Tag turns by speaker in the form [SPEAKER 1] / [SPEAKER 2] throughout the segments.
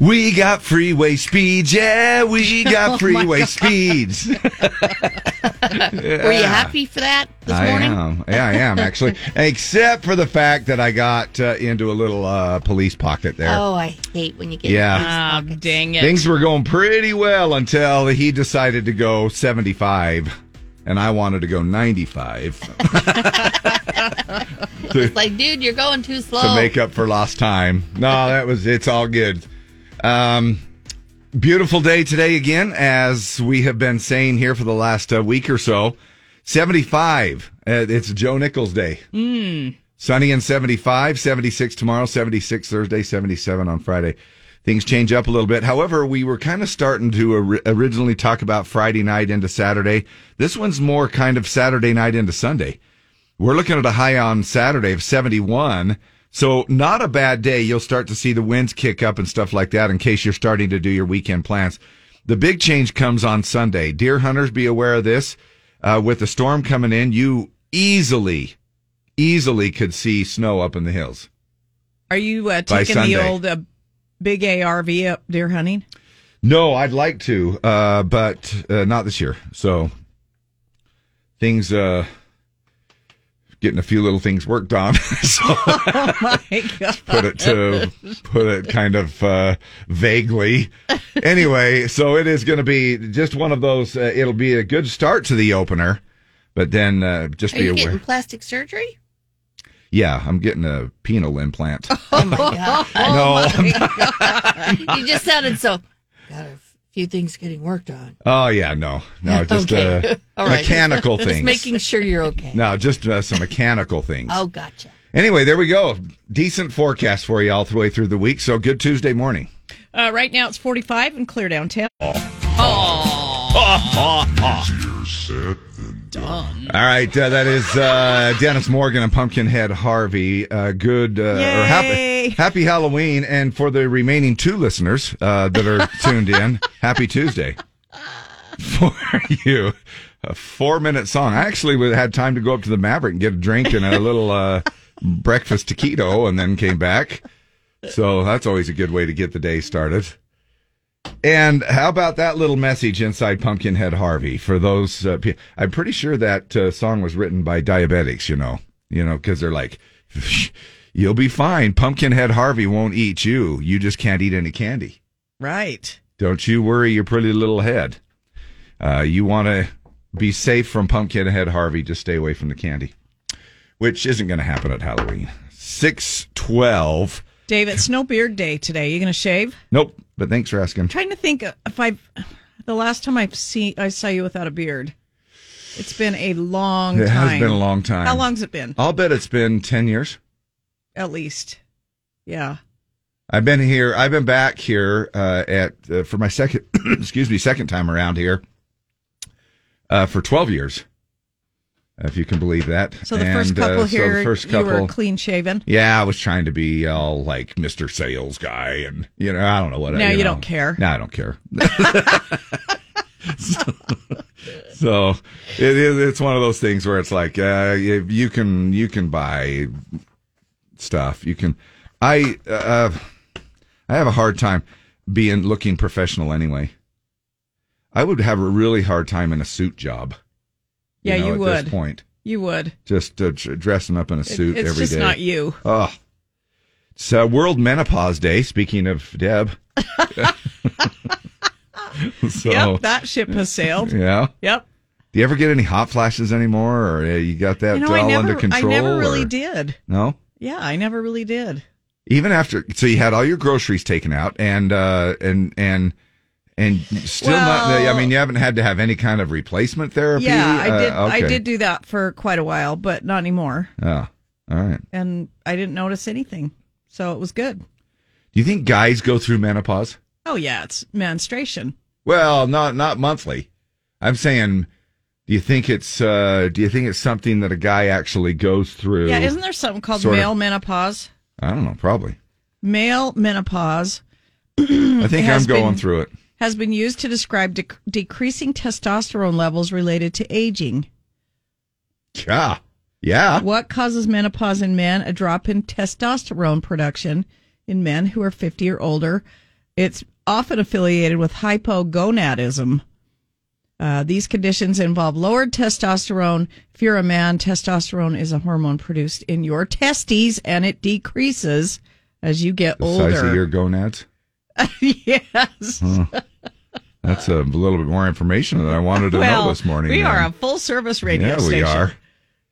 [SPEAKER 1] We got freeway speeds. Yeah, we
[SPEAKER 2] Oh
[SPEAKER 1] got freeway speeds.
[SPEAKER 2] Were you happy for that this
[SPEAKER 1] I
[SPEAKER 2] morning?
[SPEAKER 1] am. Yeah, I am actually. Except for the fact that I got uh, into a little uh, police pocket there.
[SPEAKER 2] Oh, I hate when you get
[SPEAKER 1] Yeah.
[SPEAKER 3] Ah, dang it.
[SPEAKER 1] Things were going pretty well until he decided to go 75 and I wanted to go 95
[SPEAKER 2] It's like, dude, you're going too slow.
[SPEAKER 1] to make up for lost time. No, that was it's all good. Um beautiful day today again as we have been saying here for the last uh, week or so. 75. Uh, it's Joe Nichols Day.
[SPEAKER 3] Mm.
[SPEAKER 1] Sunny and 75, 76 tomorrow, 76 Thursday, 77 on Friday. Things change up a little bit. However, we were kind of starting to or- originally talk about Friday night into Saturday. This one's more kind of Saturday night into Sunday. We're looking at a high on Saturday of 71. So not a bad day. You'll start to see the winds kick up and stuff like that in case you're starting to do your weekend plans. The big change comes on Sunday. Deer hunters, be aware of this. Uh, with the storm coming in, you easily, easily could see snow up in the hills.
[SPEAKER 3] Are you uh, taking the old uh, big ARV up deer hunting?
[SPEAKER 1] No, I'd like to, uh, but uh, not this year. So things, uh, getting a few little things worked on. so
[SPEAKER 3] Oh my god!
[SPEAKER 1] put it to put it kind of uh, vaguely. Anyway, so it is going to be just one of those. Uh, it'll be a good start to the opener, but then uh, just
[SPEAKER 2] Are
[SPEAKER 1] be
[SPEAKER 2] you
[SPEAKER 1] aware.
[SPEAKER 2] getting plastic surgery?
[SPEAKER 1] Yeah, I'm getting a penal implant.
[SPEAKER 2] Oh my god!
[SPEAKER 1] no,
[SPEAKER 2] you just sounded so. Few things getting worked on.
[SPEAKER 1] oh yeah, no, no, just
[SPEAKER 2] Okay.
[SPEAKER 1] uh,
[SPEAKER 2] All right.
[SPEAKER 1] mechanical
[SPEAKER 2] Just
[SPEAKER 1] things.
[SPEAKER 2] making sure you're okay.
[SPEAKER 1] no, just uh, some mechanical things.
[SPEAKER 2] Oh, gotcha.
[SPEAKER 1] Anyway, there we go. Decent forecast for you all the way through the week. So good Tuesday morning.
[SPEAKER 3] Uh, right now it's 45 and clear downtown.
[SPEAKER 1] All right, uh, that is uh, Dennis Morgan and Pumpkinhead Harvey. Uh, good uh, or happy happy Halloween, and for the remaining two listeners uh, that are tuned in, happy Tuesday for you. A four minute song. I actually had time to go up to the Maverick and get a drink and a little uh, breakfast taquito, and then came back. So that's always a good way to get the day started. And how about that little message inside Pumpkinhead Harvey for those? Uh, pe- I'm pretty sure that uh, song was written by diabetics. You know, you know, because they're like, "You'll be fine. Pumpkinhead Harvey won't eat you. You just can't eat any candy.
[SPEAKER 3] Right.
[SPEAKER 1] Don't you worry your pretty little head. Uh, you want to be safe from Pumpkinhead Harvey. Just stay away from the candy, which isn't going to happen at Halloween. Six twelve.
[SPEAKER 3] Dave, it's no beard day today. You going to shave?
[SPEAKER 1] Nope. But thanks for asking.
[SPEAKER 3] I'm trying to think if I've the last time I've seen I saw you without a beard. It's been a long
[SPEAKER 1] It
[SPEAKER 3] time.
[SPEAKER 1] It has been a long time.
[SPEAKER 3] How long's it been?
[SPEAKER 1] I'll bet it's been ten years.
[SPEAKER 3] At least. Yeah.
[SPEAKER 1] I've been here. I've been back here uh, at uh, for my second, excuse me, second time around here uh, for twelve years, if you can believe that.
[SPEAKER 3] So the first
[SPEAKER 1] And, uh,
[SPEAKER 3] couple
[SPEAKER 1] so
[SPEAKER 3] here,
[SPEAKER 1] the first
[SPEAKER 3] you were clean shaven.
[SPEAKER 1] yeah, I was trying to be all like Mister Sales Guy, and you know, I don't know what.
[SPEAKER 3] Now
[SPEAKER 1] I,
[SPEAKER 3] you
[SPEAKER 1] know.
[SPEAKER 3] don't care.
[SPEAKER 1] No, I don't care. so, so it is. It's one of those things where it's like uh, you you can you can buy stuff. You can. I uh, I have a hard time being looking professional anyway. I would have a really hard time in a suit job.
[SPEAKER 3] Yeah,
[SPEAKER 1] know,
[SPEAKER 3] you
[SPEAKER 1] at
[SPEAKER 3] would.
[SPEAKER 1] this point.
[SPEAKER 3] You would.
[SPEAKER 1] Just uh, dr- dressing up in a
[SPEAKER 3] It-
[SPEAKER 1] suit
[SPEAKER 3] it's
[SPEAKER 1] every
[SPEAKER 3] just
[SPEAKER 1] day.
[SPEAKER 3] not you.
[SPEAKER 1] Oh, it's uh, World Menopause Day. Speaking of Deb, so
[SPEAKER 3] yep, that ship has sailed.
[SPEAKER 1] yeah.
[SPEAKER 3] Yep.
[SPEAKER 1] Do you ever get any hot flashes anymore, or uh, you got that
[SPEAKER 3] You know,
[SPEAKER 1] all
[SPEAKER 3] never,
[SPEAKER 1] under control?
[SPEAKER 3] I never really
[SPEAKER 1] or-
[SPEAKER 3] did.
[SPEAKER 1] No,
[SPEAKER 3] Yeah, I never really did.
[SPEAKER 1] even after. So you had all your groceries taken out, and uh, and and and still not. I mean, you haven't had to have any kind of replacement therapy.
[SPEAKER 3] Yeah, I
[SPEAKER 1] Uh,
[SPEAKER 3] did. I did do that for quite a while, but not anymore.
[SPEAKER 1] Oh, all right.
[SPEAKER 3] And I didn't notice anything, so it was good.
[SPEAKER 1] Do you think guys go through menopause?
[SPEAKER 3] Oh yeah, it's menstruation.
[SPEAKER 1] Well, not not monthly. I'm saying. Do you think it's uh, Do you think it's something that a guy actually goes through?
[SPEAKER 3] Yeah, isn't there something called
[SPEAKER 1] sort of-
[SPEAKER 3] male menopause?
[SPEAKER 1] I don't know. Probably.
[SPEAKER 3] Male menopause
[SPEAKER 1] I think I'm going
[SPEAKER 3] been-
[SPEAKER 1] through it.
[SPEAKER 3] Has been used to describe dec- decreasing testosterone levels related to aging.
[SPEAKER 1] Yeah. Yeah.
[SPEAKER 3] What causes menopause in men? A drop in testosterone production in men who are 50 or older. It's often affiliated with hypogonadism. Uh, these conditions involve lowered testosterone. If you're a man, testosterone is a hormone produced in your testes and it decreases as you get
[SPEAKER 1] The
[SPEAKER 3] older.
[SPEAKER 1] size of your gonads.
[SPEAKER 3] yes.
[SPEAKER 1] That's a little bit more information than I wanted to
[SPEAKER 3] well,
[SPEAKER 1] know this morning.
[SPEAKER 3] we are a full service radio
[SPEAKER 1] yeah,
[SPEAKER 3] station.
[SPEAKER 1] we are.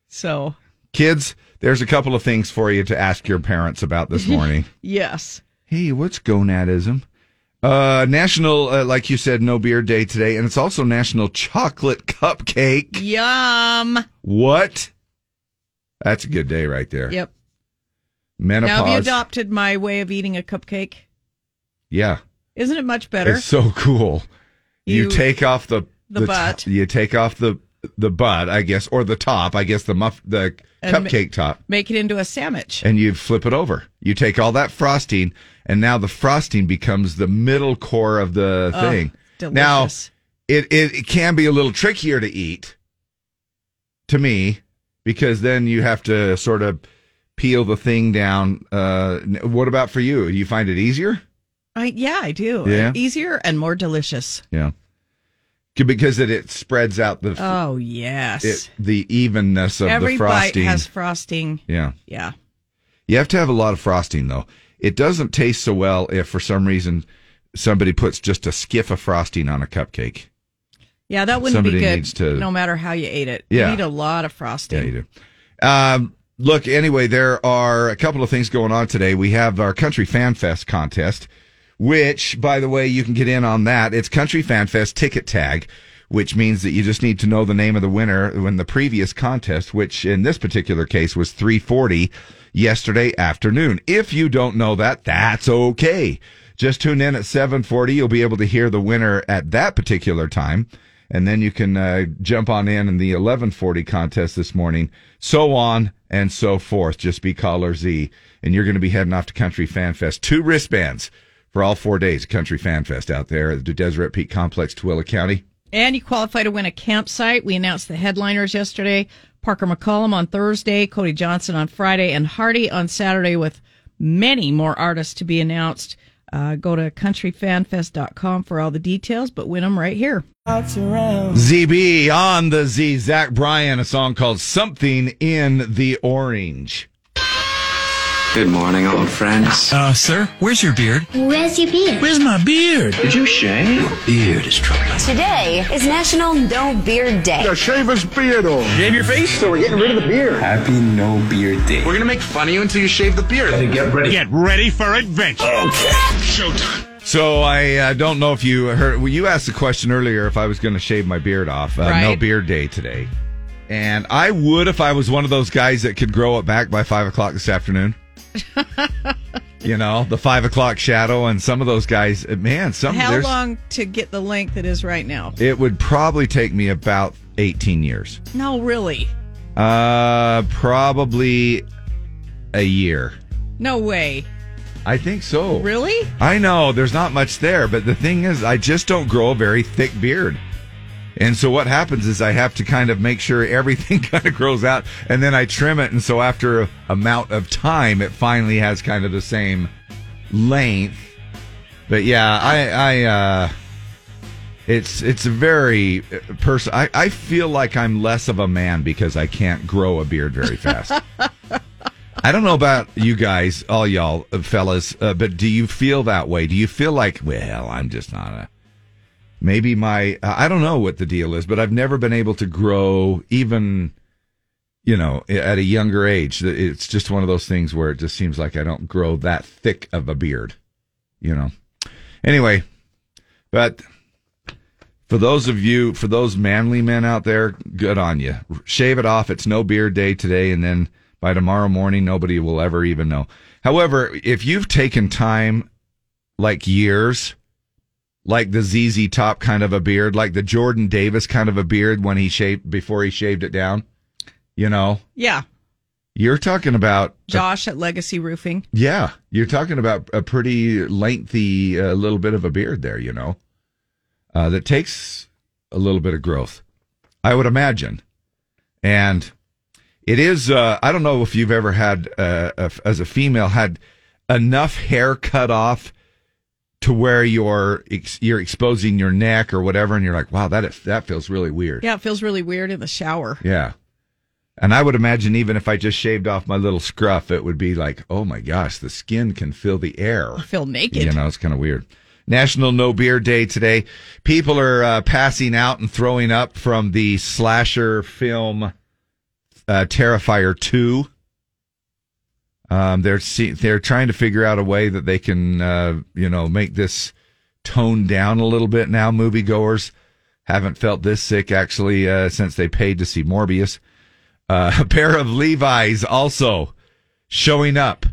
[SPEAKER 3] So,
[SPEAKER 1] Kids, there's a couple of things for you to ask your parents about this morning.
[SPEAKER 3] yes.
[SPEAKER 1] hey, what's gonadism? Uh, National, uh, like you said, No Beer Day today, and it's also National Chocolate Cupcake.
[SPEAKER 3] Yum.
[SPEAKER 1] What? That's a good day right there.
[SPEAKER 3] Yep.
[SPEAKER 1] Menopause.
[SPEAKER 3] Now, have you adopted my way of eating a cupcake?
[SPEAKER 1] yeah,
[SPEAKER 3] Isn't it much better?
[SPEAKER 1] it's so cool. You,
[SPEAKER 3] You-
[SPEAKER 1] take off the
[SPEAKER 3] the
[SPEAKER 1] to-
[SPEAKER 3] butt.
[SPEAKER 1] you take off the the butt, I guess, or the top. I guess the muff, the
[SPEAKER 3] And ma-
[SPEAKER 1] cupcake top.
[SPEAKER 3] Make it into a sandwich.
[SPEAKER 1] and you flip it over. You take all that frosting, and now the frosting becomes the middle core of the
[SPEAKER 3] Oh,
[SPEAKER 1] thing.
[SPEAKER 3] delicious.
[SPEAKER 1] Now, it, it it can be a little trickier to eat, to me, because then you have to sort of peel the thing down. Uh, what about for you? Do you find it easier?
[SPEAKER 3] I, yeah, I do.
[SPEAKER 1] Yeah?
[SPEAKER 3] Easier and more delicious.
[SPEAKER 1] Yeah, because it it spreads out the
[SPEAKER 3] Oh, yes.
[SPEAKER 1] it, the evenness of
[SPEAKER 3] Every
[SPEAKER 1] the
[SPEAKER 3] bite
[SPEAKER 1] frosting.
[SPEAKER 3] has frosting.
[SPEAKER 1] yeah.
[SPEAKER 3] Yeah.
[SPEAKER 1] You have to have a lot of frosting, though. It doesn't taste so well if, for some reason, somebody puts just a skiff of frosting on a cupcake.
[SPEAKER 3] Yeah, that wouldn't
[SPEAKER 1] Somebody
[SPEAKER 3] be good
[SPEAKER 1] to-
[SPEAKER 3] no matter how you ate it.
[SPEAKER 1] Yeah.
[SPEAKER 3] You need a lot of frosting.
[SPEAKER 1] Yeah, you do. Um, look, anyway, there are a couple of things going on today. We have our Country Fan Fest contest, which, by the way, you can get in on that. It's Country Fan Fest ticket tag, which means that you just need to know the name of the winner when the previous contest, which in this particular case was 340 yesterday afternoon. If you don't know that, that's okay. Just tune in at 740. You'll be able to hear the winner at that particular time and then you can uh, jump on in in the 1140 contest this morning so on and so forth just be caller z and you're going to be heading off to country fan fest two wristbands for all four days of country fan fest out there at the deseret peak complex tooele county
[SPEAKER 3] And you qualify to win a campsite. We announced the headliners yesterday. Parker McCollum on Thursday, Cody Johnson on Friday, and Hardy on Saturday with many more artists to be announced. Uh, go to countryfanfest.com for all the details, but win them right here.
[SPEAKER 1] zb on the z zach bryan a song called something in the orange
[SPEAKER 4] Good morning, old friends.
[SPEAKER 5] Uh, sir, where's your beard?
[SPEAKER 6] Where's your beard?
[SPEAKER 5] Where's my beard?
[SPEAKER 4] Did you shave?
[SPEAKER 5] Your Beard is troubling.
[SPEAKER 6] Today is National No Beard Day.
[SPEAKER 5] Shave his beard off. Shave your face? So we're getting rid of the beard.
[SPEAKER 4] Happy No Beard Day.
[SPEAKER 7] We're gonna make fun of you until you shave the beard.
[SPEAKER 4] Get ready.
[SPEAKER 5] Get ready for adventure. Showtime.
[SPEAKER 1] so i uh, don't know if you heard well, you asked the question earlier if i was going to shave my beard off uh, no beard day today and i would if i was one of those guys that could grow it back by five o'clock this afternoon you know the five o'clock shadow and some of those guys man some
[SPEAKER 3] How long to get the length it is right now?
[SPEAKER 1] it would probably take me about 18 years
[SPEAKER 3] No, really.
[SPEAKER 1] uh probably a year
[SPEAKER 3] No way.
[SPEAKER 1] i think so
[SPEAKER 3] Really?
[SPEAKER 1] I know there's not much there, but the thing is, I just don't grow a very thick beard. And so what happens is I have to kind of make sure everything kind of grows out and then I trim it. And so after a amount of time, it finally has kind of the same length. But yeah, I, I, uh, it's, it's a very person. I, I feel like I'm less of a man because I can't grow a beard very fast. I don't know about you guys, all y'all uh, fellas, uh, but do you feel that way? Do you feel like, well, I'm just not a. Maybe my. I don't know what the deal is, but I've never been able to grow even, you know, at a younger age. It's just one of those things where it just seems like I don't grow that thick of a beard, you know. Anyway, but for those of you, for those manly men out there, good on you. Shave it off. It's no beard day today, and then by tomorrow morning, nobody will ever even know. However, if you've taken time, like years, like the ZZ Top kind of a beard, like the Jordan Davis kind of a beard when he shaved before he shaved it down, you know,
[SPEAKER 3] Yeah.
[SPEAKER 1] you're talking about
[SPEAKER 3] Josh at Legacy Roofing.
[SPEAKER 1] yeah, you're talking about a pretty lengthy uh, little bit of a beard there, you know, uh, that takes a little bit of growth, I would imagine. And it is, uh, I don't know if you've ever had, uh, a, as a female, had enough hair cut off to where you're ex- you're exposing your neck or whatever, and you're like, wow, that is, that feels really weird.
[SPEAKER 3] Yeah, it feels really weird in the shower.
[SPEAKER 1] Yeah. And I would imagine even if I just shaved off my little scruff, it would be like, oh my gosh, the skin can fill the air.
[SPEAKER 3] I feel naked.
[SPEAKER 1] You know, it's kind of weird. National No Beer Day today. People are uh, passing out and throwing up from the slasher film uh, Terrifier 2. Um, they're see- they're trying to figure out a way that they can, uh, you know, make this toned down a little bit now. Moviegoers haven't felt this sick actually uh, since they paid to see Morbius. Uh, a pair of Levi's also showing up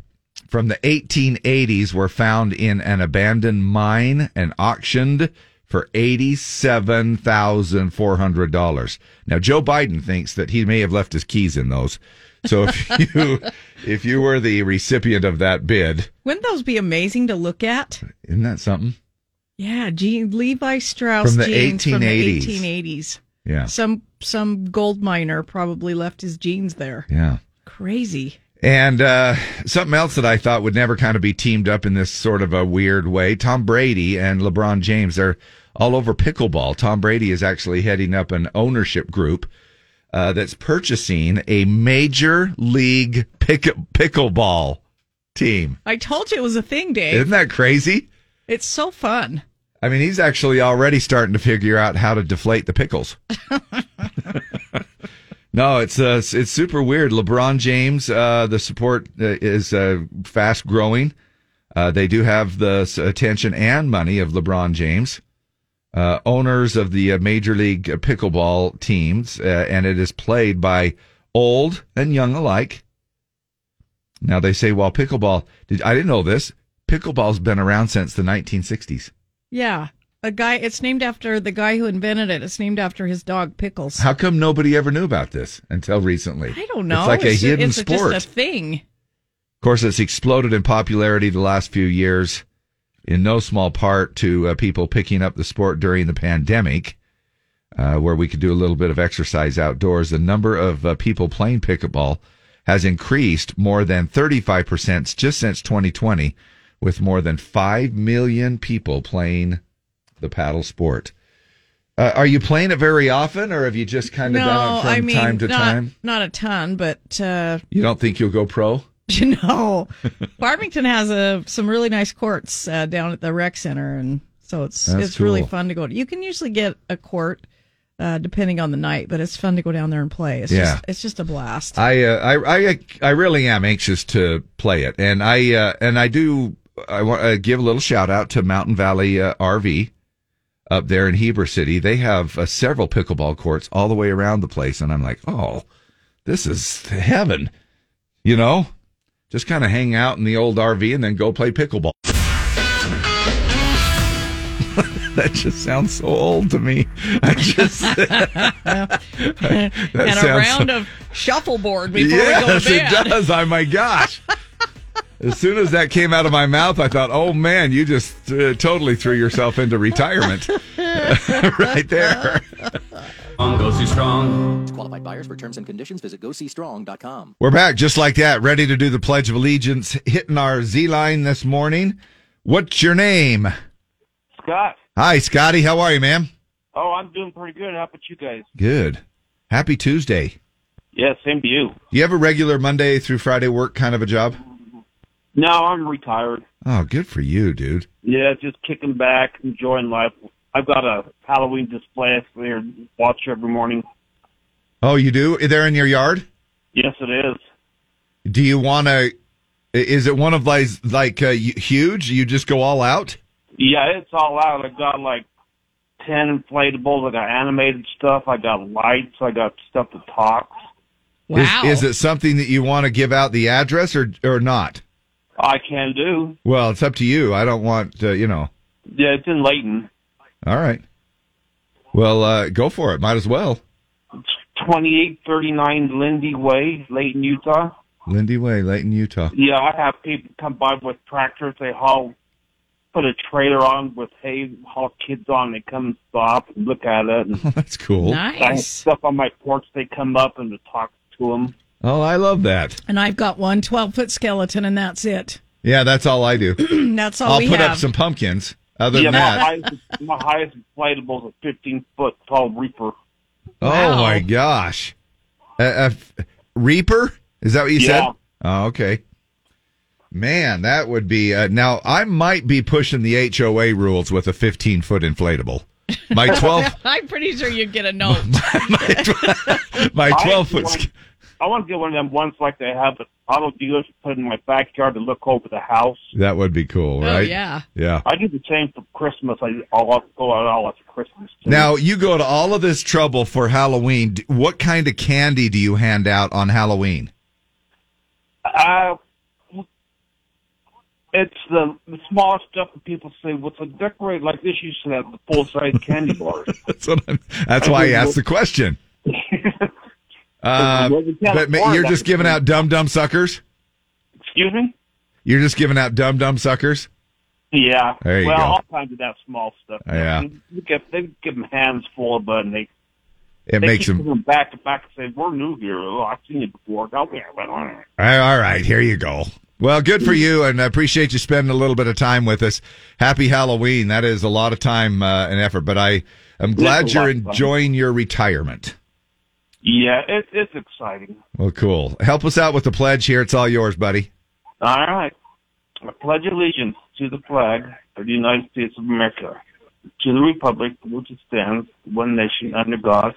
[SPEAKER 1] from the 1880s were found in an abandoned mine and auctioned for $87,400. Now Joe Biden thinks that he may have left his keys in those. So if you if you were the recipient of that bid,
[SPEAKER 3] Wouldn't those be amazing to look at?
[SPEAKER 1] isn't that something?
[SPEAKER 3] Yeah, Jean, Levi Strauss
[SPEAKER 1] From the
[SPEAKER 3] jeans from the
[SPEAKER 1] 1880s.
[SPEAKER 3] 1880s.
[SPEAKER 1] Yeah.
[SPEAKER 3] Some some gold miner probably left his jeans there.
[SPEAKER 1] Yeah.
[SPEAKER 3] Crazy.
[SPEAKER 1] And uh, something else that I thought would never kind of be teamed up in this sort of a weird way. Tom Brady and LeBron James are all over pickleball. Tom Brady is actually heading up an ownership group uh, that's purchasing a major league pick- pickleball team.
[SPEAKER 3] I told you it was a thing, Dave.
[SPEAKER 1] Isn't that crazy?
[SPEAKER 3] It's so fun.
[SPEAKER 1] I mean, he's actually already starting to figure out how to deflate the pickles. no, it's uh, it's super weird. LeBron James, uh, the support uh, is uh, fast growing. Uh, they do have the attention and money of LeBron James, uh, owners of the uh, Major League Pickleball teams, uh, and it is played by old and young alike. Now they say, well, pickleball. Did, I didn't know this. Pickleball's been around since the 1960s.
[SPEAKER 3] Yeah. A guy it's named after the guy who invented it. It's named after his dog Pickles.
[SPEAKER 1] How come nobody ever knew about this until recently?
[SPEAKER 3] I don't know.
[SPEAKER 1] It's like a
[SPEAKER 3] It's-
[SPEAKER 1] hidden
[SPEAKER 3] it's
[SPEAKER 1] sport.
[SPEAKER 3] just a thing.
[SPEAKER 1] Of course, it's exploded in popularity the last few years, in no small part to uh, people picking up the sport during the pandemic, uh, where we could do a little bit of exercise outdoors. The number of uh, people playing pickleball has increased more than 35% just since 2020, with more than 5 million people playing the paddle sport. Uh, are you playing it very often, or have you just kind of
[SPEAKER 3] no,
[SPEAKER 1] done it from
[SPEAKER 3] I mean
[SPEAKER 1] time to
[SPEAKER 3] not,
[SPEAKER 1] time?
[SPEAKER 3] not a ton, but uh
[SPEAKER 1] You don't think you'll go pro?
[SPEAKER 3] you know, Farmington has a some really nice courts uh, down at the rec center, and so it's
[SPEAKER 1] That's
[SPEAKER 3] it's really fun to go. to. You can usually get a court uh, depending on the night, but it's fun to go down there and play. It's
[SPEAKER 1] Yeah.
[SPEAKER 3] just it's just a blast.
[SPEAKER 1] I, uh, I, I, I really am anxious to play it, and I, uh, and I do. I want to give a little shout out to Mountain Valley uh, RV up there in Heber City. They have uh, several pickleball courts all the way around the place, and I'm like, oh, this is heaven. You know, just kind of hang out in the old RV and then go play pickleball. that just sounds so old to me. I just that
[SPEAKER 3] and a round
[SPEAKER 1] so-
[SPEAKER 3] of shuffleboard before
[SPEAKER 1] yes,
[SPEAKER 3] we go to bed.
[SPEAKER 1] it does. Oh my gosh. As soon as that came out of my mouth, I thought, "Oh man, you just uh, totally threw yourself into retirement right there."
[SPEAKER 8] Go see strong.
[SPEAKER 9] Qualified buyers for terms and conditions visit goseestrong.com.
[SPEAKER 1] We're back just like that, ready to do the Pledge of Allegiance, hitting our Z line this morning. What's your name?
[SPEAKER 10] Scott.
[SPEAKER 1] Hi, Scotty. How are you, man?
[SPEAKER 10] Oh, I'm doing pretty good. How about you guys?
[SPEAKER 1] Good. Happy Tuesday.
[SPEAKER 10] Yeah, same to you.
[SPEAKER 1] You have a regular Monday through Friday work kind of a job?
[SPEAKER 10] No, I'm retired.
[SPEAKER 1] Oh, good for you, dude.
[SPEAKER 10] Yeah, just kicking back, enjoying life. I've got a Halloween display I there watch every morning.
[SPEAKER 1] Oh, you do? They're in your yard?
[SPEAKER 10] Yes, it is.
[SPEAKER 1] Do you want to? Is it one of like like uh, huge? You just go all out?
[SPEAKER 10] Yeah, it's all out. I've got like ten inflatables. I got animated stuff. I got lights. I got stuff that talks.
[SPEAKER 1] Is, is it something that you want to give out the address or or not?
[SPEAKER 10] I can do.
[SPEAKER 1] Well, it's up to you. I don't want uh, you know.
[SPEAKER 10] Yeah, it's in Layton.
[SPEAKER 1] All right. Well, uh, go for it. Might as well.
[SPEAKER 10] Twenty-eight thirty-nine Lindy Way, Layton, Utah.
[SPEAKER 1] Lindy Way, Layton, Utah.
[SPEAKER 10] Yeah, I have people come by with tractors. They haul, put a trailer on with hay, haul kids on. They come and stop and look at it. And
[SPEAKER 1] That's cool.
[SPEAKER 10] I have stuff on my porch. They come up and to talk to them.
[SPEAKER 1] Oh, I love that.
[SPEAKER 3] And I've got one 12 foot skeleton, and that's it.
[SPEAKER 1] Yeah, that's all I do.
[SPEAKER 3] That's all
[SPEAKER 1] I'll
[SPEAKER 3] we
[SPEAKER 1] put
[SPEAKER 3] have.
[SPEAKER 1] up some pumpkins. Other
[SPEAKER 10] yeah,
[SPEAKER 1] than
[SPEAKER 10] my highest, my highest inflatable is a 15 foot tall Reaper.
[SPEAKER 1] oh
[SPEAKER 3] Wow.
[SPEAKER 1] my gosh, uh, uh, Reaper is that what you
[SPEAKER 10] Yeah.
[SPEAKER 1] said? Oh, okay. Man, that would be uh, now. I might be pushing the HOA rules with a 15 foot inflatable. My 12,
[SPEAKER 3] I'm pretty sure you'd get a note.
[SPEAKER 1] my
[SPEAKER 10] I
[SPEAKER 1] 12 foot.
[SPEAKER 10] Want-
[SPEAKER 1] sk-
[SPEAKER 10] I want to get one of them ones like they have at auto dealers put in my backyard to look over the house.
[SPEAKER 1] That would be cool,
[SPEAKER 3] Oh,
[SPEAKER 1] right?
[SPEAKER 3] yeah.
[SPEAKER 1] Yeah.
[SPEAKER 10] I do the same for Christmas. I I'll go out all at Christmas. Too.
[SPEAKER 1] Now you go to all of this trouble for Halloween. What kind of candy do you hand out on Halloween?
[SPEAKER 10] Uh, it's the, the small stuff that people say, what's a decorate like this? You should have the full size candy bars.
[SPEAKER 1] That's what I'm, that's why I asked the question. Uh,
[SPEAKER 10] Well, we can't
[SPEAKER 1] but you're just giving out dum dum suckers.
[SPEAKER 10] Excuse me?
[SPEAKER 1] You're just giving out dum dum suckers.
[SPEAKER 10] Yeah.
[SPEAKER 1] There you
[SPEAKER 10] well,
[SPEAKER 1] go.
[SPEAKER 10] all kinds of that small stuff.
[SPEAKER 1] Yeah.
[SPEAKER 10] You get, they give them hands full of it, and they
[SPEAKER 1] It
[SPEAKER 10] they
[SPEAKER 1] makes
[SPEAKER 10] keep
[SPEAKER 1] them.
[SPEAKER 10] back to back and say, "We're new here. Oh, I've seen you before." Yeah, well, all right.
[SPEAKER 1] All right, here you go. Well, good for you, and I appreciate you spending a little bit of time with us. Happy Halloween. That is a lot of time uh, and effort, but I am glad you're
[SPEAKER 10] lot of fun.
[SPEAKER 1] enjoying your retirement.
[SPEAKER 10] Yeah, it, it's exciting.
[SPEAKER 1] Well, cool. Help us out with the pledge here. It's all yours, buddy.
[SPEAKER 10] All right. I pledge allegiance to the flag of the United States of America, to the republic which it stands, one nation under God,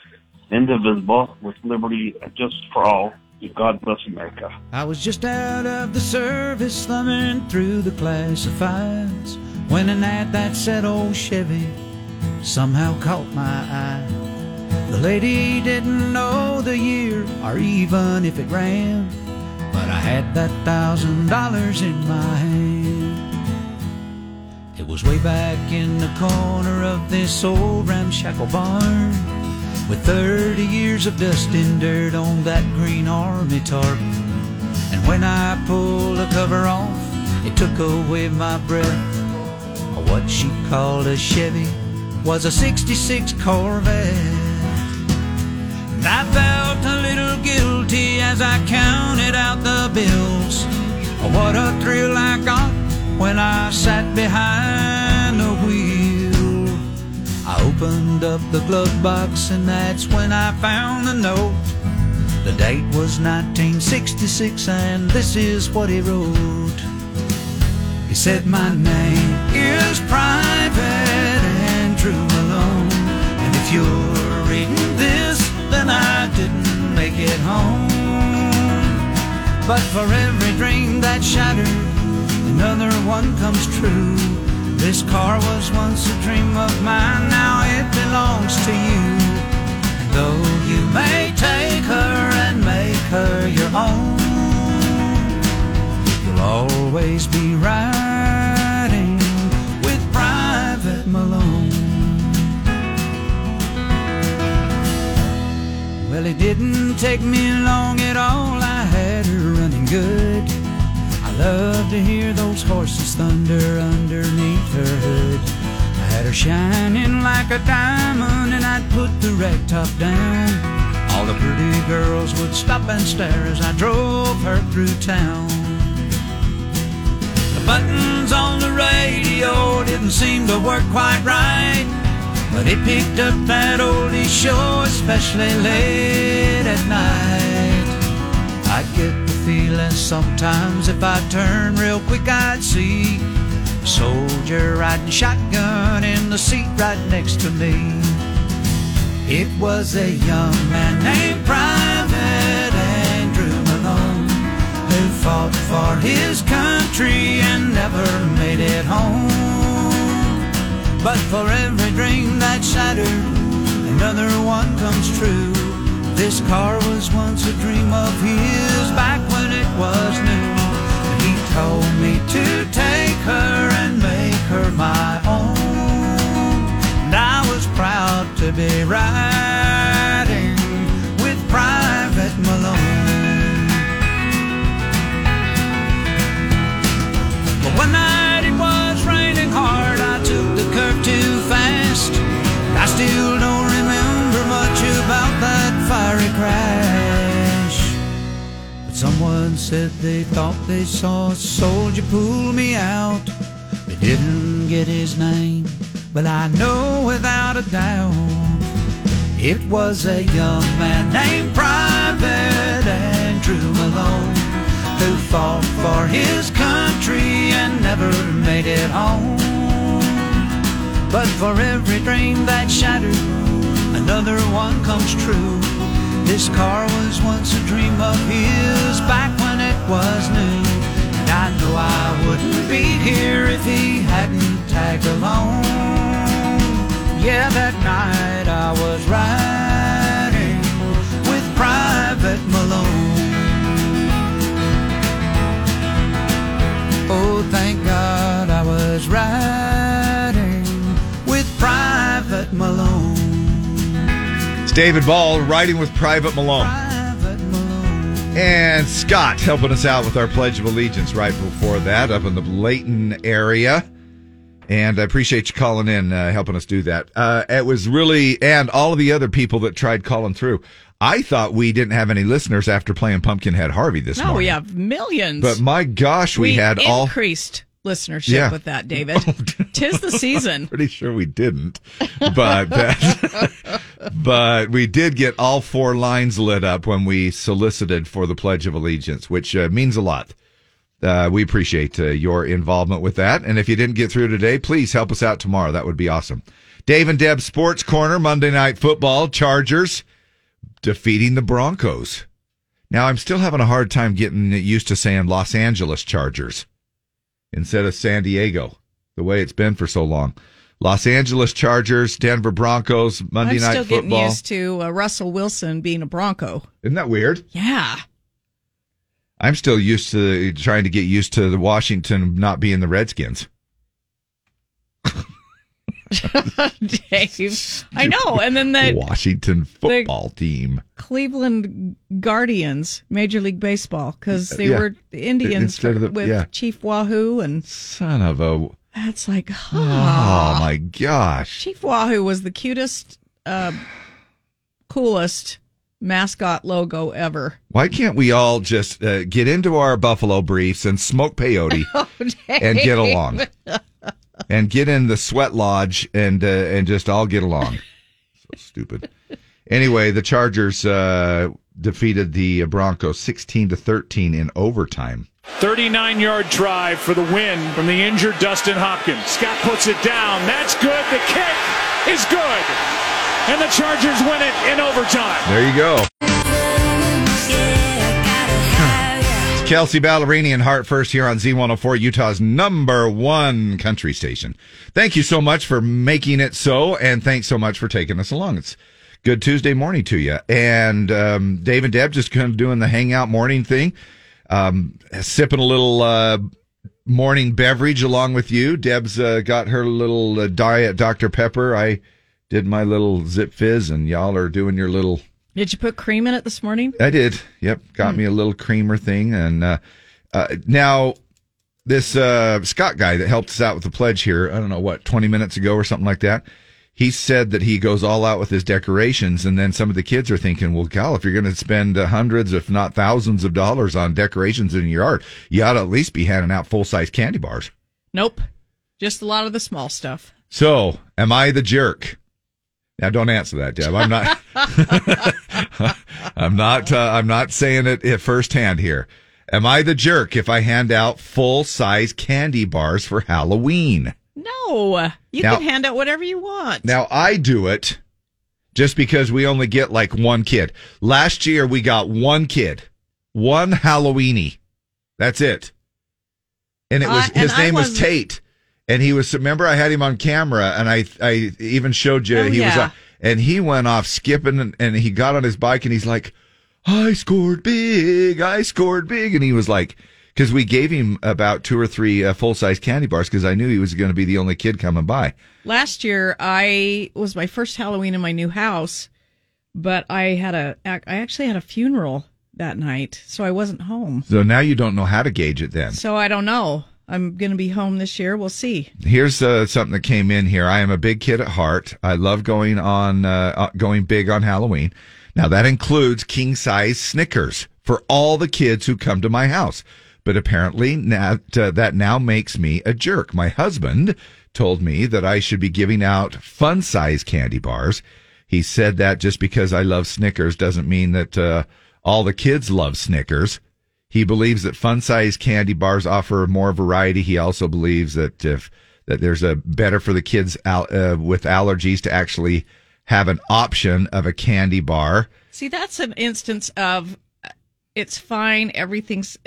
[SPEAKER 10] indivisible, with liberty and justice for all. God bless America.
[SPEAKER 11] I was just out of the service, thumbing through the classifieds, when an ad that said old Chevy somehow caught my eye. The lady didn't know the year or even if it ran, but I had that thousand dollars in my hand. It was way back in the corner of this old ramshackle barn with 30 years of dust and dirt on that green army tarp. And when I pulled the cover off, it took away my breath. What she called a Chevy was a 66 Corvette. I felt a little guilty as I counted out the bills. What a thrill I got when I sat behind the wheel. I opened up the glove box and that's when I found the note. The date was 1966 and this is what he wrote. He said, My name is Private Andrew Malone. And if you're it home. But for every dream that shattered, another one comes true. This car was once a dream of mine, now it belongs to you. Though you may take her and make her your own, you'll always be riding Well, it didn't take me long at all, I had her running good. I love to hear those horses thunder underneath her hood. I had her shining like a diamond, and I'd put the rag top down. All the pretty girls would stop and stare as I drove her through town. The buttons on the radio didn't seem to work quite right, but he picked up that oldie show, especially late at night. I get the feeling sometimes if I turn real quick, I'd see a soldier riding shotgun in the seat right next to me. It was a young man named Private Andrew Malone who fought for his country and never made it home. But for every dream that shattered, another one comes true. This car was once a dream of his back when it was new. He told me to take her and make her my own. And I was proud to be riding with Private Malone. But one night still don't remember much about that fiery crash. But someone
[SPEAKER 12] said they thought they saw a soldier pull me out. They didn't get his name, but I know without a doubt it was a young man named Private Andrew Malone who fought for his country and never made it home. But for every dream that shattered, another one comes true. This car was once a dream of his back when it was new. And I know I wouldn't be here if he hadn't tagged along. Yeah, that night I was riding with Private Malone. Oh, thank God I was riding
[SPEAKER 1] David Ball riding with Private Malone.
[SPEAKER 12] Private Malone.
[SPEAKER 1] And Scott helping us out with our Pledge of Allegiance right before that up in the Layton area. And I appreciate you calling in, uh, helping us do that. Uh, it was really, and all of the other people that tried calling through. I thought we didn't have any listeners after playing Pumpkinhead Harvey this
[SPEAKER 3] No,
[SPEAKER 1] morning.
[SPEAKER 3] No, we have millions.
[SPEAKER 1] But my gosh, we, had all.
[SPEAKER 3] increased listenership
[SPEAKER 1] Yeah.
[SPEAKER 3] with that, David. Tis the season.
[SPEAKER 1] Pretty sure we didn't, but that, but we did get all four lines lit up when we solicited for the Pledge of Allegiance, which uh, means a lot. Uh, we appreciate uh, your involvement with that, and if you didn't get through today, please help us out tomorrow. That would be awesome. Dave and Deb Sports Corner Monday Night Football Chargers defeating the Broncos. Now I'm still having a hard time getting used to saying Los Angeles Chargers instead of San Diego, the way it's been for so long. Los Angeles Chargers, Denver Broncos, Monday Night Footballers.
[SPEAKER 3] I'm still getting used to uh, Russell Wilson being a Bronco.
[SPEAKER 1] Isn't that weird?
[SPEAKER 3] Yeah.
[SPEAKER 1] I'm still used to trying to get used to the Washington not being the Redskins.
[SPEAKER 3] Dave. I know. And then the
[SPEAKER 1] Washington football team.
[SPEAKER 3] Cleveland Guardians, Major League Baseball, because they
[SPEAKER 1] Yeah.
[SPEAKER 3] were the Indians
[SPEAKER 1] of the-
[SPEAKER 3] with
[SPEAKER 1] yeah.
[SPEAKER 3] Chief Wahoo. And
[SPEAKER 1] Son of a.
[SPEAKER 3] that's like,
[SPEAKER 1] Oh
[SPEAKER 3] ah.
[SPEAKER 1] my gosh.
[SPEAKER 3] Chief Wahoo was the cutest, uh, coolest mascot logo ever.
[SPEAKER 1] Why can't we all just uh, get into our Buffalo briefs and smoke peyote and get along? and get in the sweat lodge and uh, and just all get along. So stupid. Anyway, the Chargers uh, defeated the Broncos 16 to 13 in overtime.
[SPEAKER 5] 39 yard drive for the win from the injured Dustin Hopkins. Scott puts it down. That's good. The kick is good. And the Chargers win it in overtime.
[SPEAKER 1] There you go. Kelsea Ballerini and Heart First here on Z104, Utah's number one country station. Thank you so much for making it so, and thanks so much for taking us along. It's good Tuesday morning to you. And um, Dave and Deb just kind of doing the hangout morning thing, um, sipping a little uh, morning beverage along with you. Deb's uh, got her little uh, diet Dr. Pepper. I did my little Zipfizz, and y'all are doing your little
[SPEAKER 3] Did you put cream in it this morning?
[SPEAKER 1] I did. Yep, got me a little creamer thing, and uh, uh, now this uh, Scott guy that helped us out with the pledge here. I don't know what twenty minutes ago or something like that. He said that he goes all out with his decorations, and then some of the kids are thinking, "Well, gal, if you're going to spend uh, hundreds, if not thousands, of dollars on decorations in your yard, you ought to at least be handing out full size candy bars."
[SPEAKER 3] Nope. Just a lot of the small stuff.
[SPEAKER 1] So, am I the jerk? Now, don't answer that, Deb. I'm not. I'm not. Uh, I'm not saying it firsthand here. Am I the jerk if I hand out full size candy bars for Halloween?
[SPEAKER 3] No. You
[SPEAKER 1] Now-
[SPEAKER 3] can hand out whatever you want.
[SPEAKER 1] Now I do it just because we only get like one kid. Last year we got one kid, one Halloweeny. That's it. And it was
[SPEAKER 3] Uh, and
[SPEAKER 1] his
[SPEAKER 3] I
[SPEAKER 1] name was Tate. And he was remember I had him on camera and I I even showed you
[SPEAKER 3] Oh,
[SPEAKER 1] he was uh, and he went off skipping and, and he got on his bike and he's like I scored big, I scored big and he was like cuz we gave him about two or three uh, full-size candy bars cuz I knew he was going to be the only kid coming by.
[SPEAKER 3] Last year, I was my first Halloween in my new house, but I had a I actually had a funeral that night, so I wasn't home.
[SPEAKER 1] So now you don't know how to gauge it then.
[SPEAKER 3] So I don't know. I'm going to be home this year. We'll see.
[SPEAKER 1] Here's uh, something that came in here. I am a big kid at heart. I love going on, uh, uh, going big on Halloween. Now that includes king size Snickers for all the kids who come to my house. But apparently that, uh, that now makes me a jerk. My husband told me that I should be giving out fun size candy bars. He said that just because I love Snickers doesn't mean that uh, all the kids love Snickers. He believes that fun size candy bars offer more variety. He also believes that if that there's a better for the kids al- uh, with allergies to actually have an option of a candy bar.
[SPEAKER 3] See, that's an instance of uh, it's fine, everything's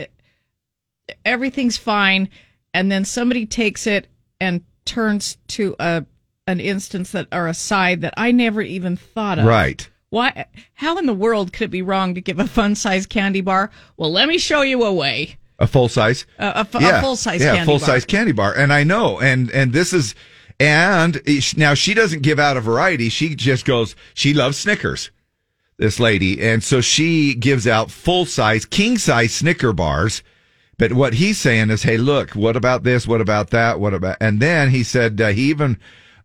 [SPEAKER 3] everything's fine, and then somebody takes it and turns to a an instance that or a side that I never even thought of.
[SPEAKER 1] Right.
[SPEAKER 3] Why? How in the world could it be wrong to give a fun size candy bar? Well, let me show you a way.
[SPEAKER 1] A full size,
[SPEAKER 3] Uh, a, f- a full size
[SPEAKER 1] yeah,
[SPEAKER 3] candy
[SPEAKER 1] full
[SPEAKER 3] bar.
[SPEAKER 1] size candy bar, and I know, and and this is, and now she doesn't give out a variety. She just goes. She loves Snickers, this lady, and so she gives out full size, king size Snicker bars. But what he's saying is, hey, look, what about this? What about that? What about? And then he said uh, he even.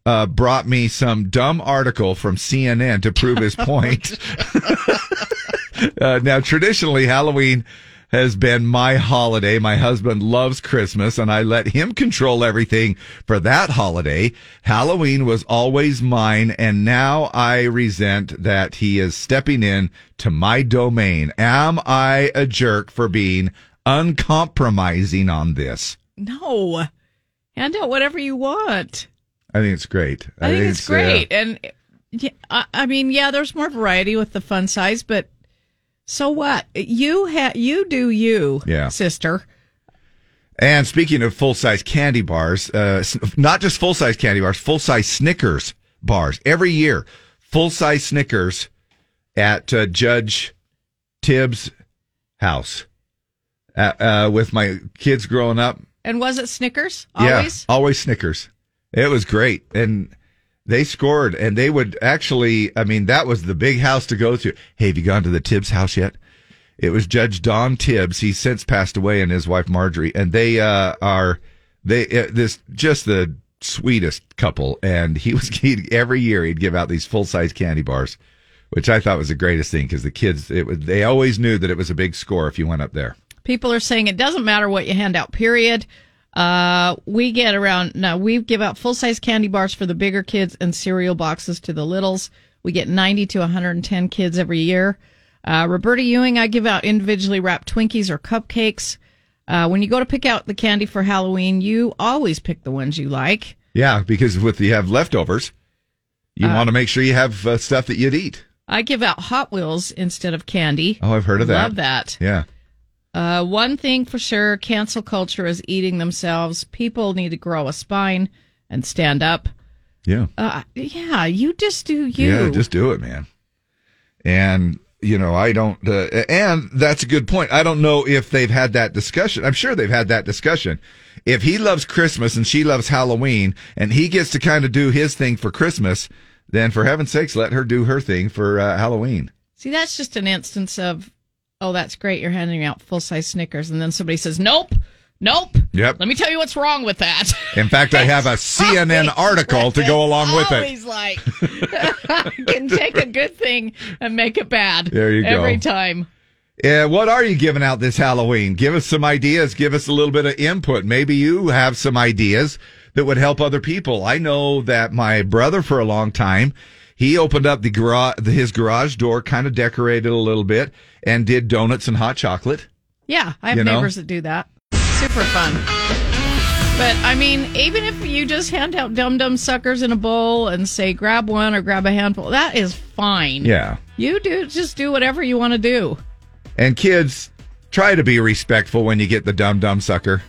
[SPEAKER 1] Uh, brought me some dumb article from CNN to prove his point. uh, now, traditionally, Halloween has been my holiday. My husband loves Christmas and I let him control everything for that holiday. Halloween was always mine and now I resent that he is stepping in to my domain. Am I a jerk for being uncompromising on this?
[SPEAKER 3] No, hand out whatever you want.
[SPEAKER 1] I think it's great.
[SPEAKER 3] I, think it's
[SPEAKER 1] uh,
[SPEAKER 3] great, and yeah, I, I mean, yeah, there's more variety with the fun size, but so what? You ha- you do you,
[SPEAKER 1] Yeah.
[SPEAKER 3] sister.
[SPEAKER 1] And speaking of full size candy bars, uh, not just full size candy bars, full size Snickers bars every year. Full size Snickers at uh, Judge Tibbs' house uh, uh, with my kids growing up.
[SPEAKER 3] And was it Snickers? Always.
[SPEAKER 1] Yeah, always Snickers. It was great, and they scored. And they would actually, I mean, that was the big house to go to. Hey, have you gone to the Tibbs house yet? It was Judge Don Tibbs. He's since passed away, and his wife Marjorie, and they uh, are they uh, this just the sweetest couple. And he was he every year he'd give out these full size candy bars, which I thought was the greatest thing because the kids it was they always knew that it was a big score if you went up there.
[SPEAKER 3] People are saying it doesn't matter what you hand out. Period. Uh, we get around now. We give out full size candy bars for the bigger kids and cereal boxes to the littles. We get 90 to 110 kids every year. Uh, Roberta Ewing, I give out individually wrapped Twinkies or cupcakes. Uh, when you go to pick out the candy for Halloween, you always pick the ones you like.
[SPEAKER 1] Yeah, because with you have leftovers, you
[SPEAKER 3] Uh,
[SPEAKER 1] want to make sure you have uh, stuff that you'd eat.
[SPEAKER 3] I give out Hot Wheels instead of candy.
[SPEAKER 1] Oh, I've heard of that.
[SPEAKER 3] Love that.
[SPEAKER 1] Yeah.
[SPEAKER 3] Uh, one thing for sure, cancel culture is eating themselves. People need to grow a spine and stand up.
[SPEAKER 1] Yeah.
[SPEAKER 3] Uh, yeah, you just do you.
[SPEAKER 1] Yeah, just do it, man. And you know, I don't. Uh, and that's a good point. I don't know if they've had that discussion. I'm sure they've had that discussion. If he loves Christmas and she loves Halloween, and he gets to kind of do his thing for Christmas, then for heaven's sakes, let her do her thing for uh, Halloween.
[SPEAKER 3] See, that's just an instance of, oh, that's great. You're handing out full size Snickers, and then somebody says, nope, nope.
[SPEAKER 1] Yep.
[SPEAKER 3] Let me tell you what's wrong with that.
[SPEAKER 1] In fact, I have a CNN article to go along with it.
[SPEAKER 3] Always like, can take a good thing and make it bad.
[SPEAKER 1] There you go.
[SPEAKER 3] Every time.
[SPEAKER 1] Yeah, what are you giving out this Halloween? Give us some ideas. Give us a little bit of input. Maybe you have some ideas that would help other people. I know that my brother for a long time, he opened up the garage, his garage door, kind of decorated a little bit and did donuts and hot chocolate.
[SPEAKER 3] Yeah, I have
[SPEAKER 1] You know?
[SPEAKER 3] neighbors that do that. Super fun. But I mean, even if you just hand out dum dum suckers in a bowl and say grab one or grab a handful, that is fine.
[SPEAKER 1] Yeah.
[SPEAKER 3] You do just do whatever you want to do.
[SPEAKER 1] And kids, try to be respectful when you get the dum dum sucker.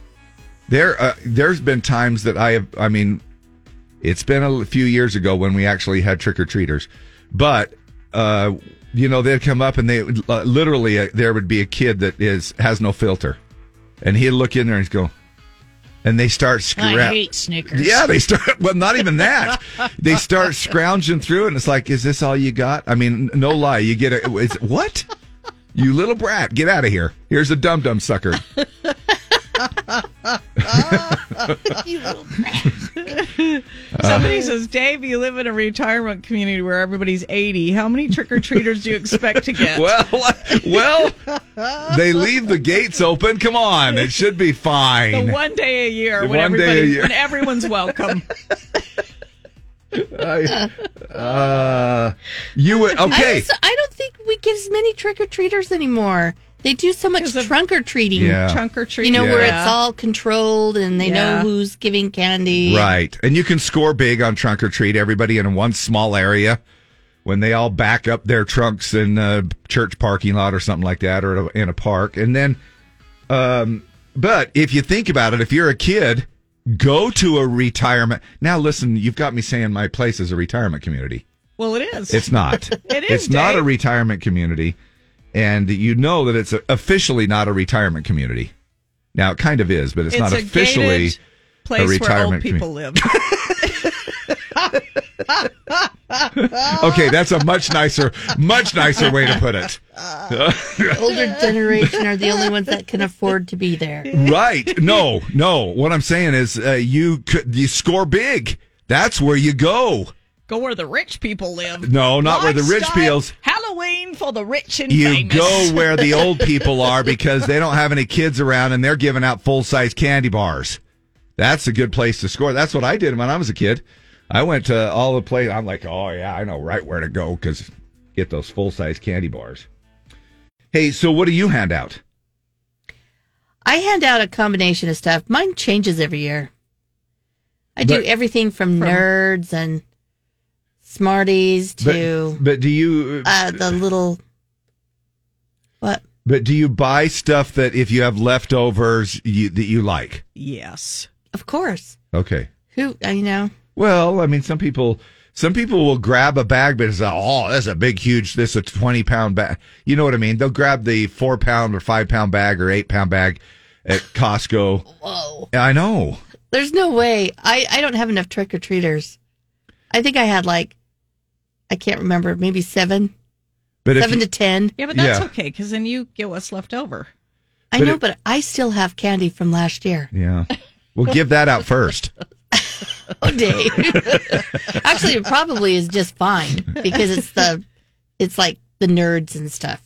[SPEAKER 1] There, uh, there's been times that I have. I mean, it's been a few years ago when we actually had trick or treaters, but uh, you know they'd come up and they would, uh, literally uh, there would be a kid that is has no filter, and he'd look in there and he'd go, and they start
[SPEAKER 2] I hate Snickers.
[SPEAKER 1] Yeah, they start. Well, not even that. they start scrounging through and it's like, is this all you got? I mean, no lie. You get a it's, what? You little brat, get out of here. Here's a dum dum sucker.
[SPEAKER 2] You little brat.
[SPEAKER 3] Somebody says, Dave, you live in a retirement community where everybody's 80. How many trick or treaters do you expect to get?
[SPEAKER 1] Well, well, they leave the gates open. Come on, it should be
[SPEAKER 3] the
[SPEAKER 1] fine.
[SPEAKER 3] one day a year
[SPEAKER 1] The
[SPEAKER 3] when
[SPEAKER 1] one day a year.
[SPEAKER 3] when everyone's welcome.
[SPEAKER 1] I- uh, you would
[SPEAKER 2] I,
[SPEAKER 1] okay?
[SPEAKER 2] also, I don't think we get as many trick or treaters anymore. They do so much trunk or treating.
[SPEAKER 1] Yeah.
[SPEAKER 3] Trunk or treat.
[SPEAKER 2] You know, where it's all controlled and they
[SPEAKER 3] Yeah.
[SPEAKER 2] know who's giving candy.
[SPEAKER 1] Right. And you can score big on trunk or treat, everybody in one small area when they all back up their trunks in a church parking lot or something like that or in a park. And then, um, but if you think about it, if you're a kid, go to a retirement. Now, listen, you've got me saying my place is a retirement community.
[SPEAKER 3] Well, it is.
[SPEAKER 1] It's not.
[SPEAKER 3] It is,
[SPEAKER 1] It's not a retirement community. And you know that it's officially not a retirement community. Now, it kind of is, but it's,
[SPEAKER 3] It's
[SPEAKER 1] not
[SPEAKER 3] a
[SPEAKER 1] officially
[SPEAKER 3] gated place where old
[SPEAKER 1] retirement
[SPEAKER 3] people
[SPEAKER 1] commu-
[SPEAKER 3] live.
[SPEAKER 1] okay, that's a much nicer, much nicer way to put it.
[SPEAKER 2] The older generation are the only ones that can afford to be there.
[SPEAKER 1] right? No, no. What I'm saying is, uh, you could you score big. That's where you go.
[SPEAKER 3] Go where the rich people live.
[SPEAKER 1] No, not where the rich
[SPEAKER 3] Lifestyle
[SPEAKER 1] people's-
[SPEAKER 3] Halloween for the rich and
[SPEAKER 1] You
[SPEAKER 3] famous.
[SPEAKER 1] go where the old people are because they don't have any kids around and they're giving out full size candy bars. That's a good place to score. That's what I did when I was a kid. I went to all the places. I'm like, oh yeah, I know right where to go because get those full size candy bars. Hey, so what do you hand out?
[SPEAKER 2] I hand out a combination of stuff. Mine changes every year. I do
[SPEAKER 1] But-
[SPEAKER 2] everything from, nerds and smarties to
[SPEAKER 1] But, but do you?
[SPEAKER 2] uh, the little what?
[SPEAKER 1] But do you buy stuff that if you have leftovers you, that you like?
[SPEAKER 3] Yes.
[SPEAKER 2] Of course.
[SPEAKER 1] Okay.
[SPEAKER 2] Who uh, you know?
[SPEAKER 1] Well, I mean, some people, some people will grab a bag, but it's like, oh, that's a big, huge, this is a twenty pound bag. You know what I mean? They'll grab the four pound or five pound bag or eight pound bag at Costco.
[SPEAKER 2] Whoa.
[SPEAKER 1] I know.
[SPEAKER 2] There's no way. I I don't have enough trick or treaters. I think I had like I can't remember, maybe seven,
[SPEAKER 1] But
[SPEAKER 2] seven
[SPEAKER 1] you-
[SPEAKER 2] to ten.
[SPEAKER 3] Yeah, but that's
[SPEAKER 1] Yeah.
[SPEAKER 3] okay because then you get what's left over.
[SPEAKER 2] I
[SPEAKER 1] But
[SPEAKER 2] know,
[SPEAKER 1] it-
[SPEAKER 2] but I still have candy from last year.
[SPEAKER 1] yeah, we'll give that out first.
[SPEAKER 2] Oh, Dave. Actually, it probably is just fine because it's the, it's like the nerds and stuff,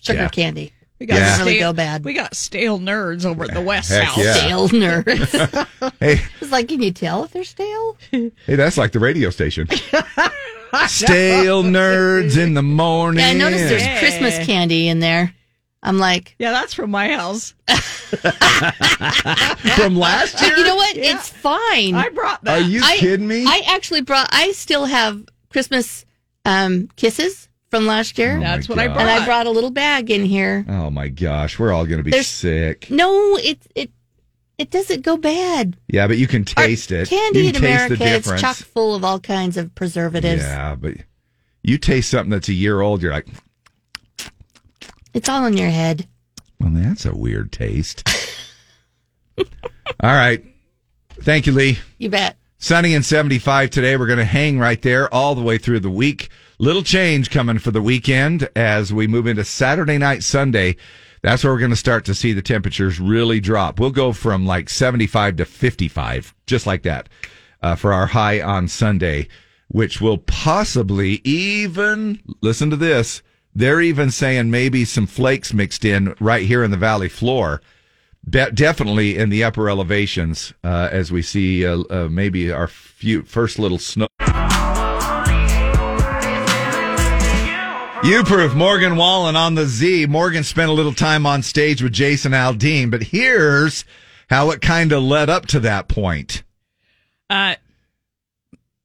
[SPEAKER 2] sugar
[SPEAKER 1] Yeah.
[SPEAKER 2] candy.
[SPEAKER 3] We
[SPEAKER 2] Doesn't
[SPEAKER 1] Yeah.
[SPEAKER 2] really go bad.
[SPEAKER 3] We got stale nerds over at the West
[SPEAKER 1] Heck
[SPEAKER 3] House.
[SPEAKER 1] yeah.
[SPEAKER 2] Stale nerds.
[SPEAKER 1] Hey,
[SPEAKER 2] it's like, can you tell if they're stale?
[SPEAKER 1] hey, that's like the radio station. Stale nerds in the morning.
[SPEAKER 2] Yeah, I noticed there's Christmas candy in there. I'm like,
[SPEAKER 3] Yeah, that's from my house.
[SPEAKER 1] from last year.
[SPEAKER 2] you know what? It's fine.
[SPEAKER 3] I brought that.
[SPEAKER 1] Are you
[SPEAKER 2] I-
[SPEAKER 1] kidding me?
[SPEAKER 2] I actually brought. I still have Christmas um, kisses from last year,
[SPEAKER 1] Oh
[SPEAKER 3] That's what I
[SPEAKER 1] God.
[SPEAKER 2] and I
[SPEAKER 3] brought.
[SPEAKER 2] brought a little bag in here.
[SPEAKER 1] oh my gosh, we're all going to be
[SPEAKER 2] There's-
[SPEAKER 1] sick.
[SPEAKER 2] No, it it it doesn't go bad.
[SPEAKER 1] Yeah, but you can
[SPEAKER 2] Our
[SPEAKER 1] taste it.
[SPEAKER 2] Candy in America, it's chock full of all kinds of preservatives.
[SPEAKER 1] Yeah, but you taste something that's a year old, you're like,
[SPEAKER 2] It's all in your head.
[SPEAKER 1] well, that's a weird taste. All right. Thank you, Lee.
[SPEAKER 2] You bet.
[SPEAKER 1] Sunny and 75 today. We're going to hang right there all the way through the week. Little change coming for the weekend as we move into Saturday night, Sunday. That's where we're going to start to see the temperatures really drop. We'll go from like 75 to 55, just like that, uh, for our high on Sunday, which will possibly even, listen to this, they're even saying maybe some flakes mixed in right here in the valley floor. Be- definitely in the upper elevations uh, as we see uh, uh, maybe our few, first little snow. You proof Morgan Wallen on the Z. Morgan spent a little time on stage with Jason Aldean, but here's how it kind of led up to that point.
[SPEAKER 3] Uh,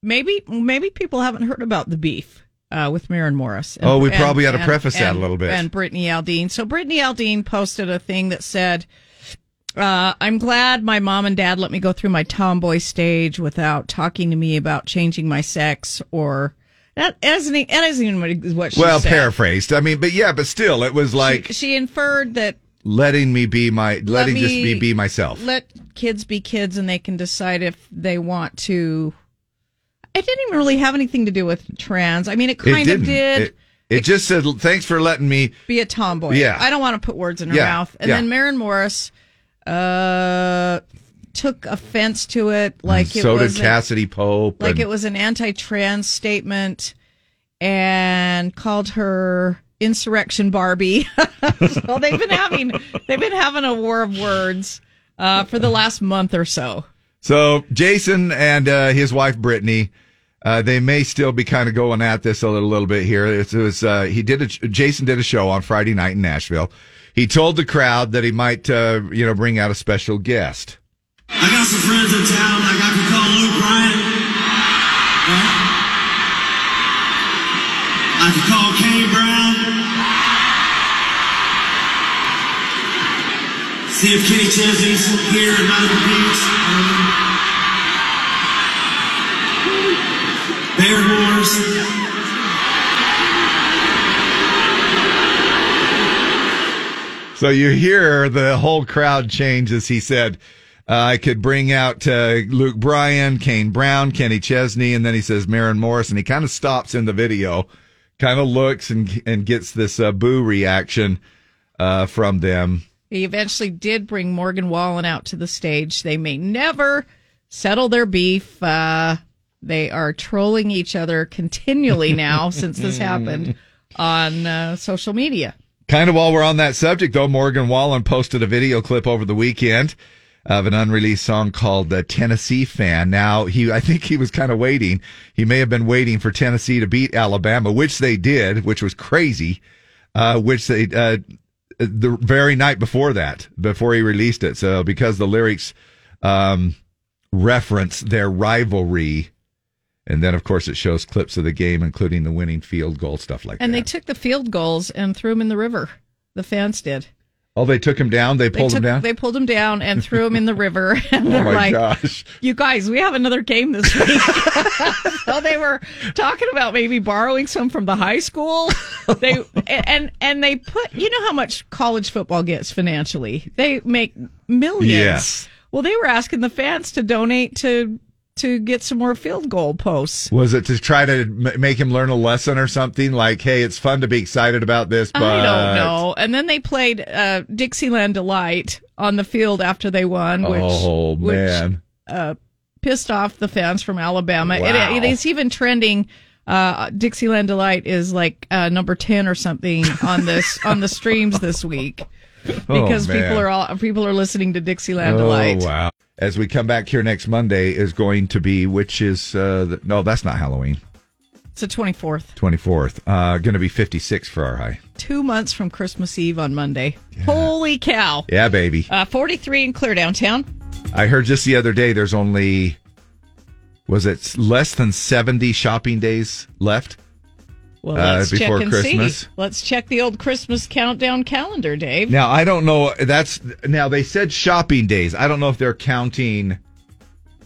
[SPEAKER 3] maybe maybe people haven't heard about the beef uh, with Maren Morris.
[SPEAKER 1] Oh, we probably ought to preface that a little bit.
[SPEAKER 3] And Brittany Aldean. So Brittany Aldean posted a thing that said, uh, "I'm glad my mom and dad let me go through my tomboy stage without talking to me about changing my sex or." That isn't, that isn't even what she said.
[SPEAKER 1] well,
[SPEAKER 3] said.
[SPEAKER 1] paraphrased. I mean, but yeah, but still, it was like
[SPEAKER 3] she, she inferred that
[SPEAKER 1] letting me be my, letting
[SPEAKER 3] me
[SPEAKER 1] just me be myself.
[SPEAKER 3] Let kids be kids, and they can decide if they want to. It didn't even really have anything to do with trans. I mean, it
[SPEAKER 1] It
[SPEAKER 3] kind
[SPEAKER 1] didn't.
[SPEAKER 3] of did.
[SPEAKER 1] It, it just said, "Thanks for letting me."
[SPEAKER 3] be a tomboy.
[SPEAKER 1] Yeah.
[SPEAKER 3] I don't want to put words in her
[SPEAKER 1] Yeah,
[SPEAKER 3] mouth. And
[SPEAKER 1] yeah.
[SPEAKER 3] then Maren Morris uh, took offense to it, like it
[SPEAKER 1] so did
[SPEAKER 3] was a-
[SPEAKER 1] Cassadee Pope.
[SPEAKER 3] like
[SPEAKER 1] and-
[SPEAKER 3] it was an anti-trans statement, and called her insurrection Barbie. so they've been having they've been having a war of words uh, for the last month or so.
[SPEAKER 1] So Jason and uh, his wife Brittany, uh, they may still be kind of going at this a little, little bit here. It was uh, he did a, Jason did a show on Friday night in Nashville. He told the crowd that he might uh, you know bring out a special guest.
[SPEAKER 13] I got some friends in town like I could call Luke Bryan. I could call Kenny Brown. See if Kenny Chesney's here at Malibu Beach. Bear Wars.
[SPEAKER 1] So you hear the whole crowd change as he said, I could bring out uh, Luke Bryan, Kane Brown, Kenny Chesney, and then he says Maren Morris, and he kind of stops in the video, kind of looks and and gets this uh, boo reaction uh, from them.
[SPEAKER 3] He eventually did bring Morgan Wallen out to the stage. They may never settle their beef. Uh, they are trolling each other continually now since this happened on uh, social media.
[SPEAKER 1] Kind of while we're on that subject, though, Morgan Wallen posted a video clip over the weekend of an unreleased song called "The Tennessee Fan." Now, he, I think he was kind of waiting. He may have been waiting for Tennessee to beat Alabama, which they did, which was crazy. Uh, which they uh, the very night before that, before he released it. So, because the lyrics um, reference their rivalry. And then, of course, it shows clips of the game, including the winning field goal, stuff like
[SPEAKER 3] And
[SPEAKER 1] that.
[SPEAKER 3] And they took the field goals and threw them in the river. The fans did.
[SPEAKER 1] Oh, they took him down. They
[SPEAKER 3] They
[SPEAKER 1] pulled
[SPEAKER 3] took,
[SPEAKER 1] him down.
[SPEAKER 3] They pulled him down and threw him in the river. And
[SPEAKER 1] Oh
[SPEAKER 3] they're
[SPEAKER 1] my
[SPEAKER 3] like,
[SPEAKER 1] gosh.
[SPEAKER 3] you guys, we have another game this week. so they were talking about maybe borrowing some from the high school. They and and they put you know how much college football gets financially. They make millions.
[SPEAKER 1] Yes.
[SPEAKER 3] Well, they were asking the fans to donate to to get some more field goal posts.
[SPEAKER 1] Was it to try to m- make him learn a lesson or something? Like, hey, it's fun to be excited about this, but
[SPEAKER 3] I don't know. And then they played uh, Dixieland Delight on the field after they won, which,
[SPEAKER 1] oh
[SPEAKER 3] which,
[SPEAKER 1] man,
[SPEAKER 3] uh, pissed off the fans from Alabama.
[SPEAKER 1] Wow.
[SPEAKER 3] It, it's even trending. Uh, Dixieland Delight is like uh, number ten or something on this on the streams this week because
[SPEAKER 1] Oh,
[SPEAKER 3] people are all people are listening to Dixieland Delight.
[SPEAKER 1] Oh wow! As we come back here next Monday is going to be, which is uh, the, no, that's not Halloween.
[SPEAKER 3] It's the twenty fourth.
[SPEAKER 1] Twenty fourth. Uh, going to be fifty six for our high.
[SPEAKER 3] Two months from Christmas Eve on Monday. Holy cow!
[SPEAKER 1] Yeah, baby.
[SPEAKER 3] Uh, Forty three in Clear downtown.
[SPEAKER 1] I heard just the other day there's only was it less than seventy shopping days left.
[SPEAKER 3] Well,
[SPEAKER 1] uh,
[SPEAKER 3] let's
[SPEAKER 1] before
[SPEAKER 3] check and
[SPEAKER 1] Christmas.
[SPEAKER 3] see. Let's check the old Christmas countdown calendar, Dave.
[SPEAKER 1] Now I don't know. That's now they said shopping days. I don't know if they're counting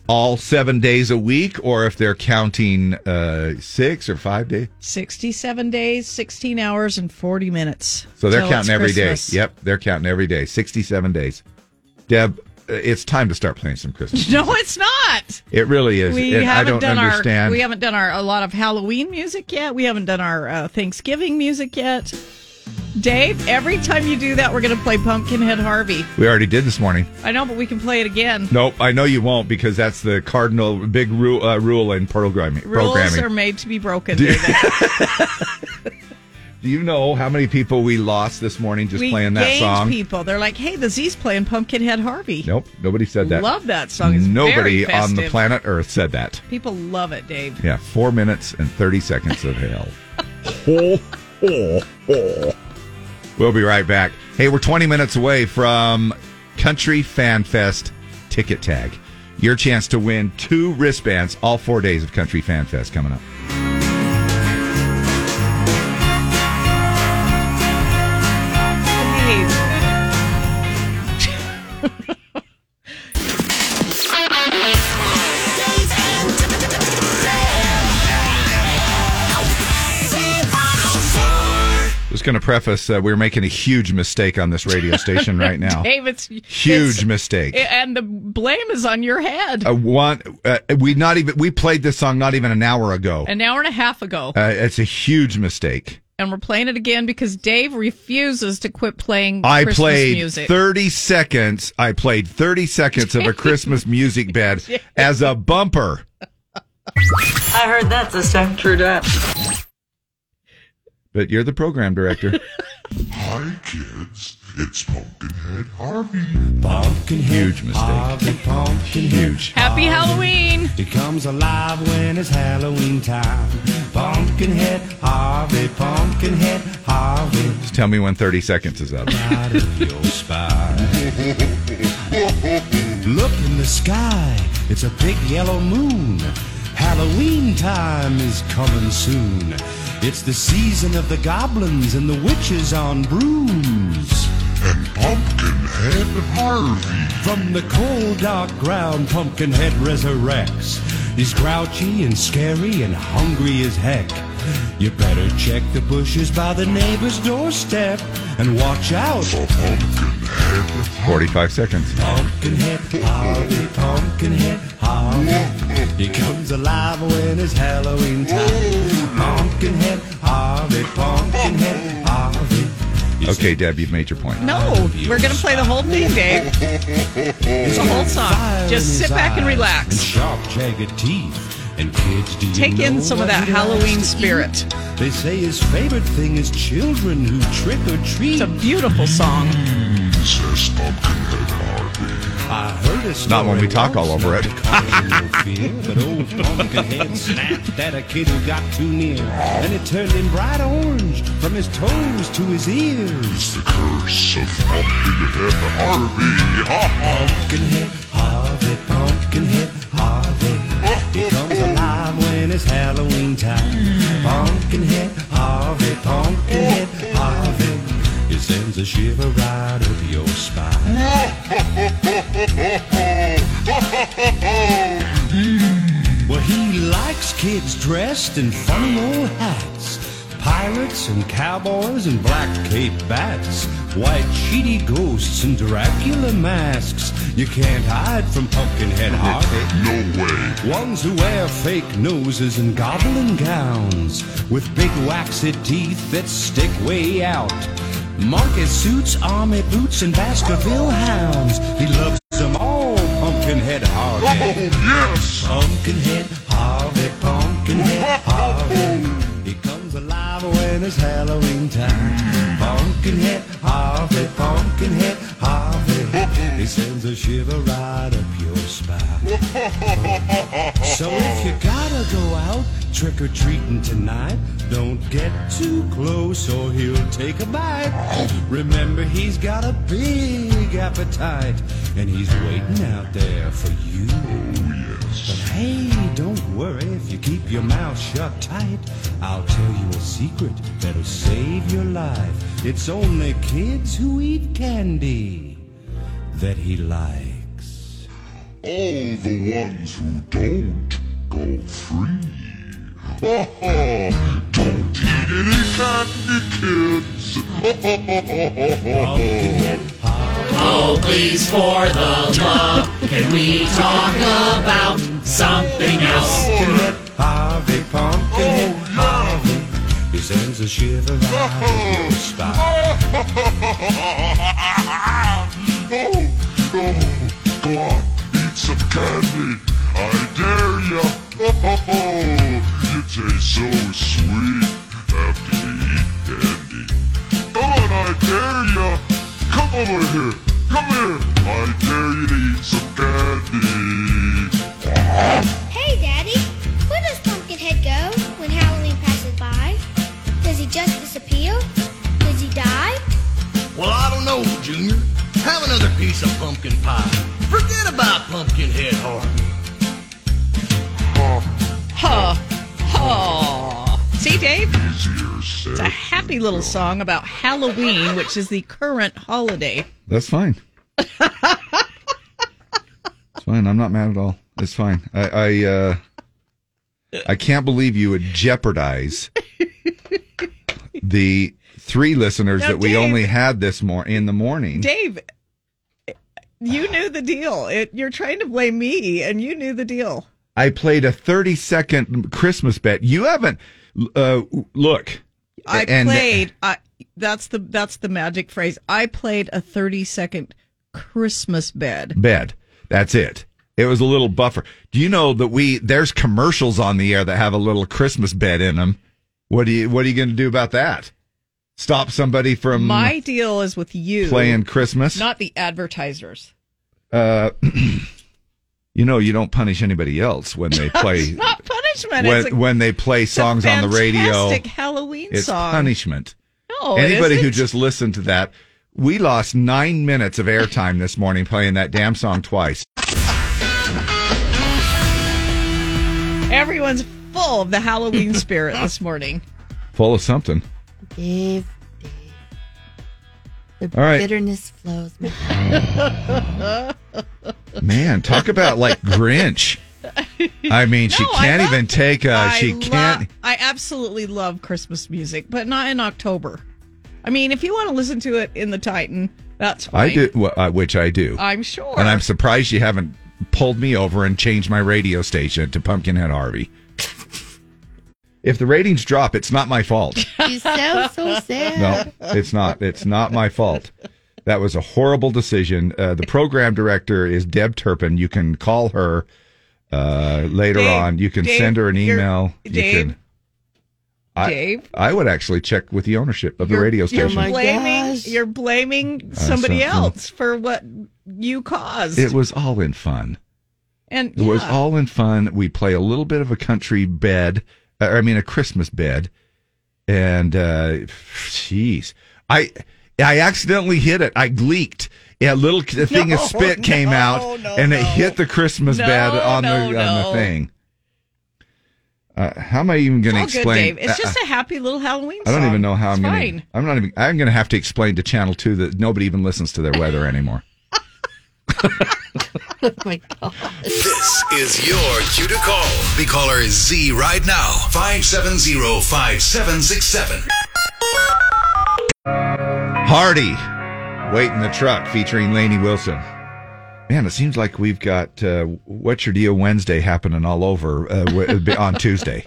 [SPEAKER 1] all seven days a week or if they're counting uh, six or five days.
[SPEAKER 3] 67 days, 16 hours, and 40 minutes.
[SPEAKER 1] So they're counting every day.
[SPEAKER 3] Christmas.
[SPEAKER 1] Yep, they're counting every day. Sixty-seven days. Deb, uh, it's time to start playing some Christmas.
[SPEAKER 3] No, it's not.
[SPEAKER 1] It really is.
[SPEAKER 3] We
[SPEAKER 1] and
[SPEAKER 3] haven't
[SPEAKER 1] don't
[SPEAKER 3] done
[SPEAKER 1] understand.
[SPEAKER 3] our we haven't done our a lot of Halloween music yet. We haven't done our uh, Thanksgiving music yet. Dave, every time you do that, we're going to play Pumpkinhead Harvey.
[SPEAKER 1] we already did this morning.
[SPEAKER 3] I know, but we can play it again.
[SPEAKER 1] Nope, I know you won't because that's the cardinal big rule, uh, rule in programming.
[SPEAKER 3] Rules
[SPEAKER 1] programming.
[SPEAKER 3] are made to be broken. David.
[SPEAKER 1] Do you know how many people we lost this morning just
[SPEAKER 3] we
[SPEAKER 1] playing that song?
[SPEAKER 3] people. They're like, "Hey, the Z's playing Pumpkinhead Harvey."
[SPEAKER 1] Nope, nobody said that.
[SPEAKER 3] Love that song. It's
[SPEAKER 1] Nobody on the planet Earth said that.
[SPEAKER 3] People love it, Dave.
[SPEAKER 1] Yeah, four minutes and 30 seconds of hell. We'll be right back. Hey, we're 20 minutes away from Country Fan Fest ticket tag. Your chance to win two wristbands all four days of Country Fan Fest coming up. Just going to preface uh, we're making a huge mistake on this radio station right now.
[SPEAKER 3] Dave, it's
[SPEAKER 1] Huge
[SPEAKER 3] it's-
[SPEAKER 1] mistake.
[SPEAKER 3] and the blame is on your head.
[SPEAKER 1] Uh, one, uh, we not even we played this song not even an hour ago.
[SPEAKER 3] An hour and a half ago.
[SPEAKER 1] Uh, it's a huge mistake.
[SPEAKER 3] and we're playing it again because Dave refuses to quit playing
[SPEAKER 1] I
[SPEAKER 3] Christmas
[SPEAKER 1] played
[SPEAKER 3] music.
[SPEAKER 1] 30 seconds. I played 30 seconds of a Christmas music bed as a bumper.
[SPEAKER 14] I heard that this time. True that.
[SPEAKER 1] But you're the program director.
[SPEAKER 15] Hi, kids. It's Pumpkinhead Harvey.
[SPEAKER 12] Pumpkinhead
[SPEAKER 1] Huge mistake.
[SPEAKER 12] Harvey, Pumpkinhead.
[SPEAKER 1] Huge.
[SPEAKER 3] Happy Halloween!
[SPEAKER 12] He comes alive when it's Halloween time. Pumpkinhead Harvey, Pumpkinhead Harvey.
[SPEAKER 1] Just tell me when 30 seconds is up.
[SPEAKER 12] Out of your spine. Look in the sky, it's a big yellow moon. Halloween time is coming soon. It's the season of the goblins and the witches on brooms.
[SPEAKER 15] And Pumpkinhead Harvey.
[SPEAKER 12] From the cold, dark ground, Pumpkinhead resurrects. He's grouchy and scary and hungry as heck. You better check the bushes by the neighbor's doorstep and watch out for
[SPEAKER 15] Pumpkinhead
[SPEAKER 1] 45 seconds.
[SPEAKER 12] Pumpkinhead Harvey, Pumpkinhead Harvey. He comes alive when it's Halloween time. Pumpkinhead Harvey, Pumpkinhead Harvey.
[SPEAKER 1] Okay, Deb, you've made your point.
[SPEAKER 3] No, we're going to play the whole thing, Dave.
[SPEAKER 12] It's
[SPEAKER 3] the whole song. Just sit back and relax.
[SPEAKER 12] And sharp, jagged teeth. And kids, do you
[SPEAKER 3] Take in some of that Halloween spirit.
[SPEAKER 12] eat? They say his favorite thing is children who trick or treat.
[SPEAKER 3] It's a beautiful song.
[SPEAKER 15] says Pumpkinhead Harvey.
[SPEAKER 12] I heard a story
[SPEAKER 1] Not when we talk all over it.
[SPEAKER 12] to cause you no fear, but old Pumpkinhead snapped at a kid who got too near, and it turned him bright orange from his toes to his ears.
[SPEAKER 15] It's the curse of Pumpkinhead Harvey. Ha ha.
[SPEAKER 12] Pumpkinhead Harvey, Pumpkinhead Harvey. He comes alive when it's Halloween time. Pumpkinhead Harvey, Pumpkinhead Harvey. He sends a shiver right up your spine. Well, he likes kids dressed in funny old hats. Pirates and cowboys and black cape bats. White sheety ghosts and Dracula masks. You can't hide from Pumpkinhead Harvey.
[SPEAKER 15] No way.
[SPEAKER 12] Ones who wear fake noses and goblin gowns with big waxy teeth that stick way out. Monkey suits, army boots, and Baskerville hounds. He loves them all, Pumpkinhead Harvey.
[SPEAKER 15] Oh, yes.
[SPEAKER 12] Pumpkinhead Harvey, Pumpkinhead Harvey. It's Halloween time. Pumpkinhead Harvey, Pumpkinhead Harvey. He sends a shiver right up your spine. So if you gotta go out trick or treating tonight, don't get too close or he'll take a bite. Remember, he's got a big appetite and he's waiting out there for you. Oh, but hey, don't worry if you keep your mouth shut tight. I'll tell you a secret that'll save your life. It's only kids who eat candy that he likes.
[SPEAKER 15] All the ones who don't go free. Don't eat any candy, kids.
[SPEAKER 16] Oh, please, for the love, can we talk about something else?
[SPEAKER 12] Harvey, Pumpkinhead Harvey. He sends a shiver up your spine.
[SPEAKER 15] You
[SPEAKER 3] song about Halloween, which is the current holiday.
[SPEAKER 1] That's fine. it's fine. I'm not mad at all. It's fine. I I, uh, I can't believe you would jeopardize the three listeners
[SPEAKER 3] Now,
[SPEAKER 1] that we
[SPEAKER 3] Dave-
[SPEAKER 1] only had this mor- in the morning.
[SPEAKER 3] Dave, you knew the deal. It, you're trying to blame me, and you knew the deal.
[SPEAKER 1] I played a 30 second Christmas bet. You haven't. Uh, look,
[SPEAKER 3] I
[SPEAKER 1] and-
[SPEAKER 3] played. I, that's the that's the magic phrase. I played a thirty second Christmas bed.
[SPEAKER 1] bed. That's it. It was a little buffer. Do you know that we there's commercials on the air that have a little Christmas bed in them? What do you What are you going to do about that? Stop somebody from
[SPEAKER 3] My deal is with you
[SPEAKER 1] playing Christmas?
[SPEAKER 3] not the advertisers.
[SPEAKER 1] Uh, you know, you don't punish anybody else when they play
[SPEAKER 3] not punishment.
[SPEAKER 1] when
[SPEAKER 3] a,
[SPEAKER 1] when they play songs on the radio.
[SPEAKER 3] fantastic Halloween
[SPEAKER 1] It's
[SPEAKER 3] song.
[SPEAKER 1] punishment.
[SPEAKER 3] No,
[SPEAKER 1] Anybody who
[SPEAKER 3] isn't.
[SPEAKER 1] just listened to that, we lost nine minutes of airtime this morning playing that damn song twice.
[SPEAKER 3] Everyone's full of the Halloween spirit this morning.
[SPEAKER 1] Full of something.
[SPEAKER 2] Dave, Dave. The
[SPEAKER 1] All right.
[SPEAKER 2] bitterness flows. man.
[SPEAKER 1] Man, talk about like Grinch. I mean, she
[SPEAKER 3] No,
[SPEAKER 1] can't
[SPEAKER 3] love-
[SPEAKER 1] even take a.
[SPEAKER 3] I
[SPEAKER 1] She
[SPEAKER 3] lo-
[SPEAKER 1] can't.
[SPEAKER 3] I absolutely love Christmas music, but not in October. I mean, if you want to listen to it in the Titan, that's fine.
[SPEAKER 1] I do, well, uh, which I do.
[SPEAKER 3] I'm sure.
[SPEAKER 1] And I'm surprised you haven't pulled me over and changed my radio station to Pumpkinhead Harvey. If the ratings drop, it's not my fault.
[SPEAKER 2] You sound so sad.
[SPEAKER 1] No, it's not. It's not my fault. That was a horrible decision. Uh, the program director is Deb Turpin. You can call her uh, later
[SPEAKER 3] Dave,
[SPEAKER 1] on. You can
[SPEAKER 3] Dave,
[SPEAKER 1] send her an email. You
[SPEAKER 3] Dave,
[SPEAKER 1] can. I,
[SPEAKER 3] Dave?
[SPEAKER 1] I would actually check with the ownership of the
[SPEAKER 3] You're-
[SPEAKER 1] radio
[SPEAKER 3] You're
[SPEAKER 1] station.
[SPEAKER 3] blaming, you're blaming somebody
[SPEAKER 1] something.
[SPEAKER 3] else for what you caused.
[SPEAKER 1] it was all in fun.
[SPEAKER 3] and
[SPEAKER 1] It was all in fun. We play a little bit of a country bed. uh, I mean, a Christmas bed. And, uh, jeez, I, I accidentally hit it. I leaked. Yeah, a little a thing of
[SPEAKER 3] No,
[SPEAKER 1] spit came
[SPEAKER 3] no,
[SPEAKER 1] out
[SPEAKER 3] no,
[SPEAKER 1] and it hit the Christmas
[SPEAKER 3] No,
[SPEAKER 1] bed on
[SPEAKER 3] no,
[SPEAKER 1] the, on the thing. Uh, how am I even going to
[SPEAKER 3] All good,
[SPEAKER 1] explain?
[SPEAKER 3] Dave. It's
[SPEAKER 1] uh,
[SPEAKER 3] just a happy little Halloween
[SPEAKER 1] I don't
[SPEAKER 3] song.
[SPEAKER 1] even know how
[SPEAKER 3] It's
[SPEAKER 1] I'm going. to I'm not even. I'm going to have to explain to Channel Two that nobody even listens to their weather anymore.
[SPEAKER 2] Oh my God.
[SPEAKER 17] This is your cue to call. The caller is Z right now. 570-5767.
[SPEAKER 1] Hardy, wait in the truck, featuring Laney Wilson. Man, it seems like we've got uh, What's Your Deal Wednesday happening all over uh, on Tuesday.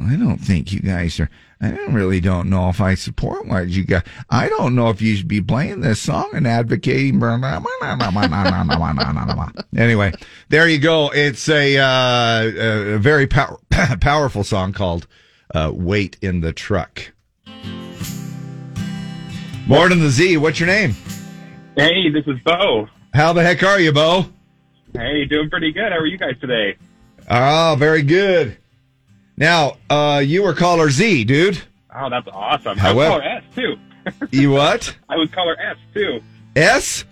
[SPEAKER 1] I don't think you guys are. I really don't know if I support what you got. I don't know if you should be playing this song and advocating. anyway, there you go. It's a, uh, a very pow- powerful song called uh, "Wait in the Truck." Morning, the Z. What's your name?
[SPEAKER 18] Hey, this is Bo.
[SPEAKER 1] How the heck are you, Bo?
[SPEAKER 18] Hey, doing pretty good. How are you guys today?
[SPEAKER 1] Oh, very good. Now, uh, you were caller Z, dude.
[SPEAKER 18] Oh, that's awesome. I was caller S too.
[SPEAKER 1] You what?
[SPEAKER 18] I was caller S too.
[SPEAKER 1] S?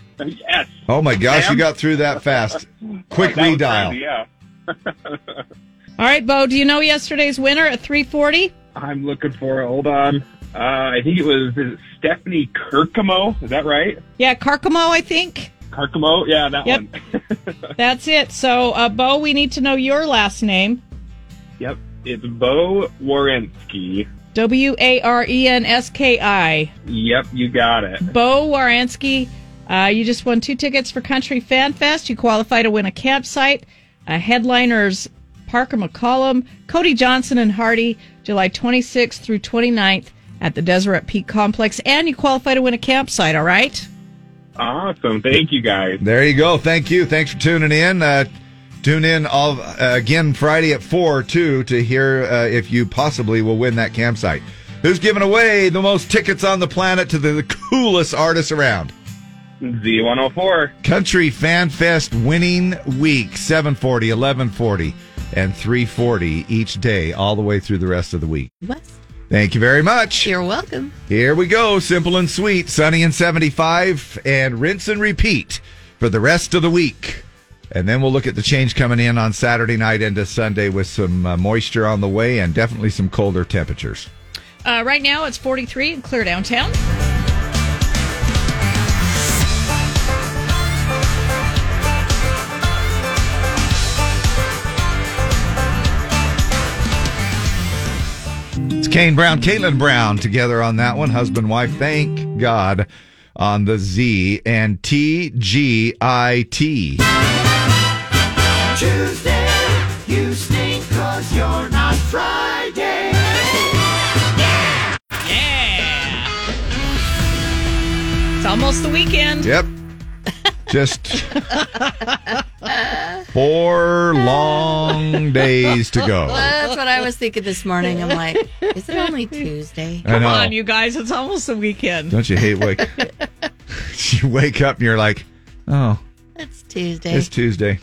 [SPEAKER 18] S.
[SPEAKER 1] Oh my gosh, you got through that fast. Quick
[SPEAKER 18] That
[SPEAKER 1] redial.
[SPEAKER 18] crazy, yeah.
[SPEAKER 3] All right, Bo, do you know yesterday's winner at 340?
[SPEAKER 18] I'm looking for it. Hold on. Uh, I think it was it Stephanie Kirkamo. Is that right?
[SPEAKER 3] Yeah, Carcamo, I think.
[SPEAKER 18] Kirkamo? Yeah, that
[SPEAKER 3] Yep.
[SPEAKER 18] one.
[SPEAKER 3] That's it. So, uh, Bo, we need to know your last name.
[SPEAKER 18] Yep. It's Bo Warenski.
[SPEAKER 3] W A R E N S K I.
[SPEAKER 18] Yep, you got it.
[SPEAKER 3] Bo Warenski, uh, you just won two tickets for Country Fan Fest. You qualify to win a campsite. Uh, headliners Parker McCollum, Cody Johnson, and Hardy, July 26th through 29th at the Deseret Peak Complex. And you qualify to win a campsite, all right?
[SPEAKER 18] Awesome. Thank you guys.
[SPEAKER 1] There you go. Thank you. Thanks for tuning in. Uh, tune in all uh, again Friday at four too to hear uh, if you possibly will win that campsite. Who's giving away the most tickets on the planet to the, the coolest artists around?
[SPEAKER 18] Z104.
[SPEAKER 1] Country Fan Fest winning week 740, 1140, and 340 each day, all the way through the rest of the week.
[SPEAKER 2] What?
[SPEAKER 1] Thank you very much.
[SPEAKER 2] You're welcome.
[SPEAKER 1] Here we go. Simple and sweet, sunny and 75, and rinse and repeat for the rest of the week. And then we'll look at the change coming in on Saturday night into Sunday with some uh, moisture on the way and definitely some colder temperatures.
[SPEAKER 3] Uh, right now it's 43 in Clear Downtown.
[SPEAKER 1] Kane Brown, Katelyn Brown together on that one. Husband, wife, thank God on the Z and T G I T.
[SPEAKER 16] Tuesday, you stink cause you're not Friday. Yeah! Yeah!
[SPEAKER 3] It's almost the weekend.
[SPEAKER 1] Yep. Just four long days to go.
[SPEAKER 2] That's what I was thinking this morning. I'm like, is it only Tuesday?
[SPEAKER 1] I
[SPEAKER 3] Come
[SPEAKER 1] know.
[SPEAKER 3] on, you guys. It's almost the weekend.
[SPEAKER 1] Don't you hate wake? you wake up and you're like, oh,
[SPEAKER 2] It's Tuesday.
[SPEAKER 1] it's Tuesday.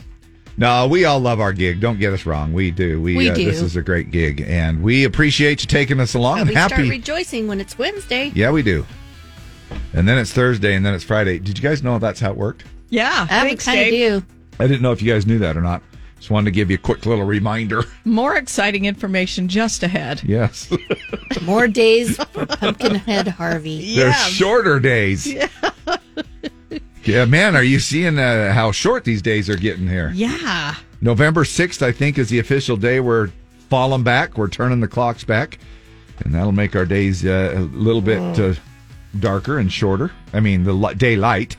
[SPEAKER 1] No, we all love our gig. Don't get us wrong. We do. We,
[SPEAKER 2] We
[SPEAKER 1] uh,
[SPEAKER 2] do.
[SPEAKER 1] This is a great gig, and we appreciate you taking us along.
[SPEAKER 2] But
[SPEAKER 1] and
[SPEAKER 2] we start
[SPEAKER 1] happy.
[SPEAKER 2] rejoicing when it's Wednesday.
[SPEAKER 1] yeah, we do. And then it's Thursday, and then it's Friday. Did you guys know that's how it worked?
[SPEAKER 3] Yeah,
[SPEAKER 2] I
[SPEAKER 3] thanks,
[SPEAKER 2] kind of
[SPEAKER 3] Dave.
[SPEAKER 1] I didn't know if you guys knew that or not. Just wanted to give you a quick little reminder.
[SPEAKER 3] More exciting information just ahead.
[SPEAKER 1] Yes.
[SPEAKER 2] More days for Pumpkinhead Harvey.
[SPEAKER 1] They're shorter days. Yeah. man, are you seeing uh, how short these days are getting here?
[SPEAKER 3] Yeah.
[SPEAKER 1] November 6th, I think, is the official day we're falling back. We're turning the clocks back. And that'll make our days uh, a little bit uh, darker and shorter. I mean, the li- daylight.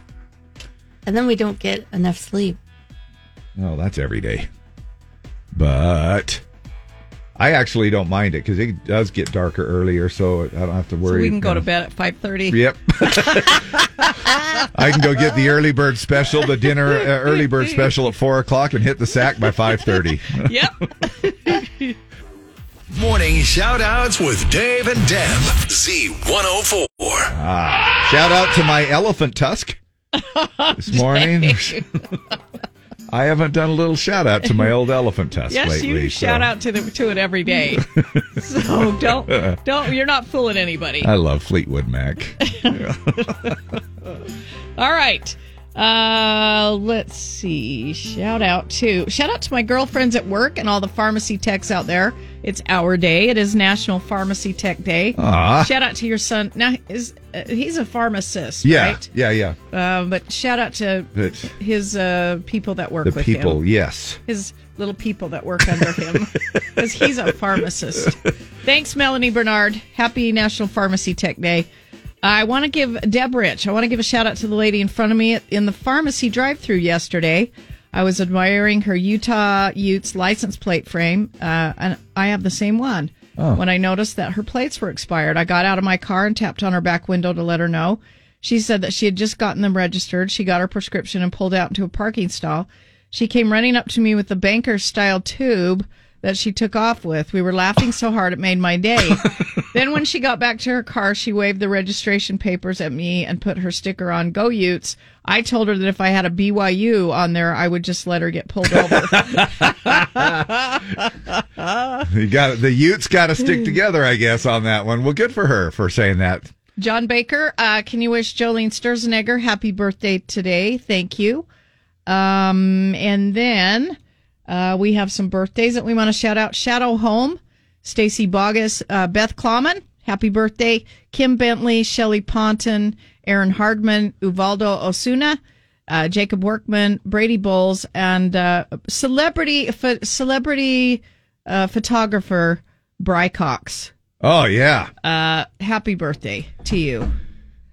[SPEAKER 2] And then we don't get enough sleep.
[SPEAKER 1] Oh, that's every day. But I actually don't mind it because it does get darker earlier, so I don't have to
[SPEAKER 3] So
[SPEAKER 1] worry.
[SPEAKER 3] we can go
[SPEAKER 1] you
[SPEAKER 3] to bed at 5.30.
[SPEAKER 1] Yep. I can go get the early bird special, the dinner uh, early bird special at four o'clock, and hit the sack by five thirty.
[SPEAKER 3] Yep.
[SPEAKER 17] Morning shout outs with Dave and Deb. Z104.
[SPEAKER 1] Ah, shout out to my elephant tusk this morning. I haven't done a little shout out to my old elephant tusk
[SPEAKER 3] Yes,
[SPEAKER 1] lately.
[SPEAKER 3] you
[SPEAKER 1] so
[SPEAKER 3] shout out to the, to it every day. so don't don't you're not fooling anybody.
[SPEAKER 1] I love Fleetwood Mac.
[SPEAKER 3] All right. Uh, let's see. Shout out to shout out to my girlfriends at work and all the pharmacy techs out there. It's our day. It is National Pharmacy Tech Day.
[SPEAKER 1] Aw.
[SPEAKER 3] Shout out to your son. Now is uh, he's a pharmacist,
[SPEAKER 1] Yeah,
[SPEAKER 3] right?
[SPEAKER 1] yeah, yeah.
[SPEAKER 3] Uh, but shout out to
[SPEAKER 1] But
[SPEAKER 3] his uh, people that work
[SPEAKER 1] the
[SPEAKER 3] with
[SPEAKER 1] people,
[SPEAKER 3] him.
[SPEAKER 1] yes.
[SPEAKER 3] His little people that work under him, because he's a pharmacist. Thanks, Melanie Bernard. Happy National Pharmacy Tech Day. I want to give Deb Rich. I want to give a shout out to the lady in front of me in the pharmacy drive-through yesterday. I was admiring her Utah Utes license plate frame, uh, and I have the same one.
[SPEAKER 1] Oh.
[SPEAKER 3] When I noticed that her plates were expired, I got out of my car and tapped on her back window to let her know. She said that she had just gotten them registered. She got her prescription and pulled out into a parking stall. She came running up to me with the banker style tube that she took off with. We were laughing so hard it made my day. then when she got back to her car, she waved the registration papers at me and put her sticker on Go Utes. I told her that if I had a BYU on there, I would just let her get pulled over.
[SPEAKER 1] You got the Utes got to stick together, I guess, on that one. Well, good for her for saying that.
[SPEAKER 3] John Baker, uh, can you wish Jolene Sturzenegger happy birthday today? Thank you. Um, and then uh, we have some birthdays that we want to shout out. Shadow Home, Stacy Bogus, uh, Beth Klauman, happy birthday. Kim Bentley, Shelley Ponton, Aaron Hardman, Uvaldo Osuna, uh, Jacob Workman, Brady Bowles, and uh, celebrity pho- celebrity uh, photographer Bry Cox.
[SPEAKER 1] Oh yeah,
[SPEAKER 3] Uh, happy birthday to you.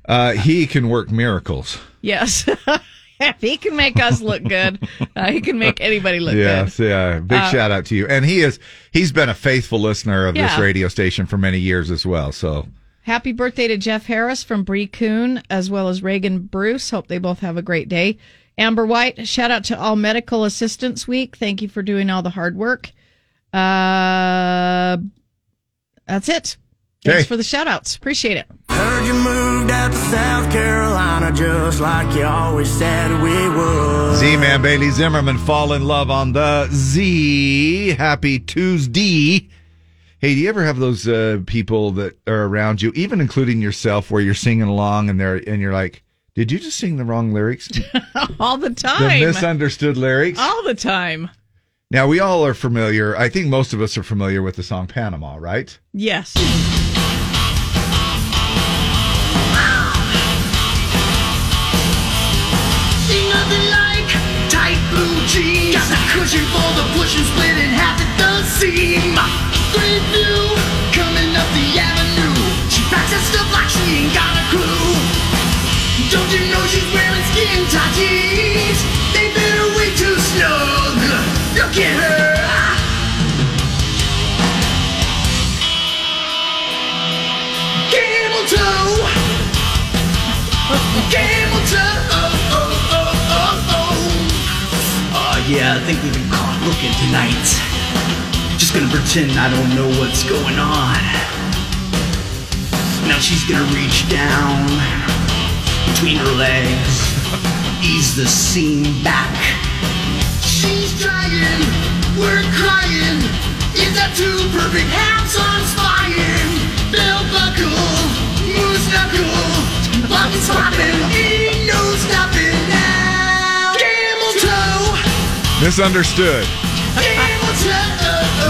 [SPEAKER 1] uh, he can work miracles.
[SPEAKER 3] Yes. if he can make us look good, uh, he can make anybody look good.
[SPEAKER 1] yes, yeah. Big
[SPEAKER 3] Uh,
[SPEAKER 1] shout out to you. And he is he's been a faithful listener of this radio station for many years as well. So.
[SPEAKER 3] Happy birthday to Jeff Harris from Bree Coon, as well as Reagan Bruce. Hope they both have a great day. Amber White, shout out to All Medical Assistance Week. Thank you for doing all the hard work. Uh, that's it. Thanks
[SPEAKER 12] Okay.
[SPEAKER 3] for the shout outs. Appreciate it.
[SPEAKER 12] Heard moved out to South Carolina just like you always said we would.
[SPEAKER 1] Z Man Bailey Zimmerman fall in love on the Z. Happy Tuesday. Hey, do you ever have those uh, people that are around you, even including yourself, where you're singing along and they're and you're like, "Did you just sing the wrong lyrics?
[SPEAKER 3] all the time.
[SPEAKER 1] the
[SPEAKER 3] time.
[SPEAKER 1] misunderstood lyrics?"
[SPEAKER 3] all the time.
[SPEAKER 1] Now we all are familiar. I think most of us are familiar with the song Panama, right?
[SPEAKER 3] Yes.
[SPEAKER 13] The for the pushing, split in half at the seam. Great view coming up the avenue. She packs her stuff like she ain't got a clue. Don't you know she's wearing skin tight jeans? They fit her way too snug. Look at her. Camel toe.
[SPEAKER 19] Camel
[SPEAKER 20] yeah, I think we've been caught looking tonight. Just gonna pretend I don't know what's going on. Now she's gonna reach down between her legs, ease the seam back.
[SPEAKER 19] She's trying, we're crying. Is that too perfect? Hands on spying. Bell buckle, moose knuckle, buttons popping,
[SPEAKER 1] Misunderstood.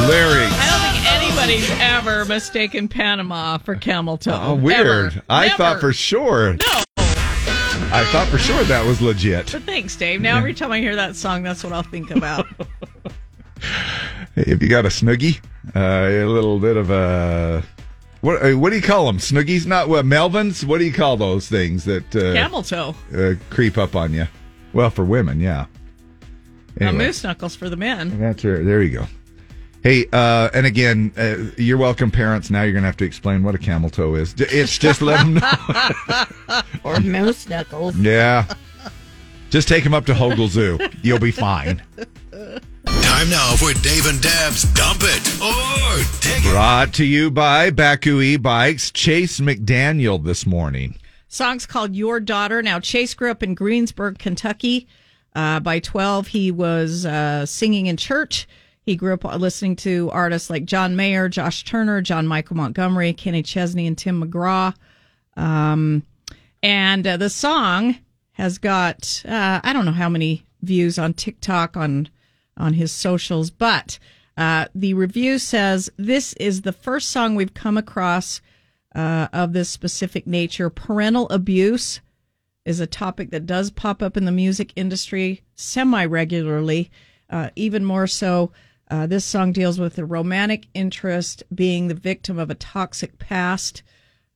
[SPEAKER 1] Lyrics.
[SPEAKER 3] I don't think anybody's ever mistaken Panama for camel toe.
[SPEAKER 1] Oh, weird.
[SPEAKER 3] Ever.
[SPEAKER 1] I
[SPEAKER 3] Never.
[SPEAKER 1] thought for sure.
[SPEAKER 3] No.
[SPEAKER 1] I thought for sure that was legit.
[SPEAKER 3] But thanks, Dave. Now every time I hear that song, that's what I'll think about.
[SPEAKER 1] Hey, if you got a snoogie, uh, a little bit of a what? Uh, what do you call them? Snoogies? Not what? Melvins? What do you call those things that uh,
[SPEAKER 3] camel toe.
[SPEAKER 1] uh, creep up on you? Well, for women, yeah. Anyway,
[SPEAKER 3] moose knuckles for the men.
[SPEAKER 1] that's right. There you go. Hey, uh, and again, uh, you're welcome, parents. Now you're going to have to explain what a camel toe is. J- It's just let them know.
[SPEAKER 2] or moose knuckles.
[SPEAKER 1] yeah. Just take them up to Hogle Zoo. You'll be fine.
[SPEAKER 17] Time now for Dave and Deb's Dump It or Dig It.
[SPEAKER 1] Brought to you by Bakcou e-bikes. Chase McDaniel this morning.
[SPEAKER 3] Song's called Your Daughter. Now, Chase grew up in Greensburg, Kentucky. Uh, by 12, he was uh, singing in church. He grew up listening to artists like John Mayer, Josh Turner, John Michael Montgomery, Kenny Chesney, and Tim McGraw. Um, and uh, the song has got, uh, I don't know how many views on TikTok, on, on his socials, but uh, the review says this is the first song we've come across uh, of this specific nature. Parental abuse is a topic that does pop up in the music industry semi regularly, uh, even more so. Uh, this song deals with the romantic interest being the victim of a toxic past.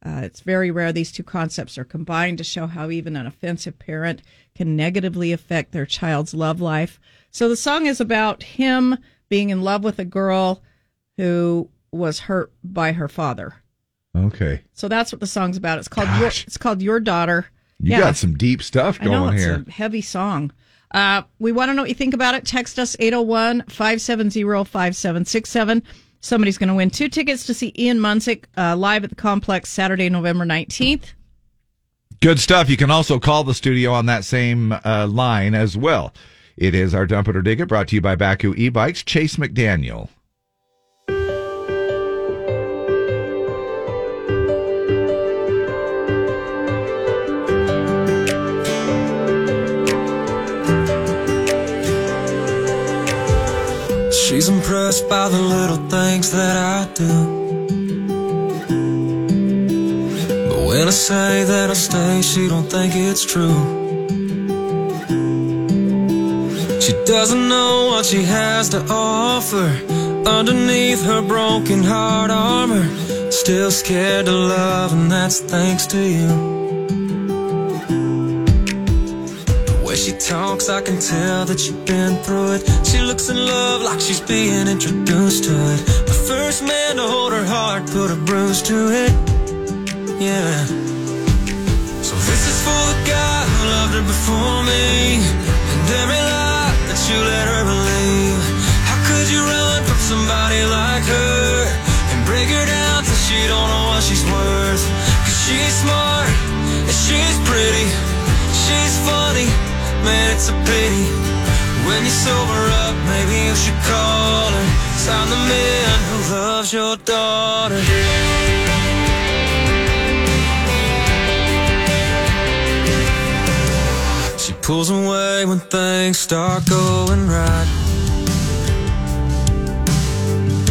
[SPEAKER 3] Uh, it's very rare these two concepts are combined to show how even an offensive parent can negatively affect their child's love life. So the song is about him being in love with a girl who was hurt by her father.
[SPEAKER 1] Okay.
[SPEAKER 3] So that's what the song's about. It's called your, it's called Your Daughter.
[SPEAKER 1] You got some deep stuff
[SPEAKER 3] I know
[SPEAKER 1] going
[SPEAKER 3] it's
[SPEAKER 1] here.
[SPEAKER 3] a heavy song. Uh, we want to know what you think about it. Text us 801 570 5767. Somebody's going to win two tickets to see Ian Munsick uh, live at the complex Saturday, November 19th.
[SPEAKER 1] Good stuff. You can also call the studio on that same uh, line as well. It is our Dump It or Dig It brought to you by Bakcou e-bikes. Chase McDaniel.
[SPEAKER 13] She's impressed by the little things that I do. But when I say that I'll stay, she don't think it's true. She doesn't know what she has to offer underneath her broken heart armor. Still scared to love, and that's thanks to you. She talks, I can tell that you've been through it. She looks in love like she's being introduced to it. The first man to hold her heart put a bruise to it. Yeah. So this is for the guy who loved her before me, and every lie that you let her believe. How could you run from somebody like her and break her down till she don't know what she's worth? Cause she's smart and she's pretty, she's funny, man, it's a pity. When you sober up, maybe you should call her. Sign the man who loves your daughter. She pulls away when things start going right.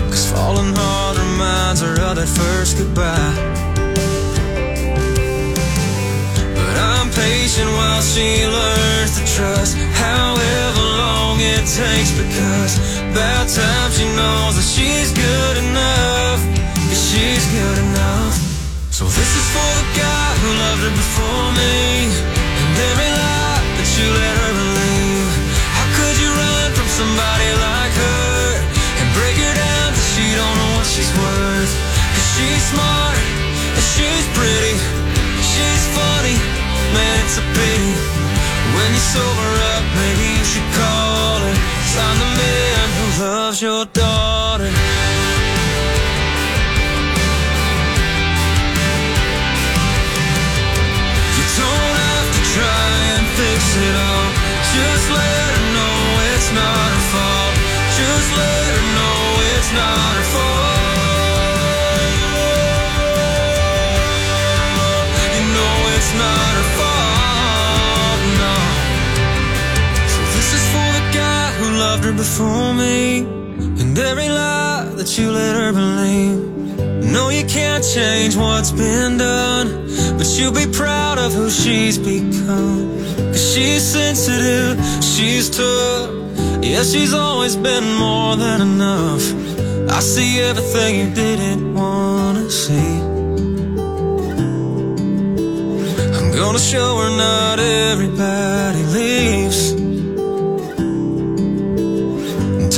[SPEAKER 13] Cause falling hard reminds her of that first goodbye. Patient while she learns to trust, however long it takes. Because about time she knows that she's good enough. Yeah, she's good enough. So this is for the guy who loved her before me. And every lie that you let her believe. How could you run from somebody like her? And break her down till she don't know what she's worth. Cause she's smart and she's pretty. It's a pity. When you sober up, maybe you should call it. Sign the man who loves your daughter. Before me, and every lie that you let her believe. No, you can't change what's been done, but you'll be proud of who she's become. 'Cause she's sensitive, she's tough. Yeah, she's always been more than enough. I see everything you didn't wanna see. I'm gonna show her not everybody leaves.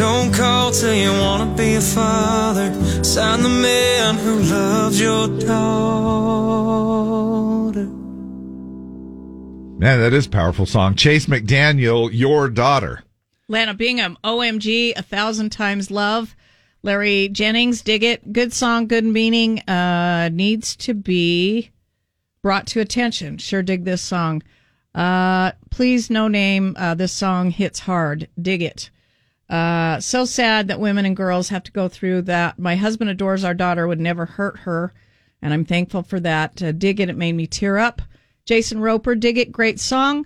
[SPEAKER 13] Don't call till you wanna be a father. Sign the man who loves your daughter.
[SPEAKER 1] Man, that is a powerful song. Chase McDaniel, your daughter.
[SPEAKER 3] Lana Bingham, OMG, a thousand times love. Larry Jennings, dig it. Good song, good meaning. Uh, needs to be brought to attention. Sure dig this song. Uh, please, no name. Uh, this song hits hard. Dig it. Uh, so sad that women and girls have to go through that. My husband adores our daughter, would never hurt her, and I'm thankful for that. Uh, dig it. It made me tear up. Jason Roper, dig it. Great song.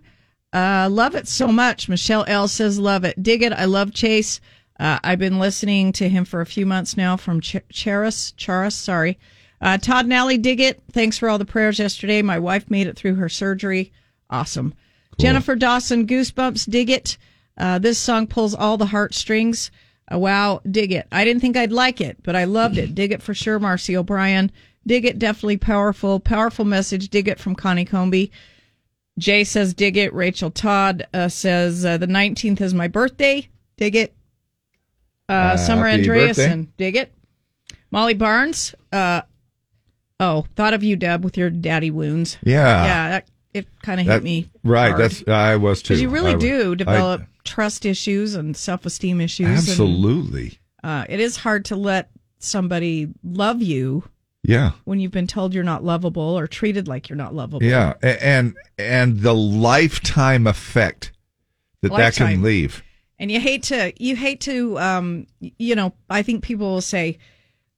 [SPEAKER 3] Uh, love it so much. Michelle L says, love it. Dig it. I love Chase. Uh, I've been listening to him for a few months now from Ch- Charis, Charis, sorry. Uh, Todd Nally, dig it. Thanks for all the prayers yesterday. My wife made it through her surgery. Awesome. Jennifer Dawson, Goosebumps, dig it. Uh, this song pulls all the heartstrings. Uh, wow, dig it. I didn't think I'd like it, but I loved it. dig it for sure, Marcy O'Brien. Dig it, definitely powerful. Powerful message. Dig it from Connie Comby. Jay says, dig it. Rachel Todd uh, says, uh, the 19th is my birthday. Dig it. Uh,
[SPEAKER 1] Uh,
[SPEAKER 3] Summer Andreasen.
[SPEAKER 1] birthday.
[SPEAKER 3] Dig it. Molly Barnes. Uh, oh, thought of you, Deb, with your daddy wounds.
[SPEAKER 1] Yeah.
[SPEAKER 3] Yeah, that, it kind of hit me.
[SPEAKER 1] Right.
[SPEAKER 3] hard.
[SPEAKER 1] That's I was too.
[SPEAKER 3] Because you really
[SPEAKER 1] I-
[SPEAKER 3] do
[SPEAKER 1] I-
[SPEAKER 3] develop trust issues and self esteem issues. and,
[SPEAKER 1] absolutely.
[SPEAKER 3] uh, it is hard to let somebody love you
[SPEAKER 1] Yeah.
[SPEAKER 3] when you've been told you're not lovable or treated like you're not lovable.
[SPEAKER 1] Yeah. And and the lifetime effect that that can leave.
[SPEAKER 3] And you hate to, you hate to, um, you know, I think people will say,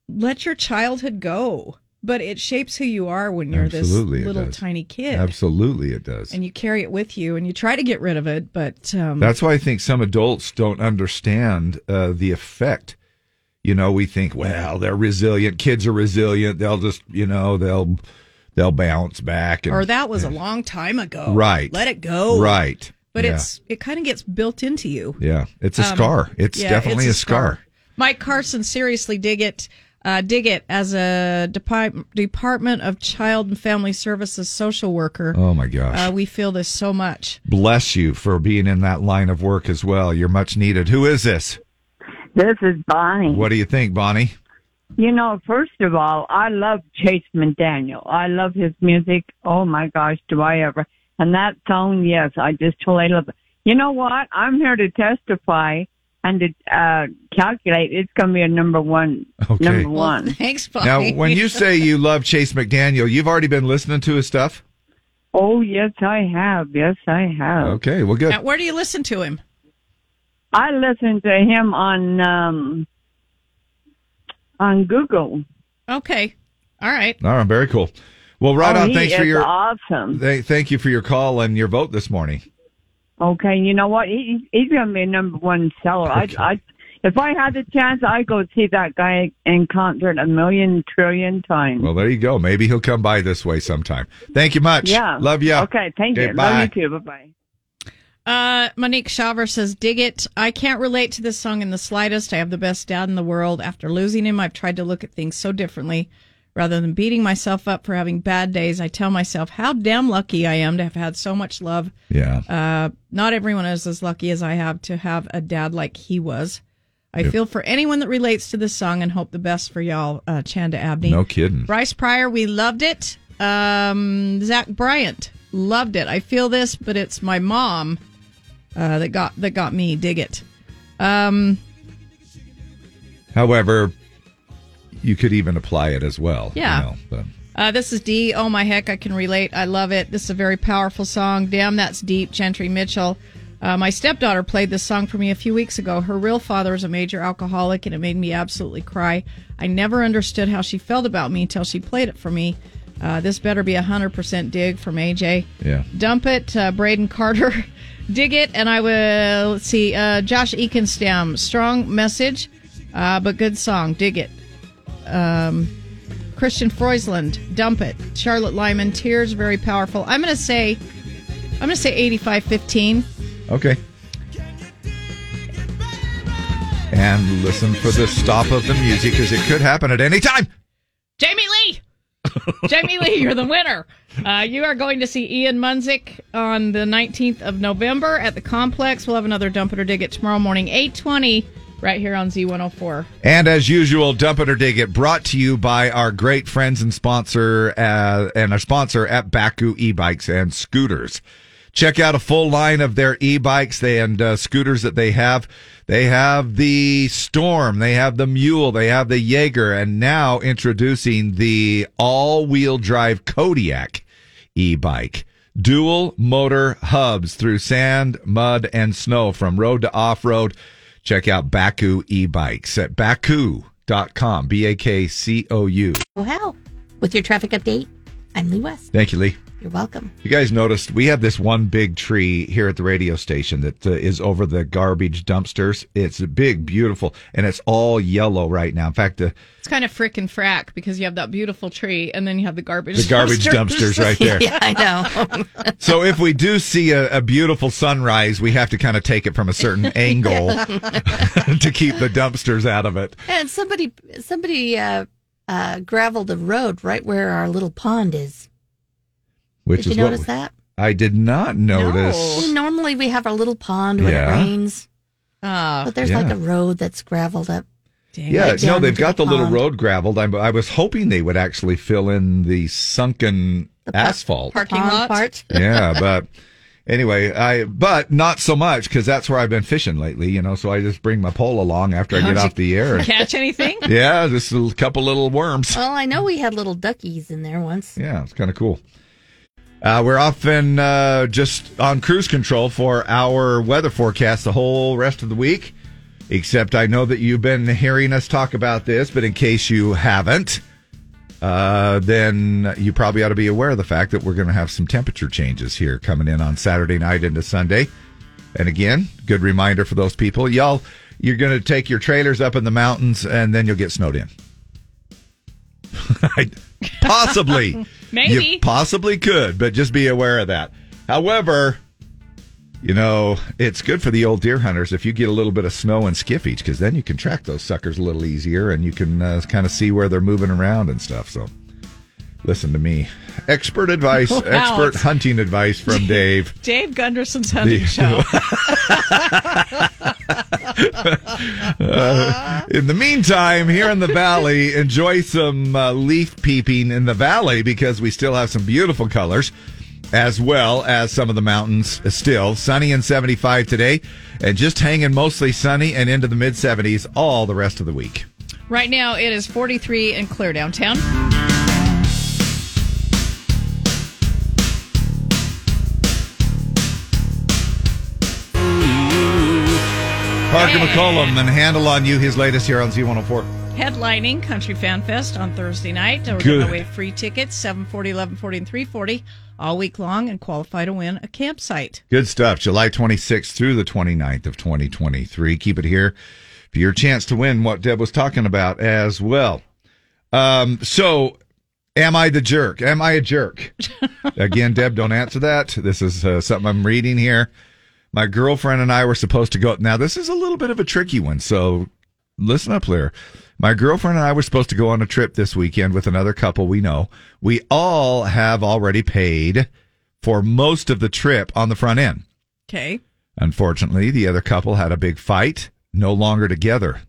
[SPEAKER 3] let your childhood go. But it shapes who you are when you're
[SPEAKER 1] Absolutely,
[SPEAKER 3] this little
[SPEAKER 1] does.
[SPEAKER 3] tiny kid.
[SPEAKER 1] Absolutely, it does.
[SPEAKER 3] And you carry it with you and you try to get rid of it. But um,
[SPEAKER 1] That's why I think some adults don't understand uh, the effect. You know, we think, well, they're resilient. Kids are resilient. They'll just, you know, they'll they'll bounce back. And,
[SPEAKER 3] or that was a long time ago.
[SPEAKER 1] Right.
[SPEAKER 3] Let it go.
[SPEAKER 1] Right.
[SPEAKER 3] But
[SPEAKER 1] Yeah.
[SPEAKER 3] it's it kind of gets built into you.
[SPEAKER 1] yeah, it's a
[SPEAKER 3] Um,
[SPEAKER 1] scar. It's
[SPEAKER 3] yeah,
[SPEAKER 1] definitely
[SPEAKER 3] it's
[SPEAKER 1] a scar.
[SPEAKER 3] Mike Carson, seriously, dig it. Uh, dig it as a Depi- Department of Child and Family Services social worker.
[SPEAKER 1] Oh my gosh.
[SPEAKER 3] Uh, we feel this so much.
[SPEAKER 1] Bless you for being in that line of work as well. You're much needed. Who is this?
[SPEAKER 21] This is Bonnie.
[SPEAKER 1] What do you think, Bonnie?
[SPEAKER 21] You know, first of all, I love Chase McDaniel. I love his music. Oh my gosh, do I ever? And that song, yes, I just totally love it. You know what? I'm here to testify and to uh, calculate. It's going to be a number one.
[SPEAKER 1] Okay.
[SPEAKER 21] Number one.
[SPEAKER 3] thanks,
[SPEAKER 1] Now, when you say you love Chase McDaniel, you've already been listening to his stuff?
[SPEAKER 21] Oh yes, I have. Yes, I have.
[SPEAKER 1] Okay, well, good.
[SPEAKER 3] Now, where do you listen to him?
[SPEAKER 21] I listen to him on um on Google.
[SPEAKER 3] Okay. All right.
[SPEAKER 1] All right, very cool. Well, right
[SPEAKER 21] Oh,
[SPEAKER 1] on.
[SPEAKER 21] he
[SPEAKER 1] Thanks for your
[SPEAKER 21] awesome.
[SPEAKER 1] Th- thank you for your call and your vote this morning.
[SPEAKER 21] Okay, you know what? He, he's going to be a number one seller. I, I, if I had the chance, I'd go see that guy in concert a million trillion times.
[SPEAKER 1] Well, there you go. Maybe he'll come by this way sometime. Thank you much.
[SPEAKER 21] Yeah.
[SPEAKER 1] Love you.
[SPEAKER 21] Okay, thank you.
[SPEAKER 1] Bye.
[SPEAKER 21] Love you too. Bye bye.
[SPEAKER 3] Uh, Monique Shaver says, dig it. I can't relate to this song in the slightest. I have the best dad in the world. After losing him, I've tried to look at things so differently. Rather than beating myself up for having bad days, I tell myself how damn lucky I am to have had so much love.
[SPEAKER 1] Yeah.
[SPEAKER 3] Uh, not everyone is as lucky as I have to have a dad like he was. I
[SPEAKER 1] Yep.
[SPEAKER 3] feel for anyone that relates to this song and hope the best for y'all, uh, Chanda Abney.
[SPEAKER 1] No kidding.
[SPEAKER 3] Bryce Pryor, we loved it. Um, Zach Bryant, loved it. I feel this, but it's my mom uh, that got that got me. Dig it. Um,
[SPEAKER 1] However, you could even apply it as well. you
[SPEAKER 3] Yeah.
[SPEAKER 1] know, but-
[SPEAKER 3] Uh, this is D. Oh my heck, I can relate. I love it. This is a very powerful song. Damn, that's deep. Gentry Mitchell. Uh, my stepdaughter played this song for me a few weeks ago. Her real father is a major alcoholic, and it made me absolutely cry. I never understood how she felt about me until she played it for me. Uh, this better be a hundred percent dig from AJ.
[SPEAKER 1] Yeah.
[SPEAKER 3] Dump it, uh, Braden Carter. Dig it, and I will let's see. Uh, Josh Eakenstam, strong message, uh, but good song. Dig it. Um, Christian Freusland, dump it. Charlotte Lyman, tears, very powerful. I'm going to say, I'm going to say 85 15.
[SPEAKER 1] Okay. And listen for the stop of the music because it could happen at any time.
[SPEAKER 3] Jamie Lee! Jamie Lee, you're the winner. Uh, you are going to see Ian Munsick on the 19th of November at the complex. We'll have another dump it or dig it tomorrow morning, 820, right here on Z104.
[SPEAKER 1] And as usual, Dump It or Dig It brought to you by our great friends and sponsor uh, and our sponsor at Bakcou e-bikes and scooters. Check out a full line of their e-bikes and uh, scooters that they have. They have the Storm, they have the Mule, they have the Jaeger, and now introducing the all-wheel drive Kodiak e-bike. Dual motor hubs through sand, mud, and snow from road to off-road. Check out Bakcou e-bikes at bakcou.com, B-A-K-C-O-U.
[SPEAKER 2] Wow. With your traffic update, I'm Lee West.
[SPEAKER 1] Thank you, Lee.
[SPEAKER 2] You're welcome.
[SPEAKER 1] You guys noticed we have this one big tree here at the radio station that uh, is over the garbage dumpsters. It's big, beautiful, and it's all yellow right now. In fact, uh,
[SPEAKER 3] It's kind of frick and frack because you have that beautiful tree and then you have the garbage
[SPEAKER 1] The garbage dumpsters right there.
[SPEAKER 2] yeah, I know.
[SPEAKER 1] so if we do see a, a beautiful sunrise, we have to kind of take it from a certain angle to keep the dumpsters out of it.
[SPEAKER 2] and somebody somebody uh, uh, graveled the road right where our little pond is.
[SPEAKER 1] Which
[SPEAKER 2] Did
[SPEAKER 1] is
[SPEAKER 2] you notice
[SPEAKER 1] we-
[SPEAKER 2] that?
[SPEAKER 1] I did not notice.
[SPEAKER 2] Well, normally we have our little pond when
[SPEAKER 1] Yeah.
[SPEAKER 2] it rains,
[SPEAKER 3] Oh,
[SPEAKER 2] but there's like a road that's graveled up.
[SPEAKER 1] Yeah,
[SPEAKER 2] right
[SPEAKER 1] no, they've got the, little road graveled. I, I was hoping they would actually fill in the sunken asphalt.
[SPEAKER 3] Parking lot.
[SPEAKER 2] part.
[SPEAKER 1] yeah, but anyway, I but not so much because that's where I've been fishing lately. You know, so I just bring my pole along after I
[SPEAKER 2] How'd
[SPEAKER 1] get off the air. and-
[SPEAKER 3] Catch anything?
[SPEAKER 1] yeah, just a couple little worms.
[SPEAKER 2] Well, I know we had little duckies in there once.
[SPEAKER 1] Yeah, it's kind of cool. Uh, we're often uh, just on cruise control for our weather forecast the whole rest of the week. Except I know that you've been hearing us talk about this, but in case you haven't, uh, then you probably ought to be aware of the fact that we're going to have some temperature changes here coming in on Saturday night into Sunday. And again, good reminder for those people, y'all, you're going to take your trailers up in the mountains and then you'll get snowed in. possibly.
[SPEAKER 3] Maybe.
[SPEAKER 1] You possibly could, but just be aware of that. However, you know, it's good for the old deer hunters if you get a little bit of snow and skiffage because then you can track those suckers a little easier and you can uh, kind of see where they're moving around and stuff. So listen to me. Expert advice,
[SPEAKER 3] Wow,
[SPEAKER 1] expert hunting advice from Dave.
[SPEAKER 3] Dave Gunderson's hunting
[SPEAKER 1] The-
[SPEAKER 3] show.
[SPEAKER 1] Uh, in the meantime, here in the valley, enjoy some uh, leaf peeping in the valley because we still have some beautiful colors, as well as some of the mountains still. Sunny and 75 today, and just hanging mostly sunny and into the mid 70s all the rest of the week.
[SPEAKER 3] Right now, it is 43 and clear downtown.
[SPEAKER 1] Parker McCollum and handle on you his latest here on Z104.
[SPEAKER 3] Headlining Country Fan Fest on Thursday night. We're giving away free tickets 740, 1140, and 340 all week long and qualify to win a campsite.
[SPEAKER 1] Good stuff. July 26th through the 29th of 2023. Keep it here for your chance to win what Deb was talking about as well. Um, so, am I the jerk? Am I a jerk? Again, Deb, don't answer that. This is uh, something I'm reading here. My girlfriend and I were supposed to go. Now, this is a little bit of a tricky one, so listen up here. My girlfriend and I were supposed to go on a trip this weekend with another couple we know. We all have already paid for most of the trip on the front end.
[SPEAKER 3] Okay.
[SPEAKER 1] Unfortunately, the other couple had a big fight, no longer together.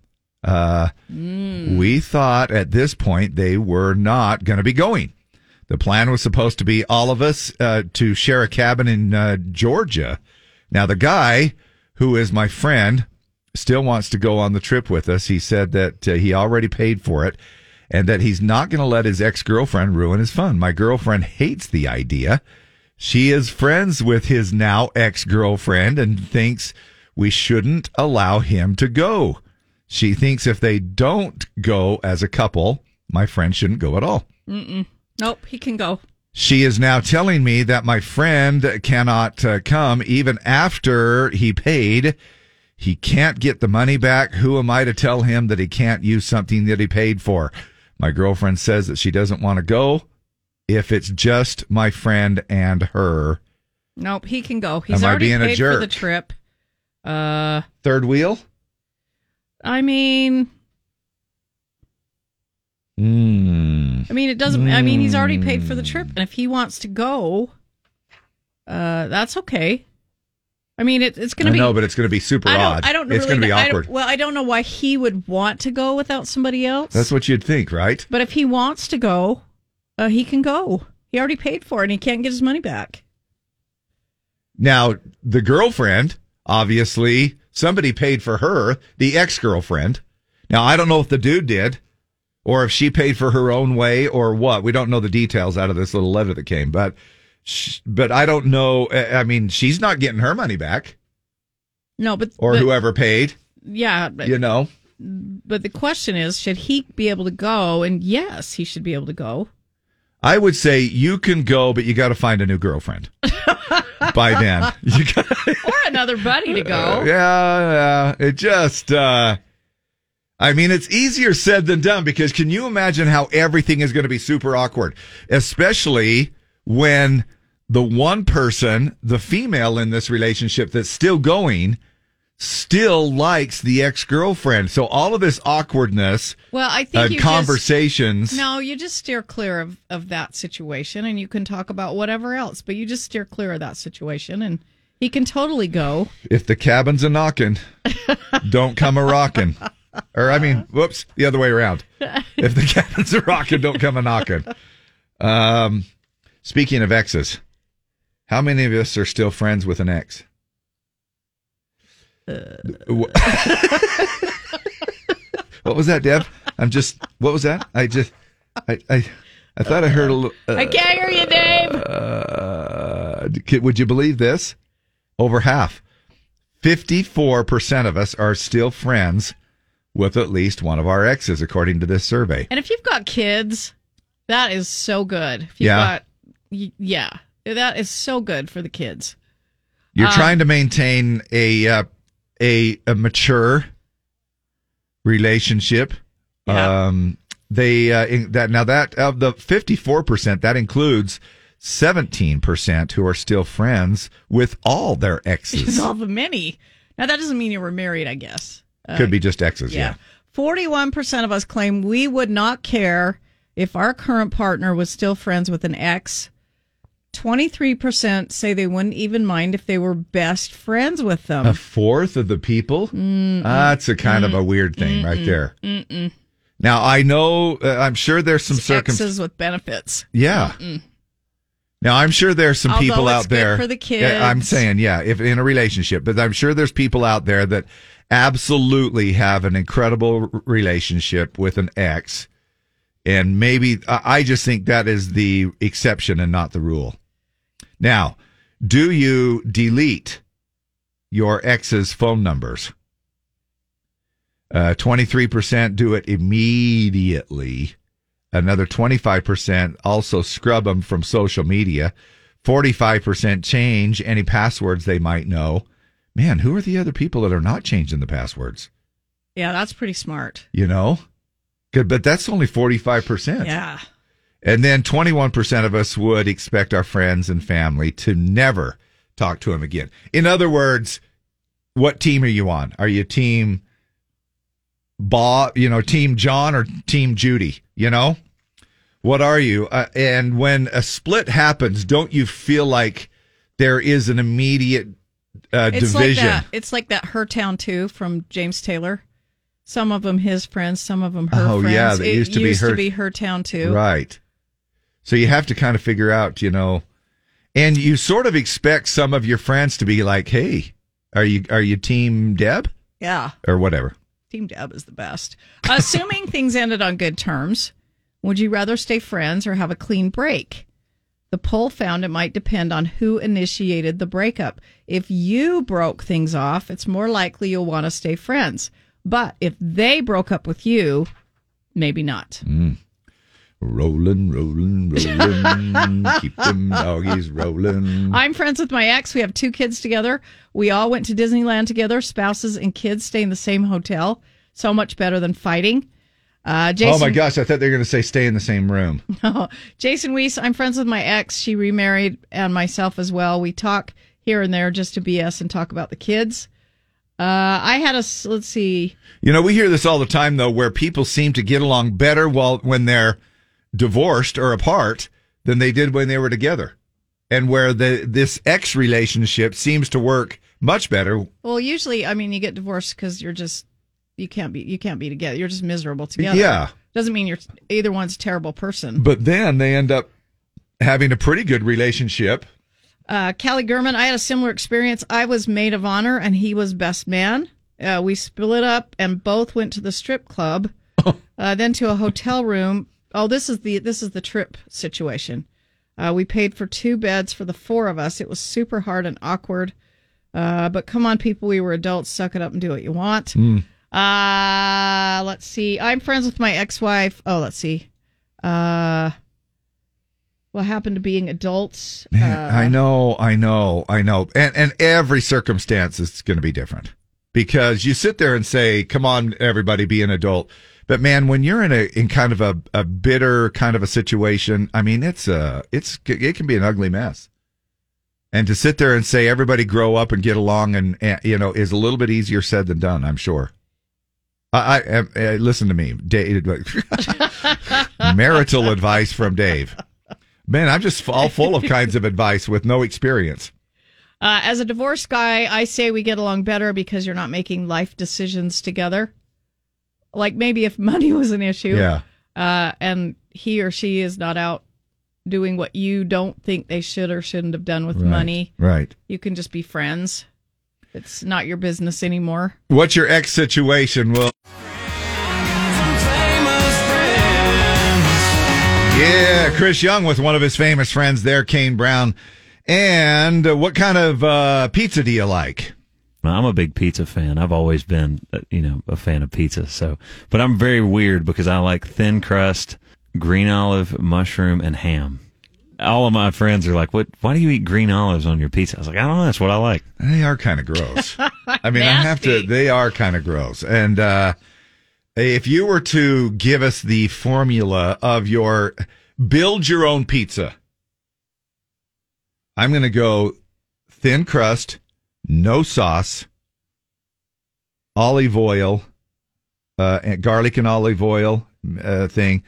[SPEAKER 1] Uh, We thought at this point they were not going to be going. The plan was supposed to be all of us uh, to share a cabin in uh, Georgia. Now, the guy who is my friend still wants to go on the trip with us. He said that uh, he already paid for it and that he's not going to let his ex girlfriend ruin his fun. My girlfriend hates the idea. She is friends with his now ex girlfriend and thinks we shouldn't allow him to go. She thinks if they don't go as a couple, my friend shouldn't go at all.
[SPEAKER 3] Mm-mm. Nope, he can go.
[SPEAKER 1] She is now telling me that my friend cannot uh, come even after he paid. He can't get the money back. Who am I to tell him that he can't use something that he paid for? My girlfriend says that she doesn't want to go if it's just my friend and her.
[SPEAKER 3] Nope, he can go. He's
[SPEAKER 1] Am
[SPEAKER 3] already
[SPEAKER 1] being a
[SPEAKER 3] paid for the trip. Uh,
[SPEAKER 1] Third wheel?
[SPEAKER 3] I mean,
[SPEAKER 1] Mm.
[SPEAKER 3] I mean, it doesn't. I mean, he's already paid for the trip, and if he wants to go, uh, that's okay. I mean, it, it's going to be.
[SPEAKER 1] no, but it's going to be super
[SPEAKER 3] I
[SPEAKER 1] odd.
[SPEAKER 3] I don't
[SPEAKER 1] it's
[SPEAKER 3] really.
[SPEAKER 1] going to be
[SPEAKER 3] know- I
[SPEAKER 1] awkward.
[SPEAKER 3] well, I don't know why he would want to go without somebody else.
[SPEAKER 1] That's what you'd think, right?
[SPEAKER 3] But if he wants to go, uh, he can go. He already paid for it, and he can't get his money back.
[SPEAKER 1] Now, the girlfriend, obviously, somebody paid for her, the ex girlfriend. Now, I don't know if the dude did or if she paid for her own way or what. We don't know the details out of this little letter that came, but, but I don't know. I mean, she's not getting her money back
[SPEAKER 3] No, but
[SPEAKER 1] or
[SPEAKER 3] but-
[SPEAKER 1] whoever paid,
[SPEAKER 3] Yeah, but,
[SPEAKER 1] you know.
[SPEAKER 3] but the question is, should he be able to go? And yes, he should be able to go.
[SPEAKER 1] I would say you can go, but you got to find a new girlfriend by then. You got,
[SPEAKER 3] or another buddy to go.
[SPEAKER 1] yeah, yeah. It just, uh, I mean, it's easier said than done because can you imagine how everything is going to be super awkward, especially when the one person, the female in this relationship that's still going, still likes the ex girlfriend. So all of this awkwardness,
[SPEAKER 3] Well, I think
[SPEAKER 1] uh, conversations.
[SPEAKER 3] Just, no, you just steer clear of, of that situation, and you can talk about whatever else. But you just steer clear of that situation, and he can totally go.
[SPEAKER 1] If the cabin's a knocking, don't come a rocking. Or I mean, whoops, the other way around. If the cabin's a rocking, don't come a knocking. Um, speaking of exes, how many of us are still friends with an ex? Wh- what was that, Deb? I'm just. What was that? I just. I. I, I thought I heard a little.
[SPEAKER 3] I can't hear you, Dave.
[SPEAKER 1] Uh, would you believe this? Over half, 54% of us are still friends with at least one of our exes, according to this survey.
[SPEAKER 3] And if you've got kids, that is so good. If you've
[SPEAKER 1] Yeah.
[SPEAKER 3] got, yeah, that is so good for the kids.
[SPEAKER 1] You're
[SPEAKER 3] Um,
[SPEAKER 1] trying to maintain a, uh, a a mature relationship. Um, they uh, in, that now that of the 54%, that includes 17% who are still friends with all their exes.
[SPEAKER 3] all the many. Now that doesn't mean you were married, I guess. Uh,
[SPEAKER 1] Could be just exes, yeah.
[SPEAKER 3] Forty-one percent of us claim we would not care if our current partner was still friends with an ex. Twenty-three percent say they wouldn't even mind if they were best friends with them.
[SPEAKER 1] A fourth of the people?
[SPEAKER 3] Mm-mm.
[SPEAKER 1] That's a kind of a weird thing right
[SPEAKER 3] Mm-mm.
[SPEAKER 1] there.
[SPEAKER 3] Mm-mm.
[SPEAKER 1] Now, I know, uh, I'm sure there's some circumstances.
[SPEAKER 3] With benefits.
[SPEAKER 1] Yeah.
[SPEAKER 3] Mm-mm.
[SPEAKER 1] Now, I'm sure there's some
[SPEAKER 3] Although
[SPEAKER 1] people
[SPEAKER 3] it's
[SPEAKER 1] out there.
[SPEAKER 3] for the
[SPEAKER 1] Yeah, I'm saying, yeah, if in a relationship, but I'm sure there's people out there that absolutely have an incredible relationship with an ex. And maybe I just think that is the exception and not the rule. Now, do you delete your ex's phone numbers? Uh, 23% do it immediately. Another 25% also scrub them from social media. 45% change any passwords they might know. Man, who are the other people that are not changing the passwords?
[SPEAKER 3] Yeah, that's pretty smart.
[SPEAKER 1] You know? Good, but that's only 45%.
[SPEAKER 3] Yeah.
[SPEAKER 1] And then 21% of us would expect our friends and family to never talk to him again. In other words, what team are you on? Are you team Bob, you know, team John or team Judy, you know? What are you? Uh, and when a split happens, don't you feel like there is an immediate uh,
[SPEAKER 3] it's
[SPEAKER 1] division?
[SPEAKER 3] like that. It's like that Her Town too from James Taylor. Some of them his friends, some of them her friends.
[SPEAKER 1] Oh,
[SPEAKER 3] friends.
[SPEAKER 1] yeah,
[SPEAKER 3] it
[SPEAKER 1] used to be Her-
[SPEAKER 3] to be her town too.
[SPEAKER 1] Right. So you have to kind of figure out, you know, and you sort of expect some of your friends to be like, "Hey, are you are you team Deb
[SPEAKER 3] Yeah.
[SPEAKER 1] or whatever?"
[SPEAKER 3] Team Deb is the best. Assuming things ended on good terms, would you rather stay friends or have a clean break? The poll found it might depend on who initiated the breakup. If you broke things off, it's more likely you'll want to stay friends. But if they broke up with you, maybe not.
[SPEAKER 1] Mm. Rolling, rolling, rolling. Keep them doggies rolling.
[SPEAKER 3] I'm friends with my ex. We have two kids together. We all went to Disneyland together. Spouses and kids stay in the same hotel. So much better than fighting. Uh, Jason,
[SPEAKER 1] oh my gosh, I thought they were going to say stay in the same room. No.
[SPEAKER 3] Jason Weiss, I'm friends with my ex. She remarried and myself as well. We talk here and there just to BS and talk about the kids. Uh, I had a let's see.
[SPEAKER 1] You know, we hear this all the time though, where people seem to get along better while when they're divorced or apart than they did when they were together, and where the this ex relationship seems to work much better.
[SPEAKER 3] Well, usually, I mean, you get divorced because you're just, you can't be, you can't be together. You're just miserable together.
[SPEAKER 1] Yeah.
[SPEAKER 3] Doesn't mean you're, either one's a terrible person.
[SPEAKER 1] But then they end up having a pretty good relationship.
[SPEAKER 3] Uh, Callie Gurman, I had a similar experience. I was maid of honor and he was best man. Uh, we split up and both went to the strip club, uh, then to a hotel room. Oh, this is the this is the trip situation. Uh, we paid for two beds for the four of us. It was super hard and awkward. Uh, but come on, people, we were adults. Suck it up and do what you want.
[SPEAKER 1] Mm.
[SPEAKER 3] Uh, let's see. I'm friends with my ex-wife. Oh, let's see. Uh, what happened to being adults? Uh,
[SPEAKER 1] I know, I know, I know. And and every circumstance is going to be different. Because you sit there and say, "Come on everybody, be an adult." But man, when you're in a in kind of a, a bitter kind of a situation, I mean, it's a it's it can be an ugly mess. And to sit there and say everybody grow up and get along and, and you know is a little bit easier said than done, I'm sure. I, I, I listen to me, Dave. marital advice from Dave. Man, I'm just all full of kinds of advice with no experience.
[SPEAKER 3] Uh, as a divorced guy, I say we get along better because you're not making life decisions together. Like maybe if money was an issue,
[SPEAKER 1] Yeah.
[SPEAKER 3] uh, and he or she is not out doing what you don't think they should or shouldn't have done with
[SPEAKER 1] Right,
[SPEAKER 3] money,
[SPEAKER 1] right.
[SPEAKER 3] You can just be friends. It's not your business anymore.
[SPEAKER 1] What's your ex situation? Well, yeah, Chris Young with one of his famous friends there, Kane Brown. And uh, what kind of uh, pizza do you like?
[SPEAKER 22] I'm a big pizza fan. I've always been, uh, you know, a fan of pizza. So, but I'm very weird because I like thin crust, green olive, mushroom, and ham. All of my friends are like, "What? Why do you eat green olives on your pizza?" I was like, "I don't know. That's what I like."
[SPEAKER 1] They are kind of gross. I mean, I have to. They are kind of gross. And uh, if you were to give us the formula of your build your own pizza, I'm going to go thin crust, no sauce, olive oil, uh, and garlic and olive oil uh, thing,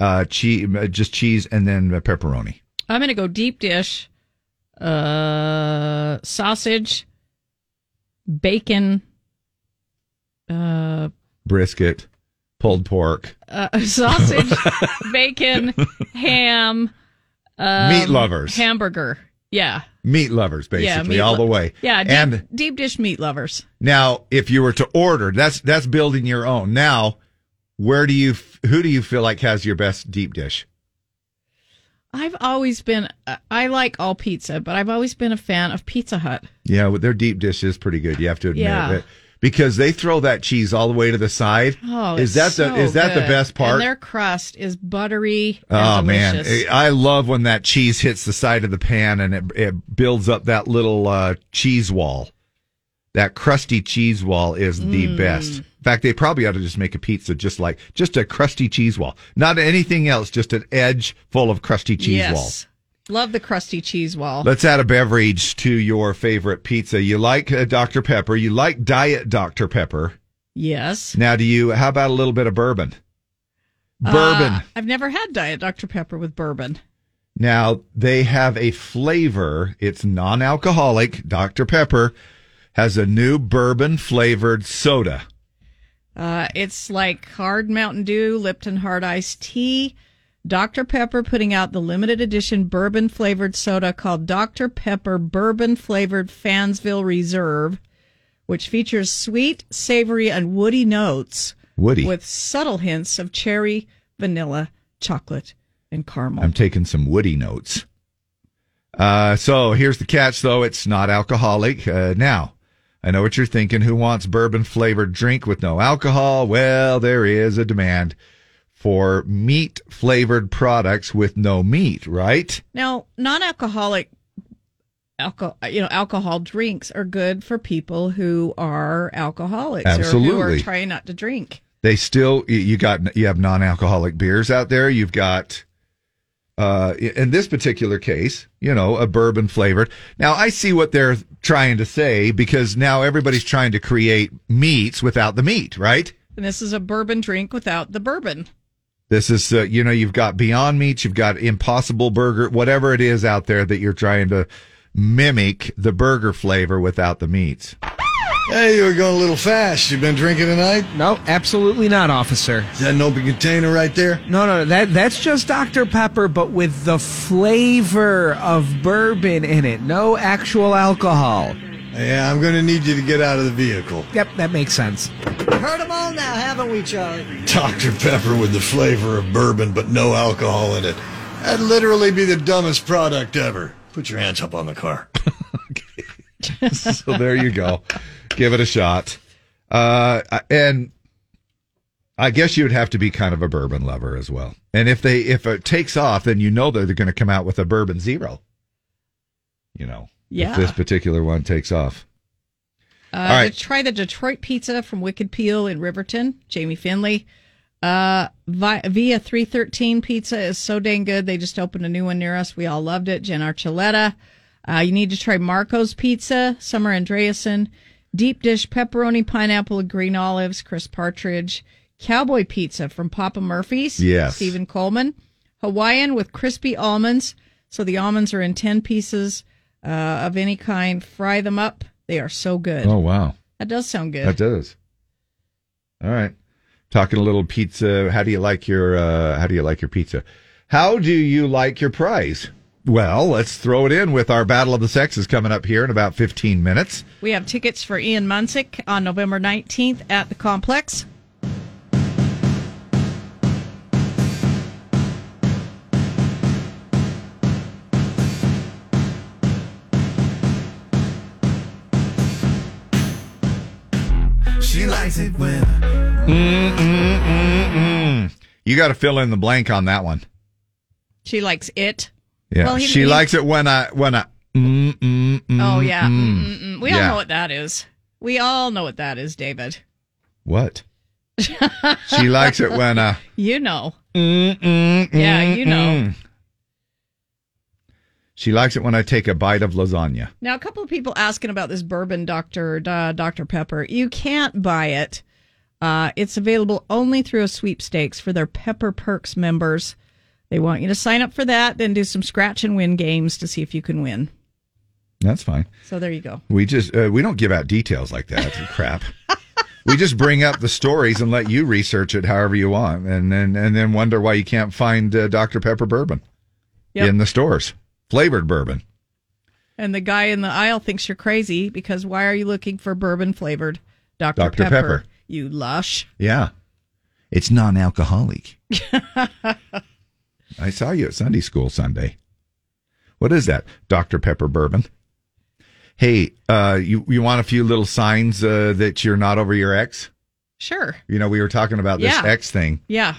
[SPEAKER 1] uh, cheese, just cheese, and then pepperoni.
[SPEAKER 3] I'm going to go deep dish, uh, sausage, bacon, uh,
[SPEAKER 1] Brisket, pulled pork.
[SPEAKER 3] uh, sausage, bacon, ham, um,
[SPEAKER 1] Meat lovers.
[SPEAKER 3] hamburger. Yeah,
[SPEAKER 1] Meat lovers,
[SPEAKER 3] yeah,
[SPEAKER 1] basically,
[SPEAKER 3] meat
[SPEAKER 1] all
[SPEAKER 3] lo-
[SPEAKER 1] the way.
[SPEAKER 3] Yeah, deep,
[SPEAKER 1] and
[SPEAKER 3] deep dish meat lovers.
[SPEAKER 1] now, if you were to order, that's that's building your own. Now, where do you who do you feel like has your best deep dish?
[SPEAKER 3] I've always been. uh, I like all pizza, but I've always been a fan of Pizza Hut.
[SPEAKER 1] Yeah, their deep dish is pretty good. You have to admit
[SPEAKER 3] Yeah.
[SPEAKER 1] it because they throw that cheese all the way to the side.
[SPEAKER 3] Oh,
[SPEAKER 1] is that the is that the best part?
[SPEAKER 3] And their crust is buttery. And
[SPEAKER 1] Oh man. I love when that cheese hits the side of the pan and it, it builds up that little uh, cheese wall. That crusty cheese wall is the
[SPEAKER 3] Mm.
[SPEAKER 1] best. In fact, they probably ought to just make a pizza just like just a crusty cheese wall, not anything else, just an edge full of crusty cheese
[SPEAKER 3] yes.
[SPEAKER 1] wall.
[SPEAKER 3] Love the crusty cheese wall.
[SPEAKER 1] Let's add a beverage to your favorite pizza. You like uh, Dr Pepper. You like Diet Dr Pepper.
[SPEAKER 3] yes.
[SPEAKER 1] Now, do you? How about a little bit of bourbon? Bourbon.
[SPEAKER 3] Uh, I've never had Diet Dr. Pepper with bourbon.
[SPEAKER 1] Now they have a flavor. It's non-alcoholic. Dr Pepper has a new bourbon flavored soda.
[SPEAKER 3] Uh, it's like hard Mountain Dew, Lipton hard iced tea, Dr. Pepper putting out the limited edition bourbon flavored soda called Dr. Pepper Bourbon Flavored Fansville Reserve, which features sweet, savory, and woody notes.
[SPEAKER 1] Woody.
[SPEAKER 3] With subtle hints of cherry, vanilla, chocolate, and caramel.
[SPEAKER 1] I'm taking some woody notes. Uh, so here's the catch, though. It's not alcoholic. Uh, now, I know what you're thinking. Who wants bourbon flavored drink with no alcohol? Well, there is a demand for meat flavored products with no meat, right?
[SPEAKER 3] Now, non-alcoholic alcohol, you know, alcohol drinks are good for people who are alcoholics or who
[SPEAKER 1] Absolutely.
[SPEAKER 3] are trying not to drink.
[SPEAKER 1] They still you- you got you have non-alcoholic beers out there. You've got uh in this particular case, you know, a bourbon flavored. Now I see what they're trying to say because now everybody's trying to create meats without the meat, right?
[SPEAKER 3] And this is a bourbon drink without the bourbon.
[SPEAKER 1] This is, uh, you know, you've got Beyond Meat, you've got Impossible Burger, whatever it is out there that you're trying to mimic the burger flavor without the meats.
[SPEAKER 23] Hey, you were going a little fast. You've been drinking tonight?
[SPEAKER 24] No, absolutely not, officer.
[SPEAKER 23] Is that an open container right there?
[SPEAKER 24] No, no, that that's just Dr. Pepper, but with the flavor of bourbon in it. No actual alcohol.
[SPEAKER 23] Yeah, I'm going to need you to get out of the vehicle.
[SPEAKER 24] Yep, that makes sense.
[SPEAKER 19] Heard them all now, haven't we, Charlie?
[SPEAKER 23] Dr. Pepper with the flavor of bourbon, but no alcohol in it. That'd literally be the dumbest product ever. Put your hands up on the car.
[SPEAKER 1] so there you go. Give it a shot. Uh, and I guess you'd have to be kind of a bourbon lover as well. And if they if it takes off, then you know that they're going to come out with a bourbon zero. You know,
[SPEAKER 3] Yeah.
[SPEAKER 1] if this particular one takes off.
[SPEAKER 3] Uh,
[SPEAKER 1] All right.
[SPEAKER 3] try the Detroit pizza from Wicked Peel in Riverton, Jamie Finley. Uh, Vi- Via 313 pizza is so dang good. They just opened a new one near us. We all loved it. Jen Archuleta. Uh, you need to try Marco's Pizza, Summer Andreasen. Deep dish pepperoni, pineapple, green olives, Chris Partridge. Cowboy Pizza from Papa Murphy's,
[SPEAKER 1] Yes.
[SPEAKER 3] Stephen Coleman. Hawaiian with crispy almonds. So the almonds are in 10 pieces uh, of any kind. Fry them up. They are so good.
[SPEAKER 1] Oh wow,
[SPEAKER 3] That does sound good.
[SPEAKER 1] that does. All right, talking a little pizza. How do you like your uh, How do you like your pizza? How do you like your prize? Well, let's throw it in with our Battle of the Sexes coming up here in about 15 minutes.
[SPEAKER 3] We have tickets for Ian Munsick on November 19th at the complex.
[SPEAKER 23] She likes it when
[SPEAKER 1] Mm-mm-mm-mm. You got to fill in the blank on that one.
[SPEAKER 3] She likes it.
[SPEAKER 1] Yeah,
[SPEAKER 3] Well, he-
[SPEAKER 1] she
[SPEAKER 3] he-
[SPEAKER 1] likes it when I when I. Mm, mm, mm,
[SPEAKER 3] Oh, yeah.
[SPEAKER 1] mm.
[SPEAKER 3] We all
[SPEAKER 1] Yeah.
[SPEAKER 3] know what that is. We all know what that is, David.
[SPEAKER 1] What? She likes it when I.
[SPEAKER 3] You know.
[SPEAKER 1] Mm,
[SPEAKER 3] Yeah, you know.
[SPEAKER 1] She likes it when I take a bite of lasagna.
[SPEAKER 3] Now, a couple of people asking about this bourbon Dr. Uh, Dr. Pepper. You can't buy it. Uh, it's available only through a sweepstakes for their Pepper Perks members. They want you to sign up for that, then do some scratch and win games to see if you can win.
[SPEAKER 1] That's fine.
[SPEAKER 3] So there you go.
[SPEAKER 1] We just uh, we don't give out details like that. Crap. We just bring up the stories and let you research it however you want, and then and then wonder why you can't find uh, Dr Pepper bourbon
[SPEAKER 3] Yep.
[SPEAKER 1] in the stores, flavored bourbon.
[SPEAKER 3] And the guy in the aisle thinks you're crazy because why are you looking for bourbon flavored Dr.
[SPEAKER 1] Dr.
[SPEAKER 3] Pepper?
[SPEAKER 1] Pepper.
[SPEAKER 3] You lush.
[SPEAKER 1] Yeah, it's non-alcoholic. I saw you at Sunday school Sunday. What is that, Dr Pepper bourbon? Hey, uh, you you want a few little signs uh, that you're not over your ex?
[SPEAKER 3] Sure.
[SPEAKER 1] You know, we were talking about this
[SPEAKER 3] Yeah.
[SPEAKER 1] ex thing.
[SPEAKER 3] Yeah.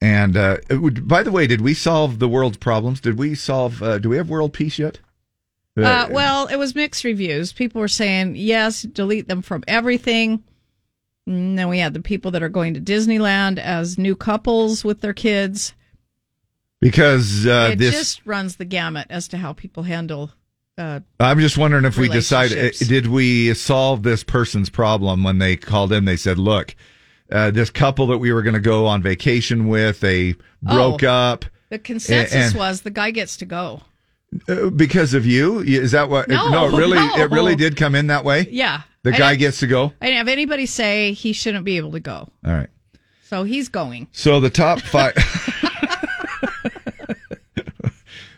[SPEAKER 1] And uh, would- by the way, did we solve the world's problems? Did we solve? Uh, do we have world peace yet?
[SPEAKER 3] Uh, well, it was mixed reviews. People were saying, yes, delete them from everything. And then we had the people that are going to Disneyland as new couples with their kids.
[SPEAKER 1] because uh,
[SPEAKER 3] it
[SPEAKER 1] this,
[SPEAKER 3] just runs the gamut as to how people handle. Uh,
[SPEAKER 1] I'm just wondering if we decided, did we solve this person's problem when they called in? They said, "Look, uh, this couple that we were going to go on vacation with, they broke
[SPEAKER 3] Oh.
[SPEAKER 1] up
[SPEAKER 3] the consensus
[SPEAKER 1] and-
[SPEAKER 3] was the guy gets to go.
[SPEAKER 1] uh, because of you." Is that what?
[SPEAKER 3] No,
[SPEAKER 1] it really,
[SPEAKER 3] no.
[SPEAKER 1] it really did come in that way.
[SPEAKER 3] Yeah.
[SPEAKER 1] the
[SPEAKER 3] I
[SPEAKER 1] guy gets to go.
[SPEAKER 3] I didn't have anybody say he shouldn't be able to go.
[SPEAKER 1] All right.
[SPEAKER 3] So he's going.
[SPEAKER 1] So the top five.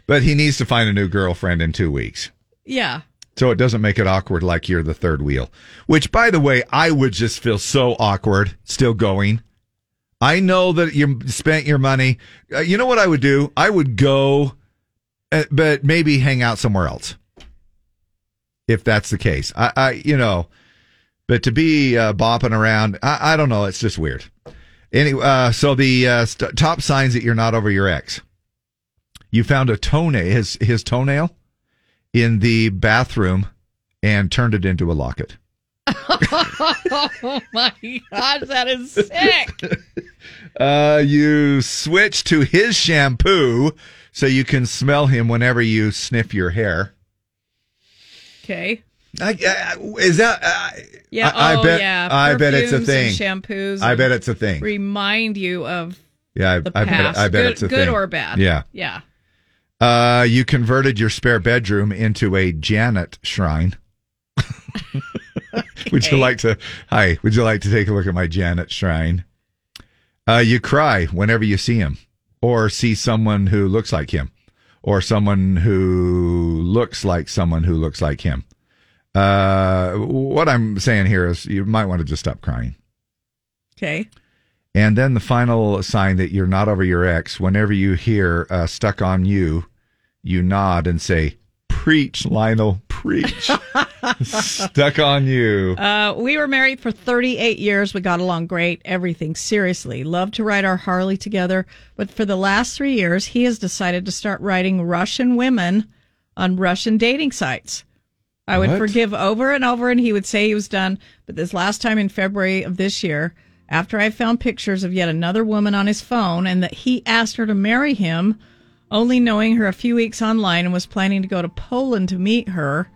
[SPEAKER 1] But he needs to find a new girlfriend in two weeks.
[SPEAKER 3] Yeah.
[SPEAKER 1] So it doesn't make it awkward like you're the third wheel. Which, by the way, I would just feel so awkward still going. I know that you spent your money. Uh, you know what I would do? I would go, uh, but maybe hang out somewhere else. If that's the case, I, I you know, but to be uh, bopping around, I, I don't know. It's just weird. Anyway, uh, so the uh, st- top signs that you're not over your ex. You found a toenail, his his toenail, in the bathroom, and turned it into a locket.
[SPEAKER 3] oh my gosh, that is sick.
[SPEAKER 1] Uh, you switch to his shampoo so you can smell him whenever you sniff your hair.
[SPEAKER 3] Okay.
[SPEAKER 1] I, I, is that? Uh,
[SPEAKER 3] Yeah.
[SPEAKER 1] I, I
[SPEAKER 3] oh,
[SPEAKER 1] bet.
[SPEAKER 3] yeah.
[SPEAKER 1] I bet it's a thing.
[SPEAKER 3] Shampoos.
[SPEAKER 1] I bet it's a thing.
[SPEAKER 3] Remind you of
[SPEAKER 1] Yeah, I,
[SPEAKER 3] the
[SPEAKER 1] I bet. I bet
[SPEAKER 3] good,
[SPEAKER 1] it's a
[SPEAKER 3] good
[SPEAKER 1] thing.
[SPEAKER 3] or bad.
[SPEAKER 1] Yeah.
[SPEAKER 3] Yeah.
[SPEAKER 1] Uh, you converted your spare bedroom into a Janet shrine. Would you like to? Hi. Would you like to take a look at my Janet shrine? Uh, you cry whenever you see him, or see someone who looks like him, or someone who looks like someone who looks like him. Uh, what I'm saying here is, you might want to just stop crying.
[SPEAKER 3] Okay.
[SPEAKER 1] And then the final sign that you're not over your ex, whenever you hear uh, stuck on you, you nod and say, Preach, Lionel, preach. stuck on you.
[SPEAKER 3] Uh, we were married for 38 years. We got along great. Everything seriously. Loved to ride our Harley together. But for the last three years, he has decided to start writing Russian women on Russian dating sites. I would
[SPEAKER 25] What?
[SPEAKER 3] forgive over and over, and he would say he was done. But this last time in February of this year, after I found pictures of yet another woman on his phone and that he asked her to marry him, only knowing her a few weeks online and was planning to go to Poland to meet her,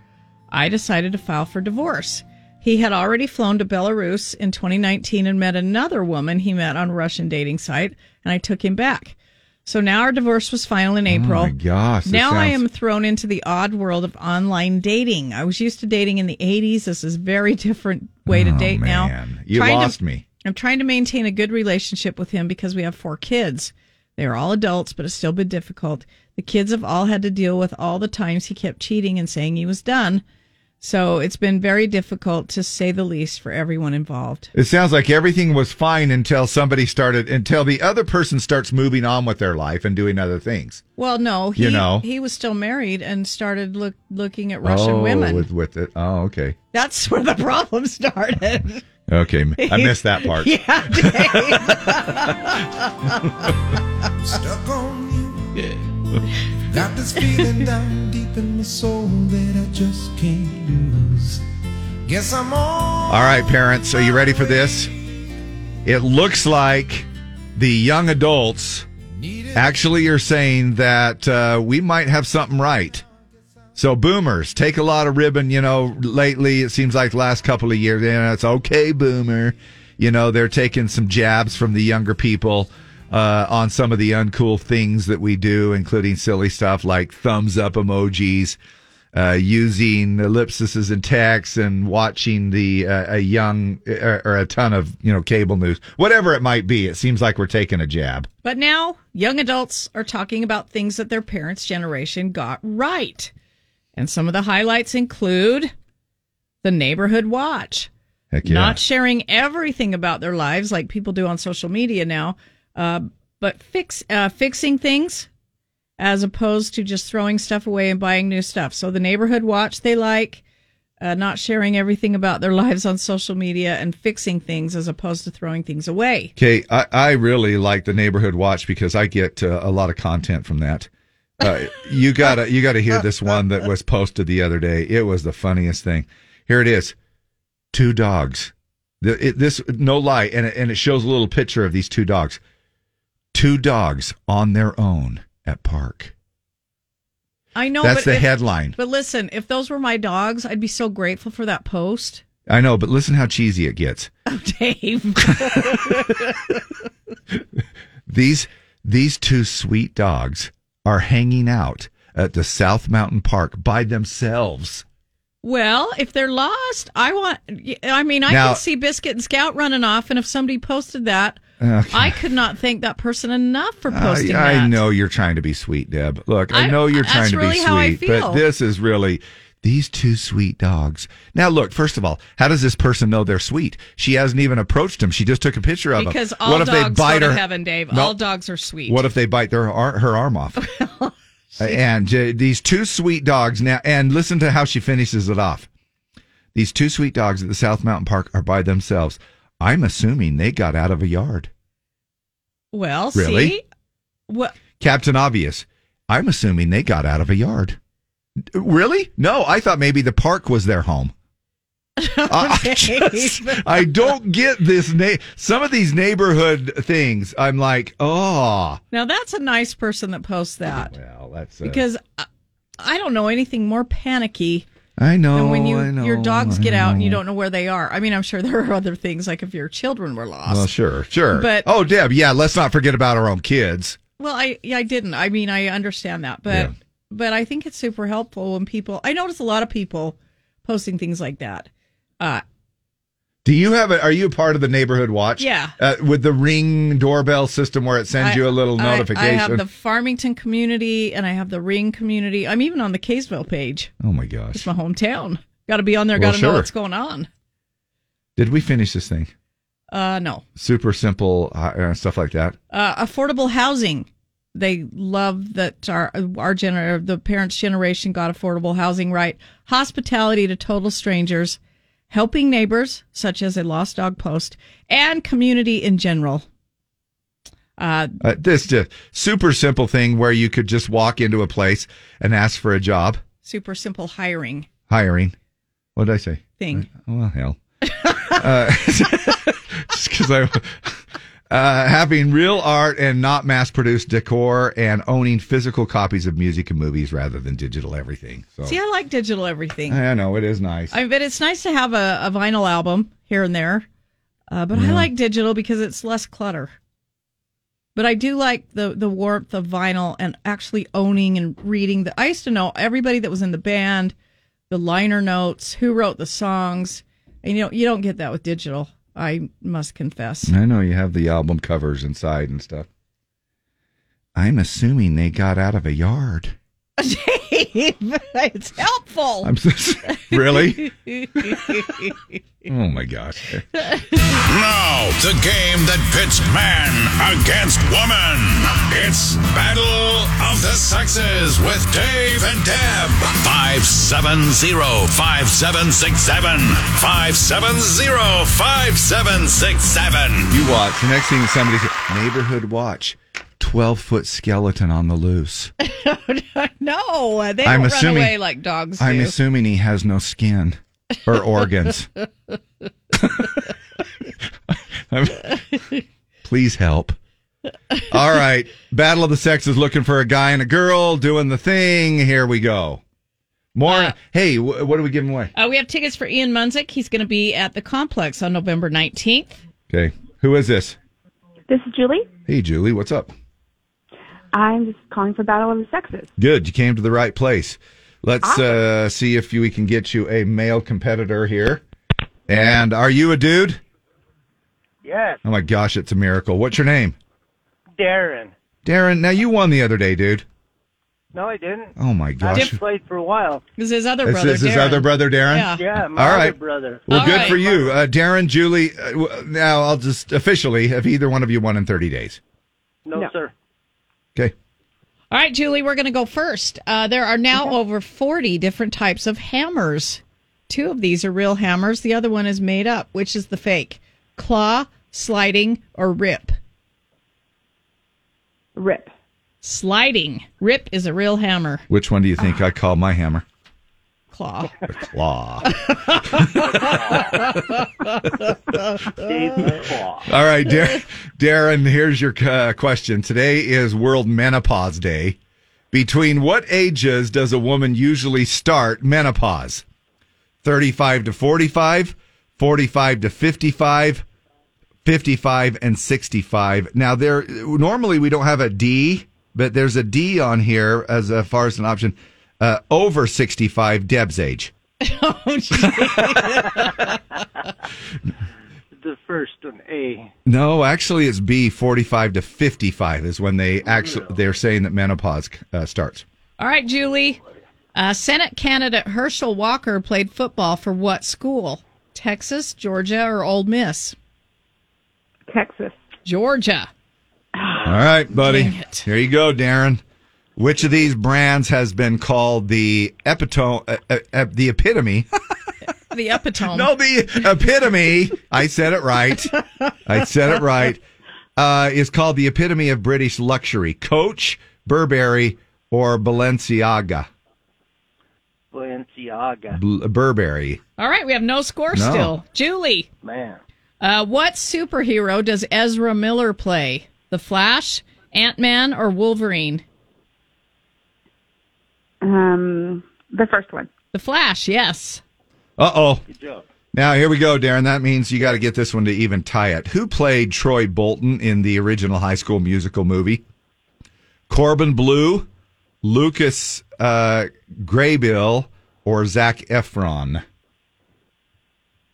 [SPEAKER 3] I decided to file for divorce. He had already flown to Belarus in 2019 and met another woman he met on a Russian dating site, and I took him back. So now our divorce was final in April.
[SPEAKER 1] Oh my gosh.
[SPEAKER 3] Now I am thrown into the odd world of online dating. I was used to dating in the 80s. This is a very different way to
[SPEAKER 1] Oh,
[SPEAKER 3] date now.
[SPEAKER 1] man. You
[SPEAKER 3] Trying to-
[SPEAKER 1] lost me.
[SPEAKER 3] I'm trying to maintain a good relationship with him because we have four kids. They are all adults, but it's still been difficult. The kids have all had to deal with all the times he kept cheating and saying he was done. So it's been very difficult to say the least for everyone involved.
[SPEAKER 1] It sounds like everything was fine until somebody started, until the other person starts moving on with their life and doing other things.
[SPEAKER 3] Well, no, he
[SPEAKER 1] You know.
[SPEAKER 3] he was still married and started look, looking at Russian
[SPEAKER 1] oh,
[SPEAKER 3] women.
[SPEAKER 1] With, with it. Oh, okay.
[SPEAKER 3] That's where the problem started.
[SPEAKER 1] Okay. I missed that part.
[SPEAKER 3] yeah,
[SPEAKER 13] Stuck on you. Yeah. Got this feeling down deep in my soul that I just can't lose. Guess I'm on.
[SPEAKER 1] All right, parents, are you ready for this? It looks like the young adults actually are saying that uh, we might have something right. So, boomers take a lot of ribbon. You know, lately it seems like the last couple of years, and it's okay, boomer. You know, they're taking some jabs from the younger people uh, on some of the uncool things that we do, including silly stuff like thumbs up emojis, uh, using ellipses in text, and watching the uh, a young or, or a ton of you know cable news, whatever it might be. It seems like we're taking a jab.
[SPEAKER 3] But now young adults are talking about things that their parents' generation got right. And some of the highlights include the neighborhood watch.
[SPEAKER 1] Heck yeah.
[SPEAKER 3] Not sharing everything about their lives like people do on social media now, uh, but fix uh, fixing things as opposed to just throwing stuff away and buying new stuff. So the neighborhood watch they like, uh, not sharing everything about their lives on social media and fixing things as opposed to throwing things away.
[SPEAKER 1] Okay, I, I really like the neighborhood watch because I get uh, a lot of content from that. Uh, you gotta you gotta hear this one that was posted the other day. It was the funniest thing. Here it is: two dogs. The, it, this no lie, and it, and it shows a little picture of these two dogs. Two dogs on their own at park.
[SPEAKER 3] I know
[SPEAKER 1] That's
[SPEAKER 3] but
[SPEAKER 1] the
[SPEAKER 3] if-
[SPEAKER 1] headline.
[SPEAKER 3] But listen, if those were my dogs, I'd be so grateful for that post.
[SPEAKER 1] I know, but listen how cheesy it gets.
[SPEAKER 3] Dave.
[SPEAKER 1] These these two sweet dogs are hanging out at the South Mountain Park by themselves.
[SPEAKER 3] well, if they're lost, I want. I mean, I
[SPEAKER 1] Now-
[SPEAKER 3] can see Biscuit and Scout running off, and if somebody posted that
[SPEAKER 1] Okay.
[SPEAKER 3] I could not thank that person enough for
[SPEAKER 1] I,
[SPEAKER 3] posting that.
[SPEAKER 1] I know you're trying to be sweet, Deb. Look, I,
[SPEAKER 3] I-
[SPEAKER 1] know you're trying to
[SPEAKER 3] really
[SPEAKER 1] be
[SPEAKER 3] how I
[SPEAKER 1] sweet,
[SPEAKER 3] feel.
[SPEAKER 1] but this is really these two sweet dogs. Now, look, first of all, how does this person know they're sweet? She hasn't even approached them. She just took a picture of
[SPEAKER 3] Because
[SPEAKER 1] them.
[SPEAKER 3] all
[SPEAKER 1] what if
[SPEAKER 3] dogs
[SPEAKER 1] they bite
[SPEAKER 3] go
[SPEAKER 1] her?
[SPEAKER 3] to heaven, Dave.
[SPEAKER 1] No.
[SPEAKER 3] All dogs are sweet.
[SPEAKER 1] What if they bite their ar- her arm off? and uh, these two sweet dogs now, and listen to how she finishes it off. These two sweet dogs at the South Mountain Park are by themselves. I'm assuming they got out of a yard.
[SPEAKER 3] Well,
[SPEAKER 1] Really?
[SPEAKER 3] see? What?
[SPEAKER 1] Captain Obvious. I'm assuming they got out of a yard. Really? No, I thought maybe the park was their home. I, I just- I don't get this. Na- some of these neighborhood things, I'm like, oh,
[SPEAKER 3] Now that's a nice person that posts that.
[SPEAKER 1] Well, that's uh,
[SPEAKER 3] because I, I don't know anything more panicky
[SPEAKER 1] I know.
[SPEAKER 3] than when you
[SPEAKER 1] know,
[SPEAKER 3] your dogs get out and you don't know where they are. I mean, I'm sure there are other things like if your children were lost.
[SPEAKER 1] Well, sure, sure.
[SPEAKER 3] But-
[SPEAKER 1] oh, Deb, yeah, let's not forget about our own kids.
[SPEAKER 3] Well, I yeah, I didn't. I mean, I understand that, but
[SPEAKER 1] Yeah.
[SPEAKER 3] But I think it's super helpful when people. I notice a lot of people posting things like that. Uh,
[SPEAKER 1] Do you have a? Are you a part of the neighborhood watch?
[SPEAKER 3] Yeah.
[SPEAKER 1] Uh, with the ring doorbell system where it sends
[SPEAKER 3] I-
[SPEAKER 1] you a little
[SPEAKER 3] I-
[SPEAKER 1] notification.
[SPEAKER 3] I, have the Farmington community and I have the Ring community. I'm even on the Kaysville page.
[SPEAKER 1] oh my gosh!
[SPEAKER 3] It's my hometown. Got to be on there.
[SPEAKER 1] Well,
[SPEAKER 3] Got to know
[SPEAKER 1] sure.
[SPEAKER 3] what's going on.
[SPEAKER 1] Did we finish this thing?
[SPEAKER 3] Uh, no.
[SPEAKER 1] Super simple uh, stuff like that.
[SPEAKER 3] Uh, affordable housing. They love that our our gener- the parents' generation got affordable housing right. Hospitality to total strangers, helping neighbors such as a lost dog post, and community in general. Uh,
[SPEAKER 1] Uh, this just super simple thing where you could just walk into a place and ask for a job,
[SPEAKER 3] super simple hiring
[SPEAKER 1] hiring. What did I say?
[SPEAKER 3] thing.
[SPEAKER 1] Oh, well, hell. uh, just because I. Uh, having real art and not mass produced decor and owning physical copies of music and movies rather than digital everything. So
[SPEAKER 3] See, I like digital everything.
[SPEAKER 1] I know it is nice.
[SPEAKER 3] I but it's nice to have a, a vinyl album here and there. Uh, but I like digital because it's less clutter. But I do like the the warmth of vinyl and actually owning and reading. The I used to know everybody that was in the band, the liner notes, who wrote the songs, and you know you don't get that with digital. I must confess.
[SPEAKER 1] I know you have the album covers inside and stuff. I'm assuming they got out of a yard.
[SPEAKER 3] Dave, it's helpful.
[SPEAKER 1] I'm so, really? Oh my gosh.
[SPEAKER 15] Now, the game that pits man against woman. It's Battle of the Sexes with Dave and Deb. 570-5767. 570-5767.
[SPEAKER 1] You watch. The next thing somebody said, neighborhood watch. 12 foot skeleton on the loose.
[SPEAKER 3] no, they
[SPEAKER 1] I'm
[SPEAKER 3] don't
[SPEAKER 1] assuming-
[SPEAKER 3] run away like dogs
[SPEAKER 1] I'm assuming he has no skin or organs. Please help. All right. Battle of the Sexes looking for a guy and a girl doing the thing. Here we go. More. hey, wh- what are we giving away?
[SPEAKER 3] Uh, we have tickets for Ian Munsick. He's going to be at the complex on November 19th.
[SPEAKER 1] Okay. Who is this?
[SPEAKER 25] This is Julie.
[SPEAKER 1] Hey, Julie. What's up?
[SPEAKER 25] I'm just calling for Battle of the Sexes.
[SPEAKER 1] Good. You came to the right place. Let's uh, see if we can get you a male competitor here. And are you a dude?
[SPEAKER 26] Yes,
[SPEAKER 1] Oh my gosh, it's a miracle. What's your name?
[SPEAKER 26] Darren.
[SPEAKER 1] Darren. Now you won the other day, dude.
[SPEAKER 26] No, I didn't.
[SPEAKER 1] Oh my gosh!
[SPEAKER 26] I
[SPEAKER 1] gosh.
[SPEAKER 26] played for a while.
[SPEAKER 3] This is his other brother.
[SPEAKER 1] this is his
[SPEAKER 3] Darren.
[SPEAKER 1] other brother, Darren?
[SPEAKER 3] Yeah.
[SPEAKER 26] Yeah, my
[SPEAKER 1] All
[SPEAKER 26] other brother.
[SPEAKER 1] Well,
[SPEAKER 3] All
[SPEAKER 1] good
[SPEAKER 3] right.
[SPEAKER 1] for you, uh, Darren, Julie. Uh, now I'll just officially have either one of you won in 30 days.
[SPEAKER 26] No, sir.
[SPEAKER 1] Okay.
[SPEAKER 3] All right, Julie, we're going to go first. Uh, there are now over 40 different types of hammers. Two of these are real hammers. The other one is made up. Which is the fake? Claw, sliding, or rip?
[SPEAKER 25] Rip.
[SPEAKER 3] Sliding. Rip is a real hammer.
[SPEAKER 1] Which one do you think I call my hammer?
[SPEAKER 3] Claw.
[SPEAKER 1] The claw. All right, Dar- Darren, here's your uh, question. Today is World Menopause Day. Between what ages does a woman usually start menopause? 35 to 45, 45 to 55, 55 and 65. Now there normally we don't have a D, but there's a D on here as far as an option. Uh, over 65 Deb's age.
[SPEAKER 26] The the first one, A.
[SPEAKER 1] No, actually, it's B. Forty-five to fifty-five is when they actually they're saying that menopause uh, starts.
[SPEAKER 3] All right, Julie. Uh, Senate candidate Herschel Walker played football for what school? Texas, Georgia, or Ole Miss?
[SPEAKER 25] Texas.
[SPEAKER 3] Georgia.
[SPEAKER 1] All right, buddy. Here you go, Darren. Which of these brands has been called the epitome, uh, uh, uh, the epitome?
[SPEAKER 3] The epitome.
[SPEAKER 1] no, the epitome. I said it right. I said it right. Uh, is called the epitome of British luxury: Coach, Burberry, or Balenciaga.
[SPEAKER 26] Balenciaga.
[SPEAKER 1] Bl- Burberry.
[SPEAKER 3] All right, we have no score
[SPEAKER 1] No.
[SPEAKER 3] still. Julie.
[SPEAKER 26] Man.
[SPEAKER 3] Uh, what superhero does Ezra Miller play? The Flash, Ant Man, or Wolverine?
[SPEAKER 25] Um, the first one.
[SPEAKER 3] The Flash, yes.
[SPEAKER 1] Uh oh.
[SPEAKER 26] Good job.
[SPEAKER 1] Now here we go, Darren. That means you got to get this one to even tie it. Who played Troy Bolton in the original High School Musical movie? Corbin Bleu, Lucas uh, Grabeel, or Zac Efron?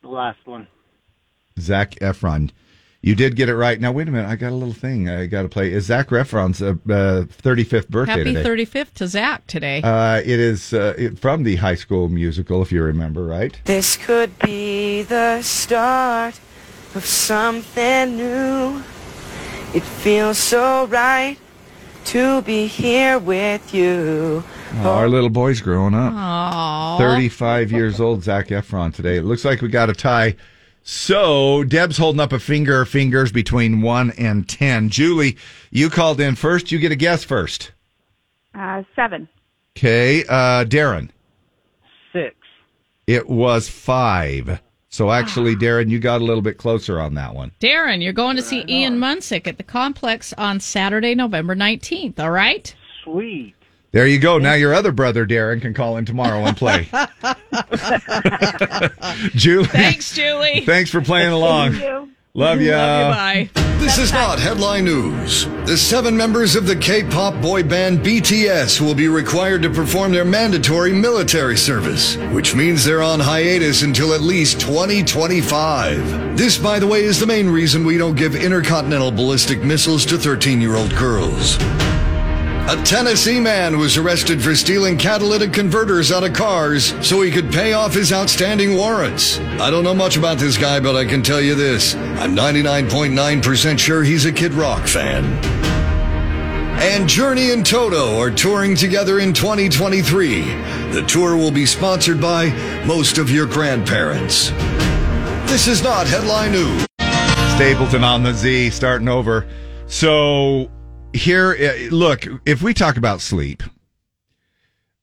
[SPEAKER 26] The last one.
[SPEAKER 1] Zac Efron. You did get it right. Now wait a minute. I got a little thing I got to play. Is Zac Efron's uh, uh, 35th birthday
[SPEAKER 3] Happy
[SPEAKER 1] today?
[SPEAKER 3] 35th to Zac today.
[SPEAKER 1] Uh, it is uh, it, from the High School Musical, if you remember, right?
[SPEAKER 27] This could be the start of something new. It feels so right to be here with you.
[SPEAKER 1] Oh, our little boy's growing up.
[SPEAKER 3] Aww.
[SPEAKER 1] 35 years old, Zac Efron today. It looks like we got a tie. So Deb's holding up a finger or fingers between 1 and 10. Julie, you called in first. You get a guess first.
[SPEAKER 25] Uh, seven.
[SPEAKER 1] Okay. Uh, Darren.
[SPEAKER 26] Six.
[SPEAKER 1] It was 5. So actually, Darren, you got a little bit closer on that one.
[SPEAKER 3] Darren, you're going to see Ian Munsick at the complex on Saturday, November 19th, all right?
[SPEAKER 26] Sweet.
[SPEAKER 1] There you go. Now your other brother, Darren, can call in tomorrow and play. Julie.
[SPEAKER 3] Thanks, Julie.
[SPEAKER 1] Thanks for playing along. Love ya.
[SPEAKER 3] Bye.
[SPEAKER 23] This is not headline news. The seven members of the K-pop boy band BTS will be required to perform their mandatory military service, which means they're on hiatus until at least 2025. This, by the way, is the main reason we don't give intercontinental ballistic missiles to 13-year-old girls. A Tennessee man was arrested for stealing catalytic converters out of cars so he could pay off his outstanding warrants. I don't know much about this guy, but I can tell you this. I'm 99.9% sure he's a Kid Rock fan. And Journey and Toto are touring together in 2023. The tour will be sponsored by most of your grandparents. This is not headline news.
[SPEAKER 1] Stapleton on the Z, starting over. So here, uh, look, if we talk about sleep,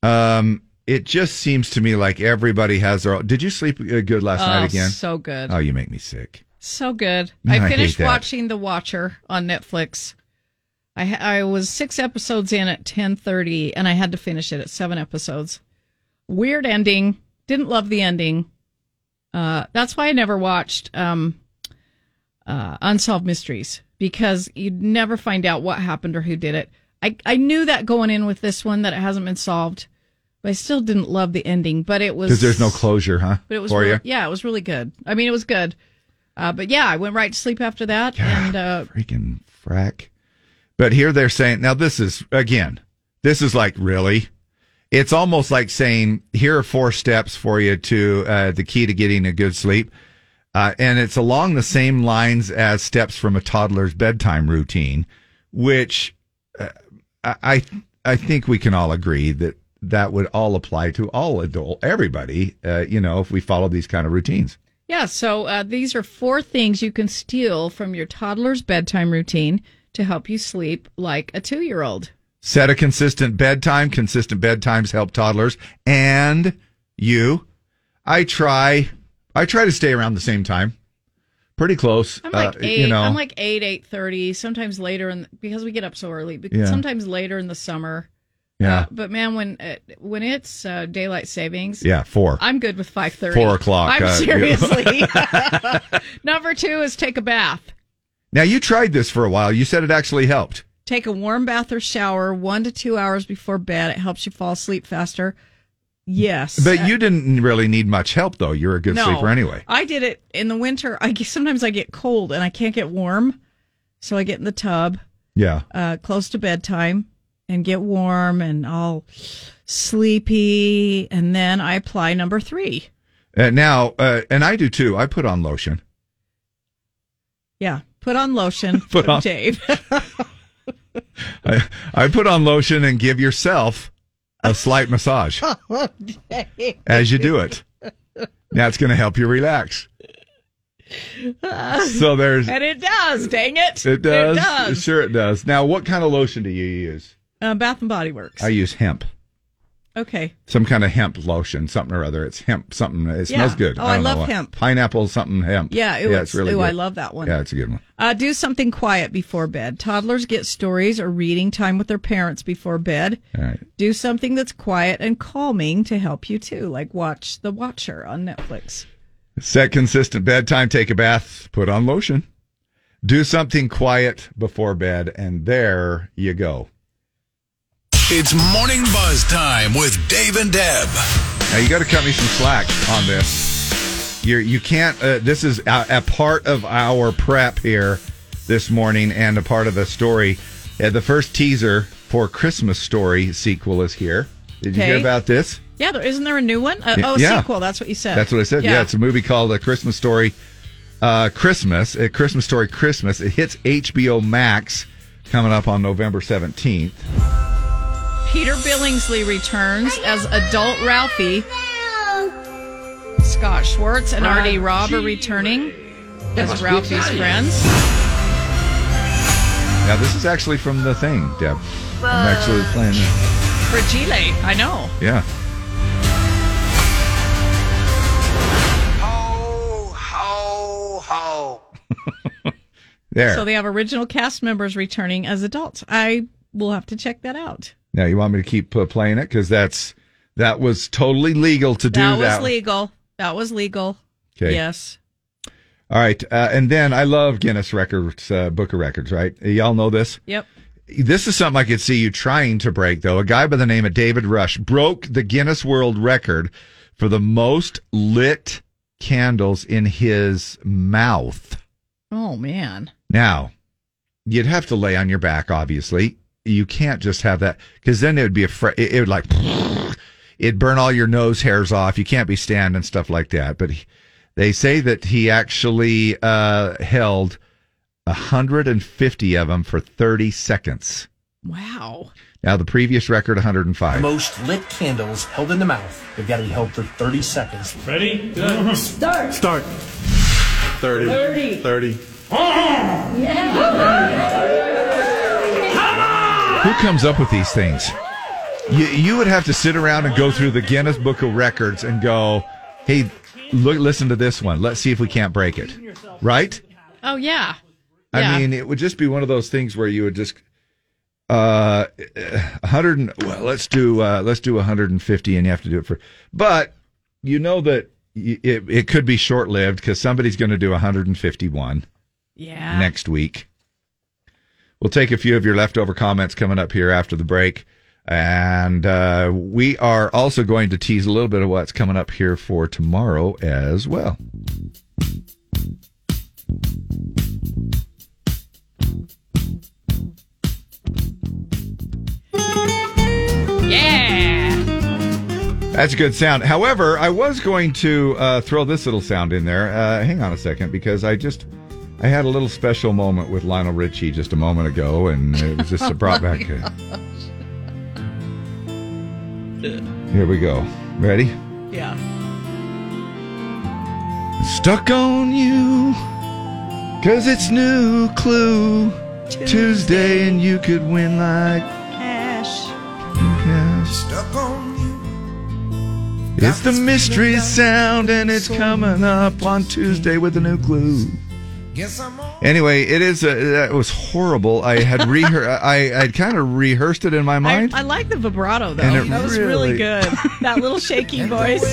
[SPEAKER 1] um, it just seems to me like everybody has their. Did you sleep uh, good last
[SPEAKER 3] Oh,
[SPEAKER 1] night again?
[SPEAKER 3] so good.
[SPEAKER 1] Oh, you make me sick.
[SPEAKER 3] So good.
[SPEAKER 1] I
[SPEAKER 3] I finished
[SPEAKER 1] that.
[SPEAKER 3] watching The Watcher on Netflix. I I was six episodes in at ten thirty, and I had to finish it at seven episodes. Weird ending. Didn't love the ending. Uh, that's why I never watched um, uh, Unsolved Mysteries because you'd never find out what happened or who did it. I I knew that going in with this one that it hasn't been solved, but I still didn't love the ending. But it was
[SPEAKER 1] Because there's no closure, huh?
[SPEAKER 3] but it was
[SPEAKER 1] for
[SPEAKER 3] really,
[SPEAKER 1] you.
[SPEAKER 3] yeah, it was really good. I mean, it was good. Uh, but yeah, I went right to sleep after that, and uh,
[SPEAKER 1] Freaking frack. But here they're saying, now this is, again, this is like, really? It's almost like saying, here are four steps for you to, uh, the key to getting a good sleep. Uh, and it's along the same lines as steps from a toddler's bedtime routine, which uh, I, I think we can all agree that that would all apply to all adult, everybody, uh, you know, if we follow these kind of routines.
[SPEAKER 3] yeah. So uh, these are four things you can steal from your toddler's bedtime routine to help you sleep like a two-year-old.
[SPEAKER 1] Set a consistent bedtime. Consistent bedtimes help toddlers and you. I try. I try to stay around the same time. Pretty close.
[SPEAKER 3] I'm like
[SPEAKER 1] uh,
[SPEAKER 3] eight.
[SPEAKER 1] you know.
[SPEAKER 3] I'm like eight, eight thirty. Sometimes later, in because we get up so early. But
[SPEAKER 1] Yeah.
[SPEAKER 3] sometimes later in the summer.
[SPEAKER 1] Yeah.
[SPEAKER 3] Uh, but man, when uh, when it's uh, daylight savings,
[SPEAKER 1] Yeah, four.
[SPEAKER 3] I'm good with five thirty.
[SPEAKER 1] Four o'clock,
[SPEAKER 3] I'm
[SPEAKER 1] uh,
[SPEAKER 3] seriously. Number two is take a bath.
[SPEAKER 1] now you tried this for a while. You said it actually helped.
[SPEAKER 3] Take a warm bath or shower one to two hours before bed. It helps you fall asleep faster. Yes.
[SPEAKER 1] But you didn't really need much help, though. You're a good
[SPEAKER 3] no,
[SPEAKER 1] sleeper anyway.
[SPEAKER 3] I did it in the winter. I sometimes I get cold and I can't get warm, so I get in the tub
[SPEAKER 1] Yeah.
[SPEAKER 3] uh, close to bedtime and get warm and all sleepy, and then I apply number three.
[SPEAKER 1] Uh, now, uh, and I do too. I put on lotion.
[SPEAKER 3] Yeah, put on lotion.
[SPEAKER 1] Put on-
[SPEAKER 3] Dave.
[SPEAKER 1] I, I put on lotion and give yourself a slight massage as you do it. That's going to help you relax. So there's-
[SPEAKER 3] and it does. Dang it!
[SPEAKER 1] It does.
[SPEAKER 3] It does.
[SPEAKER 1] Sure, it does. Now, what kind of lotion do you use?
[SPEAKER 3] Uh, Bath and Body Works.
[SPEAKER 1] I use hemp.
[SPEAKER 3] Okay.
[SPEAKER 1] Some kind of hemp lotion, something or other. It's hemp, something. It smells good.
[SPEAKER 3] Oh, I
[SPEAKER 1] don't
[SPEAKER 3] love hemp.
[SPEAKER 1] Pineapple, something hemp.
[SPEAKER 3] Yeah, it
[SPEAKER 1] yeah,
[SPEAKER 3] was-
[SPEAKER 1] it's really
[SPEAKER 3] ooh,
[SPEAKER 1] good.
[SPEAKER 3] I love that one.
[SPEAKER 1] Yeah, it's a good one.
[SPEAKER 3] Uh, do something quiet before bed. Toddlers get stories or reading time with their parents before bed.
[SPEAKER 1] All right.
[SPEAKER 3] Do something that's quiet and calming to help you too, like watch The Watcher on Netflix.
[SPEAKER 1] Set consistent bedtime, take a bath, put on lotion. Do something quiet before bed, and there you go.
[SPEAKER 17] It's morning buzz time with Dave and Deb.
[SPEAKER 1] Now you got to cut me some slack on this. You're you can't. Uh, this is a, a part of our prep here this morning, and a part of the story. Uh, the first teaser for Christmas Story sequel is here. Did you hear about this?
[SPEAKER 3] Yeah, there isn't there a new one? Uh,
[SPEAKER 1] Yeah.
[SPEAKER 3] oh, a
[SPEAKER 1] Yeah.
[SPEAKER 3] sequel. That's what you said.
[SPEAKER 1] That's what I said. Yeah, it's a movie called A Christmas Story. Uh, Christmas, a Christmas Story Christmas. It hits HBO Max coming up on November 17th.
[SPEAKER 3] Peter Billingsley returns as adult Ralphie. Scott Schwartz and R.D. Robb are returning as Ralphie's friends.
[SPEAKER 1] Now, this is actually from the thing, Deb. I'm actually playing it.
[SPEAKER 3] Fragile, I know.
[SPEAKER 1] Yeah.
[SPEAKER 28] Ho, ho.
[SPEAKER 1] There.
[SPEAKER 3] So they have original cast members returning as adults. I will have to check that out.
[SPEAKER 1] Now, you want me to keep uh, playing it? Because that's that was totally legal to do
[SPEAKER 3] that
[SPEAKER 1] that.
[SPEAKER 3] was legal. That was legal.
[SPEAKER 1] Okay.
[SPEAKER 3] Yes.
[SPEAKER 1] All right. Uh, and then I love Guinness Records, uh, Book of Records, right? Y'all know this?
[SPEAKER 3] Yep.
[SPEAKER 1] This is something I could see you trying to break, though. A guy by the name of David Rush broke the Guinness World Record for the most lit candles in his mouth.
[SPEAKER 3] Oh man.
[SPEAKER 1] Now, you'd have to lay on your back, obviously. You can't just have that because then it would be a fr- it, it would like it'd burn all your nose hairs off. You can't be standing stuff like that. But he, they say that he actually uh, held 150 of them for 30 seconds.
[SPEAKER 3] Wow.
[SPEAKER 1] Now the previous record 105.
[SPEAKER 29] Most lit candles held in the mouth. They've got to be held for 30 seconds.
[SPEAKER 16] Ready? Good.
[SPEAKER 29] Start.
[SPEAKER 16] Start.
[SPEAKER 29] 30.
[SPEAKER 16] 30.
[SPEAKER 29] 30.
[SPEAKER 1] Who comes up with these things? You, you would have to sit around and go through the Guinness Book of Records and go, "Hey, look, listen to this one. Let's see if we can't break it." Right?
[SPEAKER 3] Oh yeah.
[SPEAKER 1] I
[SPEAKER 3] Yeah.
[SPEAKER 1] mean, it would just be one of those things where you would just uh 100 and- well, let's do uh let's do 150 and you have to do it for but you know that y- it it could be short-lived cuz somebody's going to do 151
[SPEAKER 3] Yeah.
[SPEAKER 1] next week. We'll take a few of your leftover comments coming up here after the break. And uh, we are also going to tease a little bit of what's coming up here for tomorrow as well.
[SPEAKER 3] Yeah.
[SPEAKER 1] That's a good sound. However, I was going to uh, throw this little sound in there. Uh, hang on a second, because I just I had a little special moment with Lionel Richie just a moment ago, and it was just brought back. uh, Here we go. Ready?
[SPEAKER 3] Yeah.
[SPEAKER 1] Stuck on you, cause it's new clue. Tuesday, and you could win like
[SPEAKER 3] Cash.
[SPEAKER 1] cash.
[SPEAKER 28] Stuck on you.
[SPEAKER 1] It's the mystery sound, and it's coming up on Tuesday with a new clue.
[SPEAKER 28] Guess I'm on.
[SPEAKER 1] Anyway, it is. Uh, that was horrible. I had rehear. I I kind of rehearsed it in my mind.
[SPEAKER 3] I like the vibrato though.
[SPEAKER 1] And it
[SPEAKER 3] that was really,
[SPEAKER 1] really-
[SPEAKER 3] good. That little shaky voice.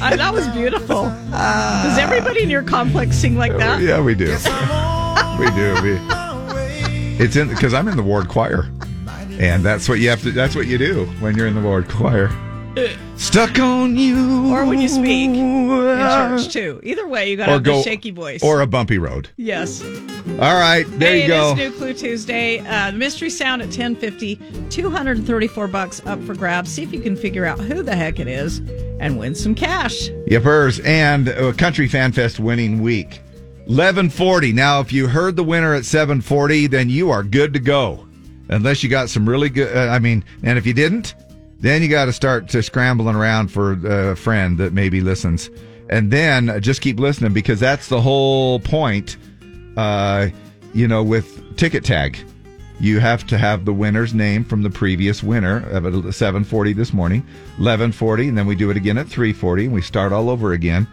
[SPEAKER 3] I, that was beautiful. Does everybody in your complex sing like that?
[SPEAKER 1] yeah, we do. we do. We, it's in because I'm in the ward choir, and that's what you have to. That's what you do when you're in the ward choir. Stuck on you.
[SPEAKER 3] Or when you speak in church too. Either way, you got to have
[SPEAKER 1] go
[SPEAKER 3] the shaky voice.
[SPEAKER 1] or a bumpy road.
[SPEAKER 3] yes.
[SPEAKER 1] All right, there
[SPEAKER 3] hey,
[SPEAKER 1] you go.
[SPEAKER 3] It is New Clue Tuesday. Uh, the mystery sound at 1050, 234 bucks up for grabs. See if you can figure out who the heck it is and win some cash.
[SPEAKER 1] Yippers and uh, Country Fan Fest winning week. 1140. Now, if you heard the winner at 740, then you are good to go. Unless you got some really good, uh, I mean, and if you didn't, then you got to start to scrambling around for a friend that maybe listens. And then uh, just keep listening because that's the whole point, uh, you know, with Ticket Tag. You have to have the winner's name from the previous winner of at 7:40 this morning, 11:40, and then we do it again at 3:40, and we start all over again.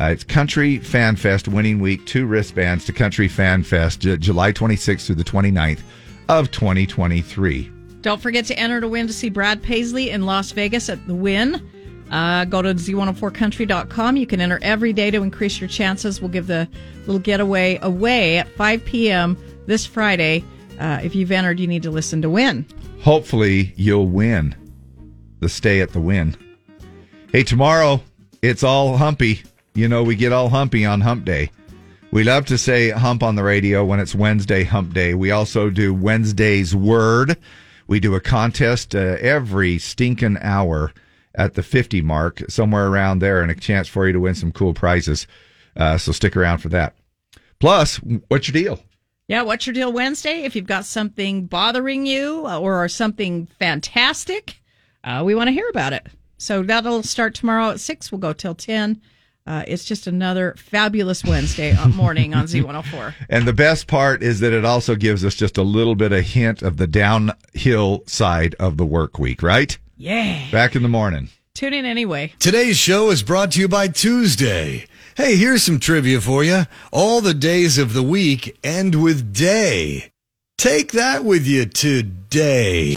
[SPEAKER 1] Uh, it's Country Fan Fest winning week, two wristbands to Country Fan Fest, J- July 26th through the 29th of 2023.
[SPEAKER 3] Don't forget to enter to win to see Brad Paisley in Las Vegas at the Wynn. Uh, go to z104country.com. You can enter every day to increase your chances. We'll give the little getaway away at 5 p.m. this Friday. Uh, if you've entered, you need to listen to win.
[SPEAKER 1] Hopefully, you'll win the stay at the Wynn. Hey, tomorrow it's all humpy. You know, we get all humpy on hump day. We love to say hump on the radio when it's Wednesday hump day. We also do Wednesday's word. We do a contest uh, every stinking hour at the 50 mark, somewhere around there, and a chance for you to win some cool prizes. Uh, so stick around for that. Plus, what's your deal?
[SPEAKER 3] Yeah, what's your deal Wednesday? If you've got something bothering you uh, or something fantastic, uh, we want to hear about it. So that'll start tomorrow at 6. We'll go till 10. Uh, it's just another fabulous Wednesday uh, morning on Z104.
[SPEAKER 1] And the best part is that it also gives us just a little bit of hint of the downhill side of the work week, right?
[SPEAKER 3] Yeah.
[SPEAKER 1] Back in the morning.
[SPEAKER 3] Tune in anyway.
[SPEAKER 23] Today's show is brought to you by Tuesday. Hey, here's some trivia for you. All the days of the week end with day. Take that with you today.